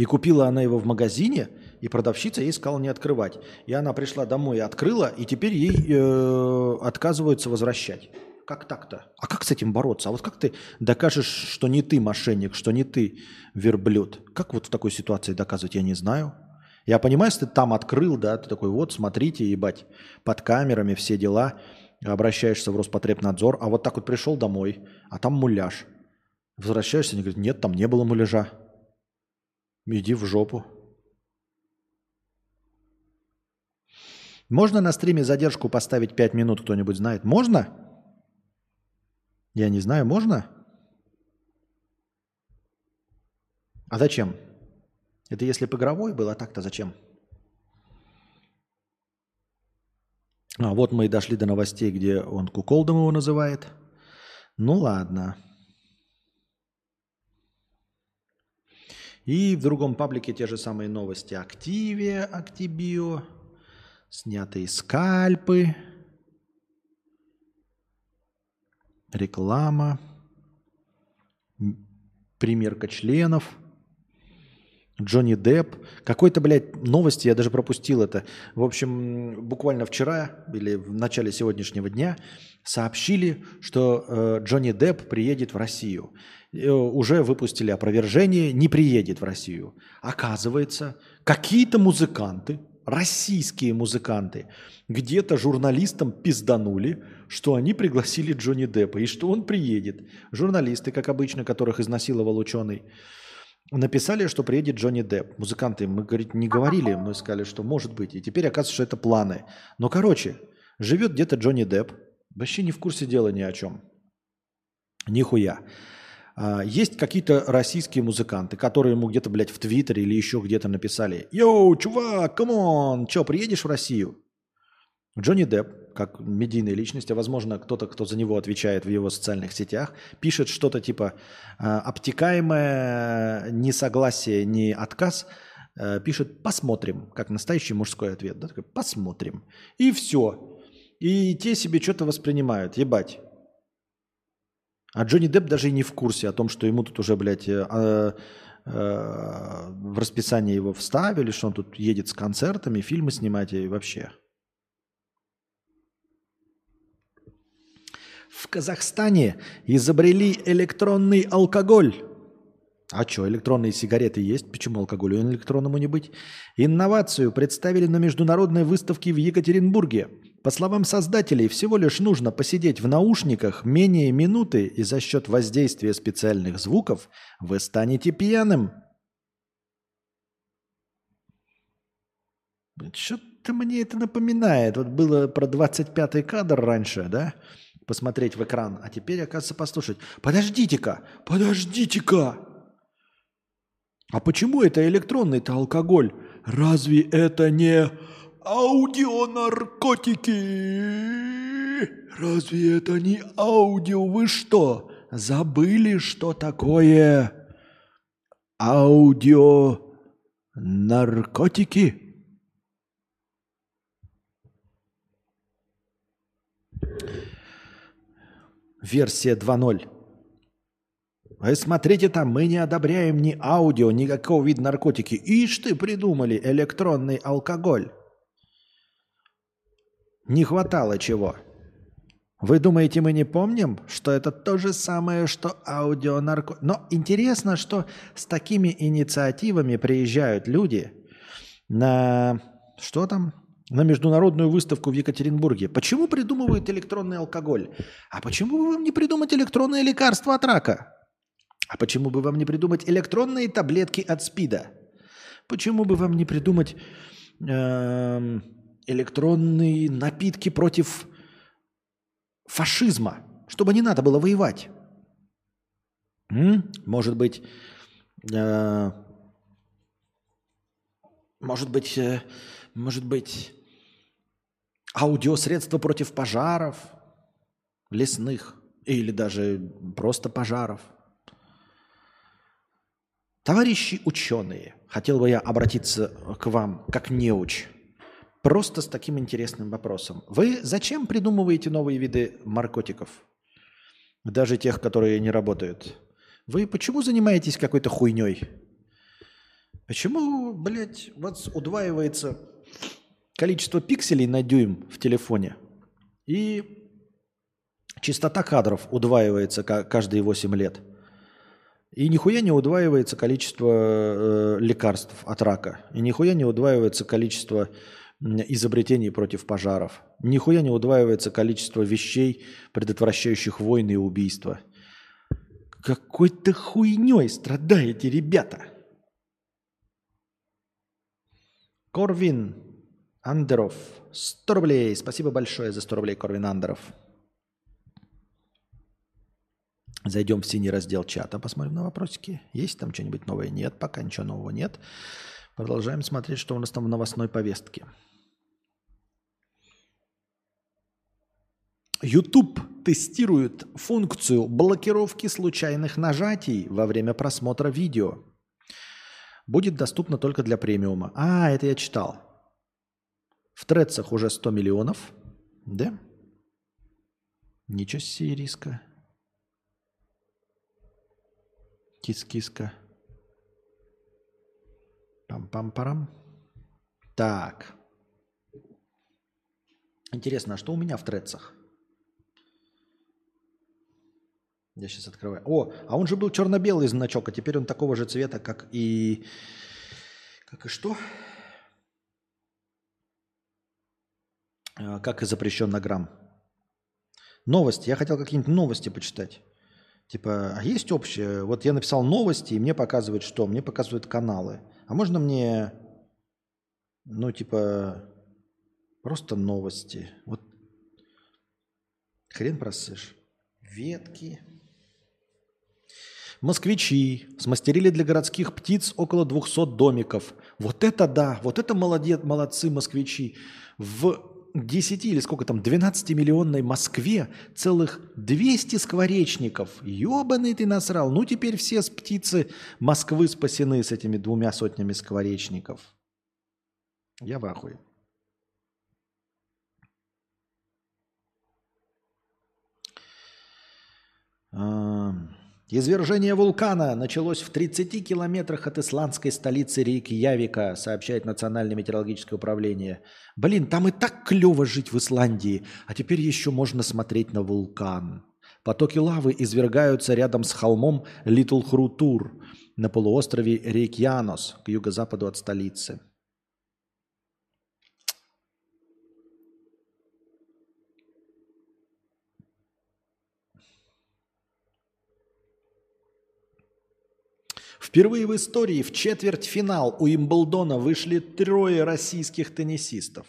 И купила она его в магазине, и продавщица ей сказала не открывать. И она пришла домой и открыла, и теперь ей э, отказываются возвращать. Как так-то? А как с этим бороться? А вот как ты докажешь, что не ты мошенник, что не ты верблюд? Как вот в такой ситуации доказывать, я не знаю. Я понимаю, если ты там открыл, да, ты такой, вот, смотрите, ебать, под камерами все дела, обращаешься в Роспотребнадзор, а вот так вот пришел домой, а там муляж. Возвращаешься, они говорят, нет, там не было муляжа. Иди в жопу. Можно на стриме задержку поставить 5 минут, кто-нибудь знает? Можно? Я не знаю, можно? А зачем? Это если бы игровой был, а так-то зачем? А, вот мы и дошли до новостей, где он куколдом его называет. Ну ладно. И в другом паблике те же самые новости. Активия, Актибио, снятые скальпы, реклама, примерка членов, Джонни Депп. Какой-то, блядь, новости, я даже пропустил это. В общем, буквально вчера или в начале сегодняшнего дня сообщили, что э, Джонни Депп приедет в Россию. Э, уже выпустили опровержение, не приедет в Россию. Оказывается, какие-то музыканты, российские музыканты, где-то журналистам пизданули, что они пригласили Джонни Деппа и что он приедет. Журналисты, как обычно, которых изнасиловал ученый, написали, что приедет Джонни Депп. Музыканты, мы говорит, не говорили, мы сказали, что может быть. И теперь оказывается, что это планы. Но, короче, живет где-то Джонни Депп, вообще не в курсе дела ни о чем. Нихуя. А, Есть какие-то российские музыканты, которые ему где-то, блядь, в Твиттере или еще где-то написали «Yo, чувак, come on, что, приедешь в Россию?» Джонни Депп, как медийная личность, а возможно кто-то, кто за него отвечает в его социальных сетях, пишет что-то типа а, обтекаемое несогласие, не отказ, э, пишет «посмотрим», как настоящий мужской ответ. Да? Такой, «Посмотрим». И все. И те себе что-то воспринимают. Ебать. А Джонни Депп даже и не в курсе о том, что ему тут уже, блядь, э, э, э, в расписание его вставили, что он тут едет с концертами, фильмы снимать и вообще. В Казахстане изобрели электронный алкоголь. А что, электронные сигареты есть? Почему алкоголю электронному не быть? Инновацию представили на международной выставке в Екатеринбурге. По словам создателей, всего лишь нужно посидеть в наушниках менее минуты, и за счет воздействия специальных звуков вы станете пьяным. Что-то мне это напоминает. Вот было про 25-й кадр раньше, да? Посмотреть в экран. А теперь, оказывается, послушать. Подождите-ка, подождите-ка. А почему это электронный-то алкоголь? Разве это не аудионаркотики? Разве это не аудио? Вы что, забыли, что такое аудионаркотики? Версия 2.0. Вы смотрите там, мы не одобряем ни аудио, никакого вида наркотики. Ишь ты, придумали электронный алкоголь. Не хватало чего. Вы думаете, мы не помним, что это то же самое, что аудионарко... Но интересно, что с такими инициативами приезжают люди, на что там? На международную выставку в Екатеринбурге. Почему придумывают электронный алкоголь? А почему бы вам не придумать электронное лекарство от рака? А почему бы вам не придумать электронные таблетки от СПИДа? Почему бы вам не придумать эм, электронные напитки против фашизма, чтобы не надо было воевать? М? Может быть, э, может быть, э, может быть, аудиосредства против пожаров лесных или даже просто пожаров. Товарищи ученые, хотел бы я обратиться к вам как неуч, просто с таким интересным вопросом. Вы зачем придумываете новые виды наркотиков? Даже тех, которые не работают. Вы почему занимаетесь какой-то хуйней? Почему, блядь, вот удваивается количество пикселей на дюйм в телефоне и частота кадров удваивается каждые 8 лет. И нихуя не удваивается количество э, лекарств от рака. И нихуя не удваивается количество изобретений против пожаров. Нихуя не удваивается количество вещей, предотвращающих войны и убийства. Какой-то хуйней страдаете, ребята. Корвин Андеров. 100 рублей. Спасибо большое за 100 рублей, Корвин Андеров. Зайдем в синий раздел чата, посмотрим на вопросики. Есть там что-нибудь новое? Нет, пока ничего нового нет. Продолжаем смотреть, что у нас там в новостной повестке. YouTube тестирует функцию блокировки случайных нажатий во время просмотра видео. Будет доступно только для премиума. А, это я читал. В Тредсах уже 100 миллионов. Да? Ничего себе риска. Кис-киска. Пам-пам-парам. Так. Интересно, а что у меня в Тредсах? Я сейчас открываю. О, а он же был черно-белый значок, а теперь он такого же цвета, как и... Как и что? А, как и запрещен на грамм. Новости. Я хотел какие-нибудь новости почитать. Типа, а есть общее? Вот я написал новости, и мне показывают что? Мне показывают каналы. А можно мне, ну, типа, просто новости? Вот хрен просышь. Ветки. Москвичи смастерили для городских птиц около 200 домиков. Вот это да, вот это молодец, молодцы москвичи. В 10 или сколько там, 12-миллионной Москве целых 200 скворечников. Ёбаный ты насрал. Ну теперь все с птицы Москвы спасены с этими двумя сотнями скворечников. Я в ахуе. А, Извержение вулкана началось в 30 километрах от исландской столицы Рейкьявика, сообщает Национальное метеорологическое управление. Блин, там и так клево жить в Исландии, а теперь еще можно смотреть на вулкан. Потоки лавы извергаются рядом с холмом Литл Хрутур на полуострове Рейкьянос к юго-западу от столицы. Впервые в истории в четвертьфинал у Имблдона вышли трое российских теннисистов.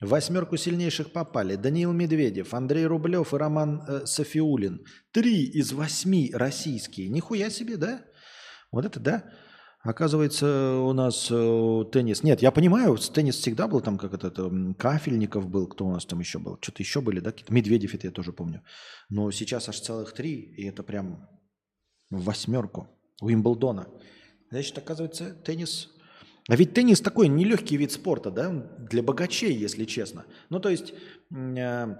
В восьмерку сильнейших попали Даниил Медведев, Андрей Рублев и Роман э, Софиулин. Три из восьми российские. Нихуя себе, да? Вот это да. Оказывается, у нас э, теннис... Нет, я понимаю, теннис всегда был там, как это, это Кафельников был, кто у нас там еще был? Что-то еще были, да? Медведев это я тоже помню. Но сейчас аж целых три, и это прям восьмерку. Уимблдона. Значит, оказывается, теннис... А ведь теннис такой нелегкий вид спорта, да, для богачей, если честно. Ну, то есть, э,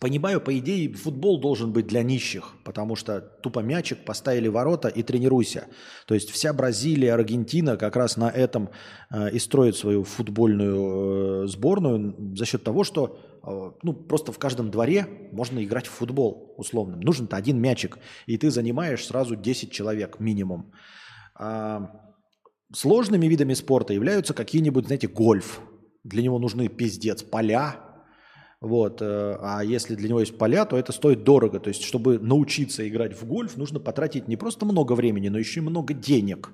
понимаю, по идее, футбол должен быть для нищих, потому что тупо мячик поставили ворота и тренируйся. То есть вся Бразилия, Аргентина как раз на этом э, и строит свою футбольную э, сборную за счет того, что Э, ну, просто в каждом дворе можно играть в футбол условно. Нужен-то один мячик, и ты занимаешь сразу 10 человек минимум. А, сложными видами спорта являются какие-нибудь, знаете, гольф. Для него нужны пиздец поля. Вот. э, А если для него есть поля, то это стоит дорого. То есть, чтобы научиться играть в гольф, нужно потратить не просто много времени, но еще и много денег.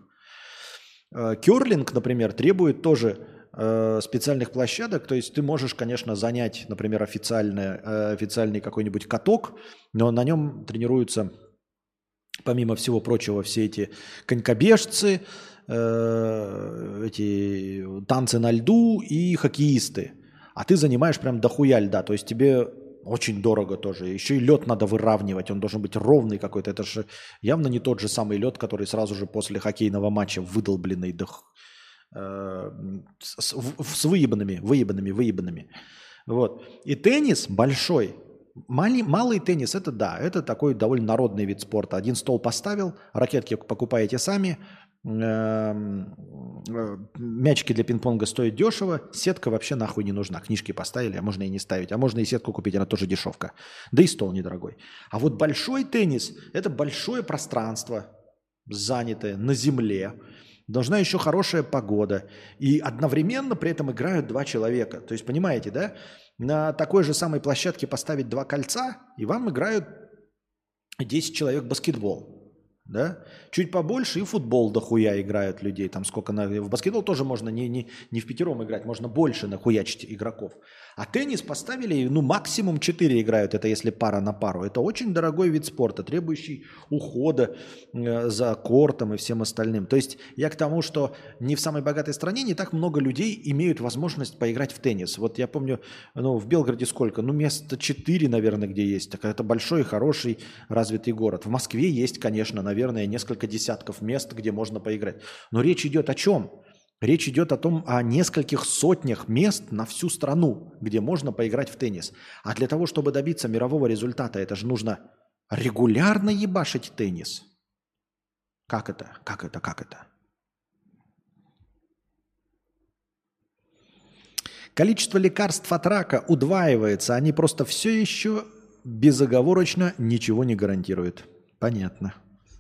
Э, Керлинг, например, требует тоже э, специальных площадок. То есть ты можешь, конечно, занять, например, официальное, э, официальный какой-нибудь каток, но на нем тренируются, помимо всего прочего, все эти конькобежцы, эти танцы на льду и хоккеисты. А ты занимаешь прям дохуя льда. То есть тебе очень дорого тоже. Еще и лед надо выравнивать. Он должен быть ровный какой-то. Это же явно не тот же самый лед, который сразу же после хоккейного матча выдолбленный до, х- э, с, с выебанными, выебанными, выебанными. Вот. И теннис большой. Мали- малый теннис, это да, это такой довольно народный вид спорта. Один стол поставил, ракетки покупаете сами, мячики для пинг-понга стоят дешево, сетка вообще нахуй не нужна. Книжки поставили, а можно и не ставить. А можно и сетку купить, она тоже дешевка. Да и стол недорогой. А вот большой теннис – это большое пространство, занятое на земле. Должна еще хорошая погода. И одновременно при этом играют два человека. То есть, понимаете, да? На такой же самой площадке поставить два кольца, и вам играют 10 человек баскетбол. Да? Чуть побольше и футбол дохуя играют людей. Там сколько на... В баскетбол тоже можно не, не, не в пятером играть, можно больше нахуячить игроков. А теннис поставили, ну, максимум 4 играют, это если пара на пару. Это очень дорогой вид спорта, требующий ухода э, за кортом и всем остальным. То есть я к тому, что не в самой богатой стране не так много людей имеют возможность поиграть в теннис. Вот я помню, ну, в Белгороде сколько? Ну, место 4, наверное, где есть. Так это большой, хороший, развитый город. В Москве есть, конечно, наверное, несколько десятков мест, где можно поиграть. Но речь идет о чем? Речь идет о том, о нескольких сотнях мест на всю страну, где можно поиграть в теннис. А для того, чтобы добиться мирового результата, это же нужно регулярно ебашить теннис. Как это? Как это? Как это? Количество лекарств от рака удваивается. Они просто все еще безоговорочно ничего не гарантируют. Понятно.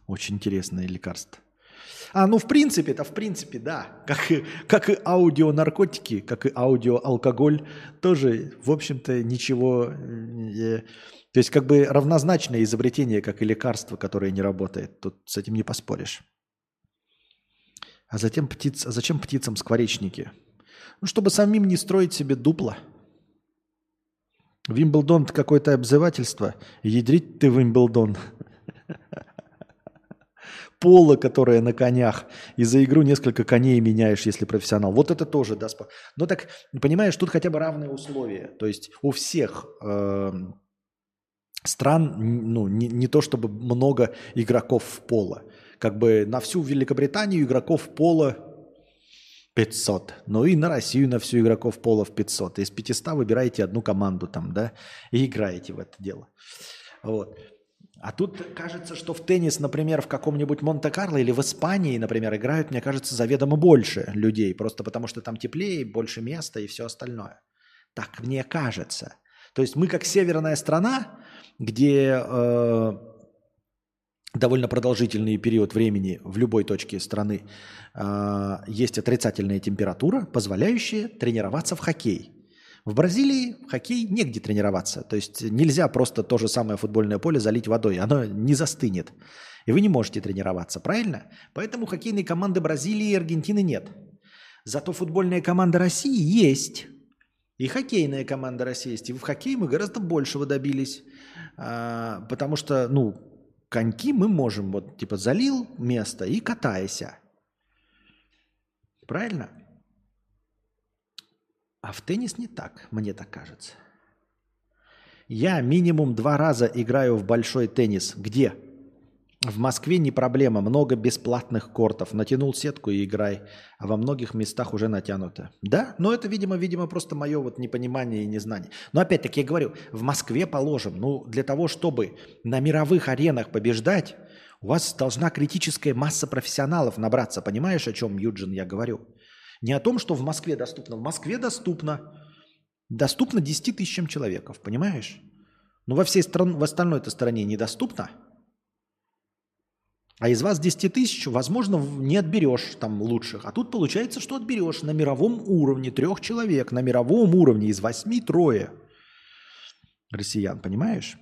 Очень интересное лекарство. А, ну в принципе, это в принципе, да. Как и, как и аудионаркотики, как и аудиоалкоголь, тоже, в общем-то, ничего... э, то есть как бы равнозначное изобретение, как и лекарство, которое не работает. Тут с этим не поспоришь. А затем птиц, а зачем птицам скворечники? Ну, чтобы самим не строить себе дупло. Вимблдон какое-то обзывательство. Ядрить ты Вимблдон. Поло, которое на конях. И за игру несколько коней меняешь, если профессионал. Вот это тоже, да. спо- Ну так, понимаешь, тут хотя бы равные условия. То есть у всех эм, стран, ну, не, не то чтобы много игроков в поло. Как бы на всю Великобританию игроков в поло 500. Ну и на Россию на всю игроков пола в 500. Из 500 выбираете одну команду там, да, и играете в это дело. Вот. А тут кажется, что в теннис, например, в каком-нибудь Монте-Карло или в Испании, например, играют, мне кажется, заведомо больше людей, просто потому что там теплее, больше места и все остальное. Так мне кажется. То есть мы как северная страна, где э, довольно продолжительный период времени в любой точке страны э, есть отрицательная температура, позволяющая тренироваться в хоккей. В Бразилии хоккей негде тренироваться. То есть нельзя просто то же самое футбольное поле залить водой. Оно не застынет. И вы не можете тренироваться, правильно? Поэтому хоккейной команды Бразилии и Аргентины нет. Зато футбольная команда России есть. И хоккейная команда России есть. И в хоккее мы гораздо большего добились. А, потому что, ну, коньки мы можем, вот, типа, залил место и катайся. Правильно? А в теннис не так, мне так кажется. Я минимум два раза играю в большой теннис. Где? В Москве не проблема, много бесплатных кортов. Натянул сетку и играй. А во многих местах уже натянуто. Да? Но это, видимо, видимо, просто мое вот непонимание и незнание. Но опять-таки я говорю, в Москве положим. Ну, для того, чтобы на мировых аренах побеждать, у вас должна критическая масса профессионалов набраться. Понимаешь, о чем, Юджин, я говорю? Не о том, что в Москве доступно. В Москве доступно. Доступно 10 тысячам человеков, понимаешь? Но во всей стране, в остальной этой стране недоступно. А из вас 10 тысяч, возможно, не отберешь там лучших. А тут получается, что отберешь на мировом уровне трех человек. На мировом уровне из восьми трое россиян, понимаешь?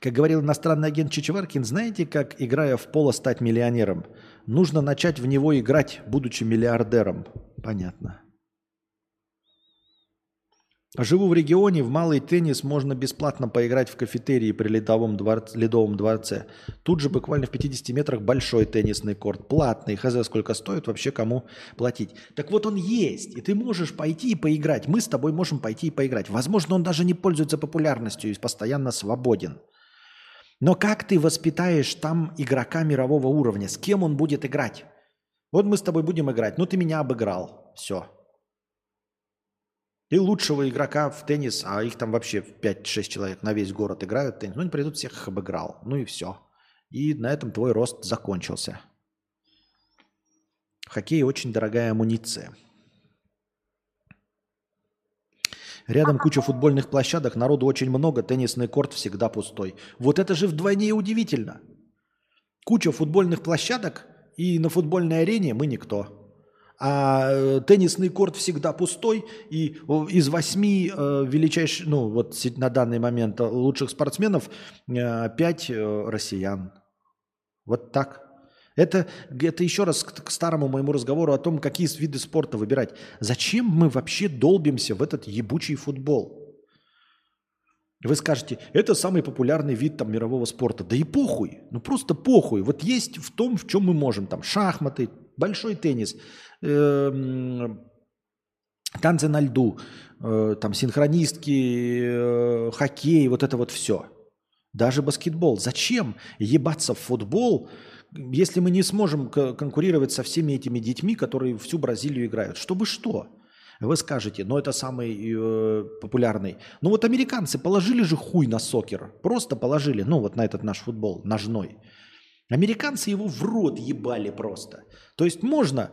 Как говорил иностранный агент Чичеваркин, знаете, как, играя в поло, стать миллионером? Нужно начать в него играть, будучи миллиардером. Понятно. Живу в регионе, в малый теннис можно бесплатно поиграть в кафетерии при ледовом, дворце, ледовом дворце. Тут же буквально в 50 метрах большой теннисный корт. Платный, хз сколько стоит, вообще кому платить. Так вот он есть, и ты можешь пойти и поиграть. Мы с тобой можем пойти и поиграть. Возможно, он даже не пользуется популярностью и постоянно свободен. Но как ты воспитаешь там игрока мирового уровня? С кем он будет играть? Вот мы с тобой будем играть. Ну, ты меня обыграл. Все. И лучшего игрока в теннис, а их там вообще 5-6 человек на весь город играют в теннис, ну, они придут, всех их обыграл. Ну и все. И на этом твой рост закончился. В хоккее очень дорогая амуниция. Рядом куча футбольных площадок, народу очень много, теннисный корт всегда пустой. Вот это же вдвойне удивительно. Куча футбольных площадок, и на футбольной арене мы никто. А э, теннисный корт всегда пустой, и из восьми э, величайших, ну вот на данный момент лучших спортсменов э, пять россиян. Вот так. Это, это еще раз к, к старому моему разговору о том, какие виды спорта выбирать. Зачем мы вообще долбимся в этот ебучий футбол? Вы скажете, это самый популярный вид там, мирового спорта. Да и похуй, ну просто похуй. Вот есть в том, в чем мы можем. Там шахматы, большой теннис, эм, танцы на льду, э, там синхронистки, э, хоккей, вот это вот все. Даже баскетбол. Зачем ебаться в футбол, если мы не сможем конкурировать со всеми этими детьми, которые всю Бразилию играют? Чтобы что? Вы скажете, ну это самый э, популярный. Ну вот американцы положили же хуй на сокер. Просто положили, ну вот на этот наш футбол, ножной. Американцы его в рот ебали просто. То есть можно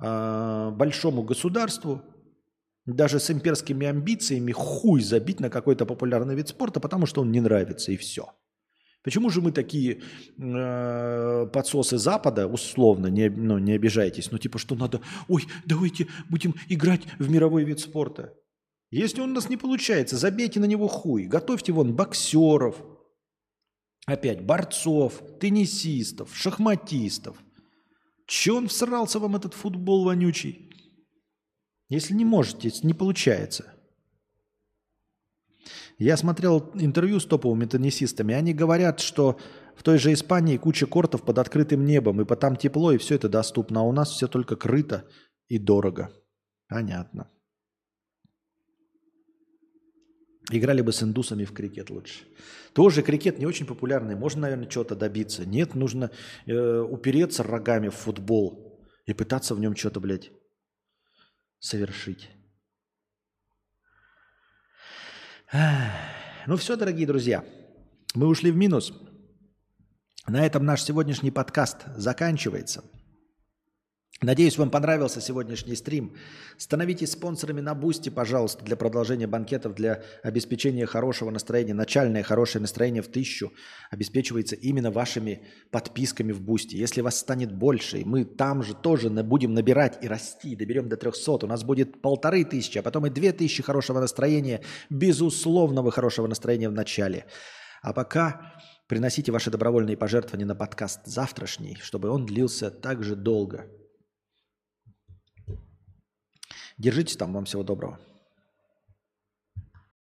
э, большому государству, даже с имперскими амбициями, хуй забить на какой-то популярный вид спорта, потому что он не нравится, и все. Почему же мы такие э, подсосы Запада, условно, не, ну, не обижайтесь, ну типа, что надо, ой, давайте будем играть в мировой вид спорта. Если он у нас не получается, забейте на него хуй. Готовьте вон боксеров, опять борцов, теннисистов, шахматистов. Че он всрался вам этот футбол вонючий? Если не можете, не получается. Я смотрел интервью с топовыми теннисистами. Они говорят, что в той же Испании куча кортов под открытым небом, и там тепло, и все это доступно. А у нас все только крыто и дорого. Понятно. Играли бы с индусами в крикет лучше. Тоже крикет не очень популярный. Можно, наверное, чего-то добиться. Нет, нужно э, упереться рогами в футбол и пытаться в нем что-то, блядь, совершить. Ну все, дорогие друзья, мы ушли в минус. На этом наш сегодняшний подкаст заканчивается. Надеюсь, вам понравился сегодняшний стрим. Становитесь спонсорами на Boosty, пожалуйста, для продолжения банкетов, для обеспечения хорошего настроения. Начальное хорошее настроение в тысячу обеспечивается именно вашими подписками в Boosty. Если вас станет больше, и мы там же тоже будем набирать и расти, доберем до 300, у нас будет полторы тысячи, а потом и две тысячи хорошего настроения, безусловного хорошего настроения в начале. А пока приносите ваши добровольные пожертвования на подкаст завтрашний, чтобы он длился так же долго. Держитесь там, вам всего доброго.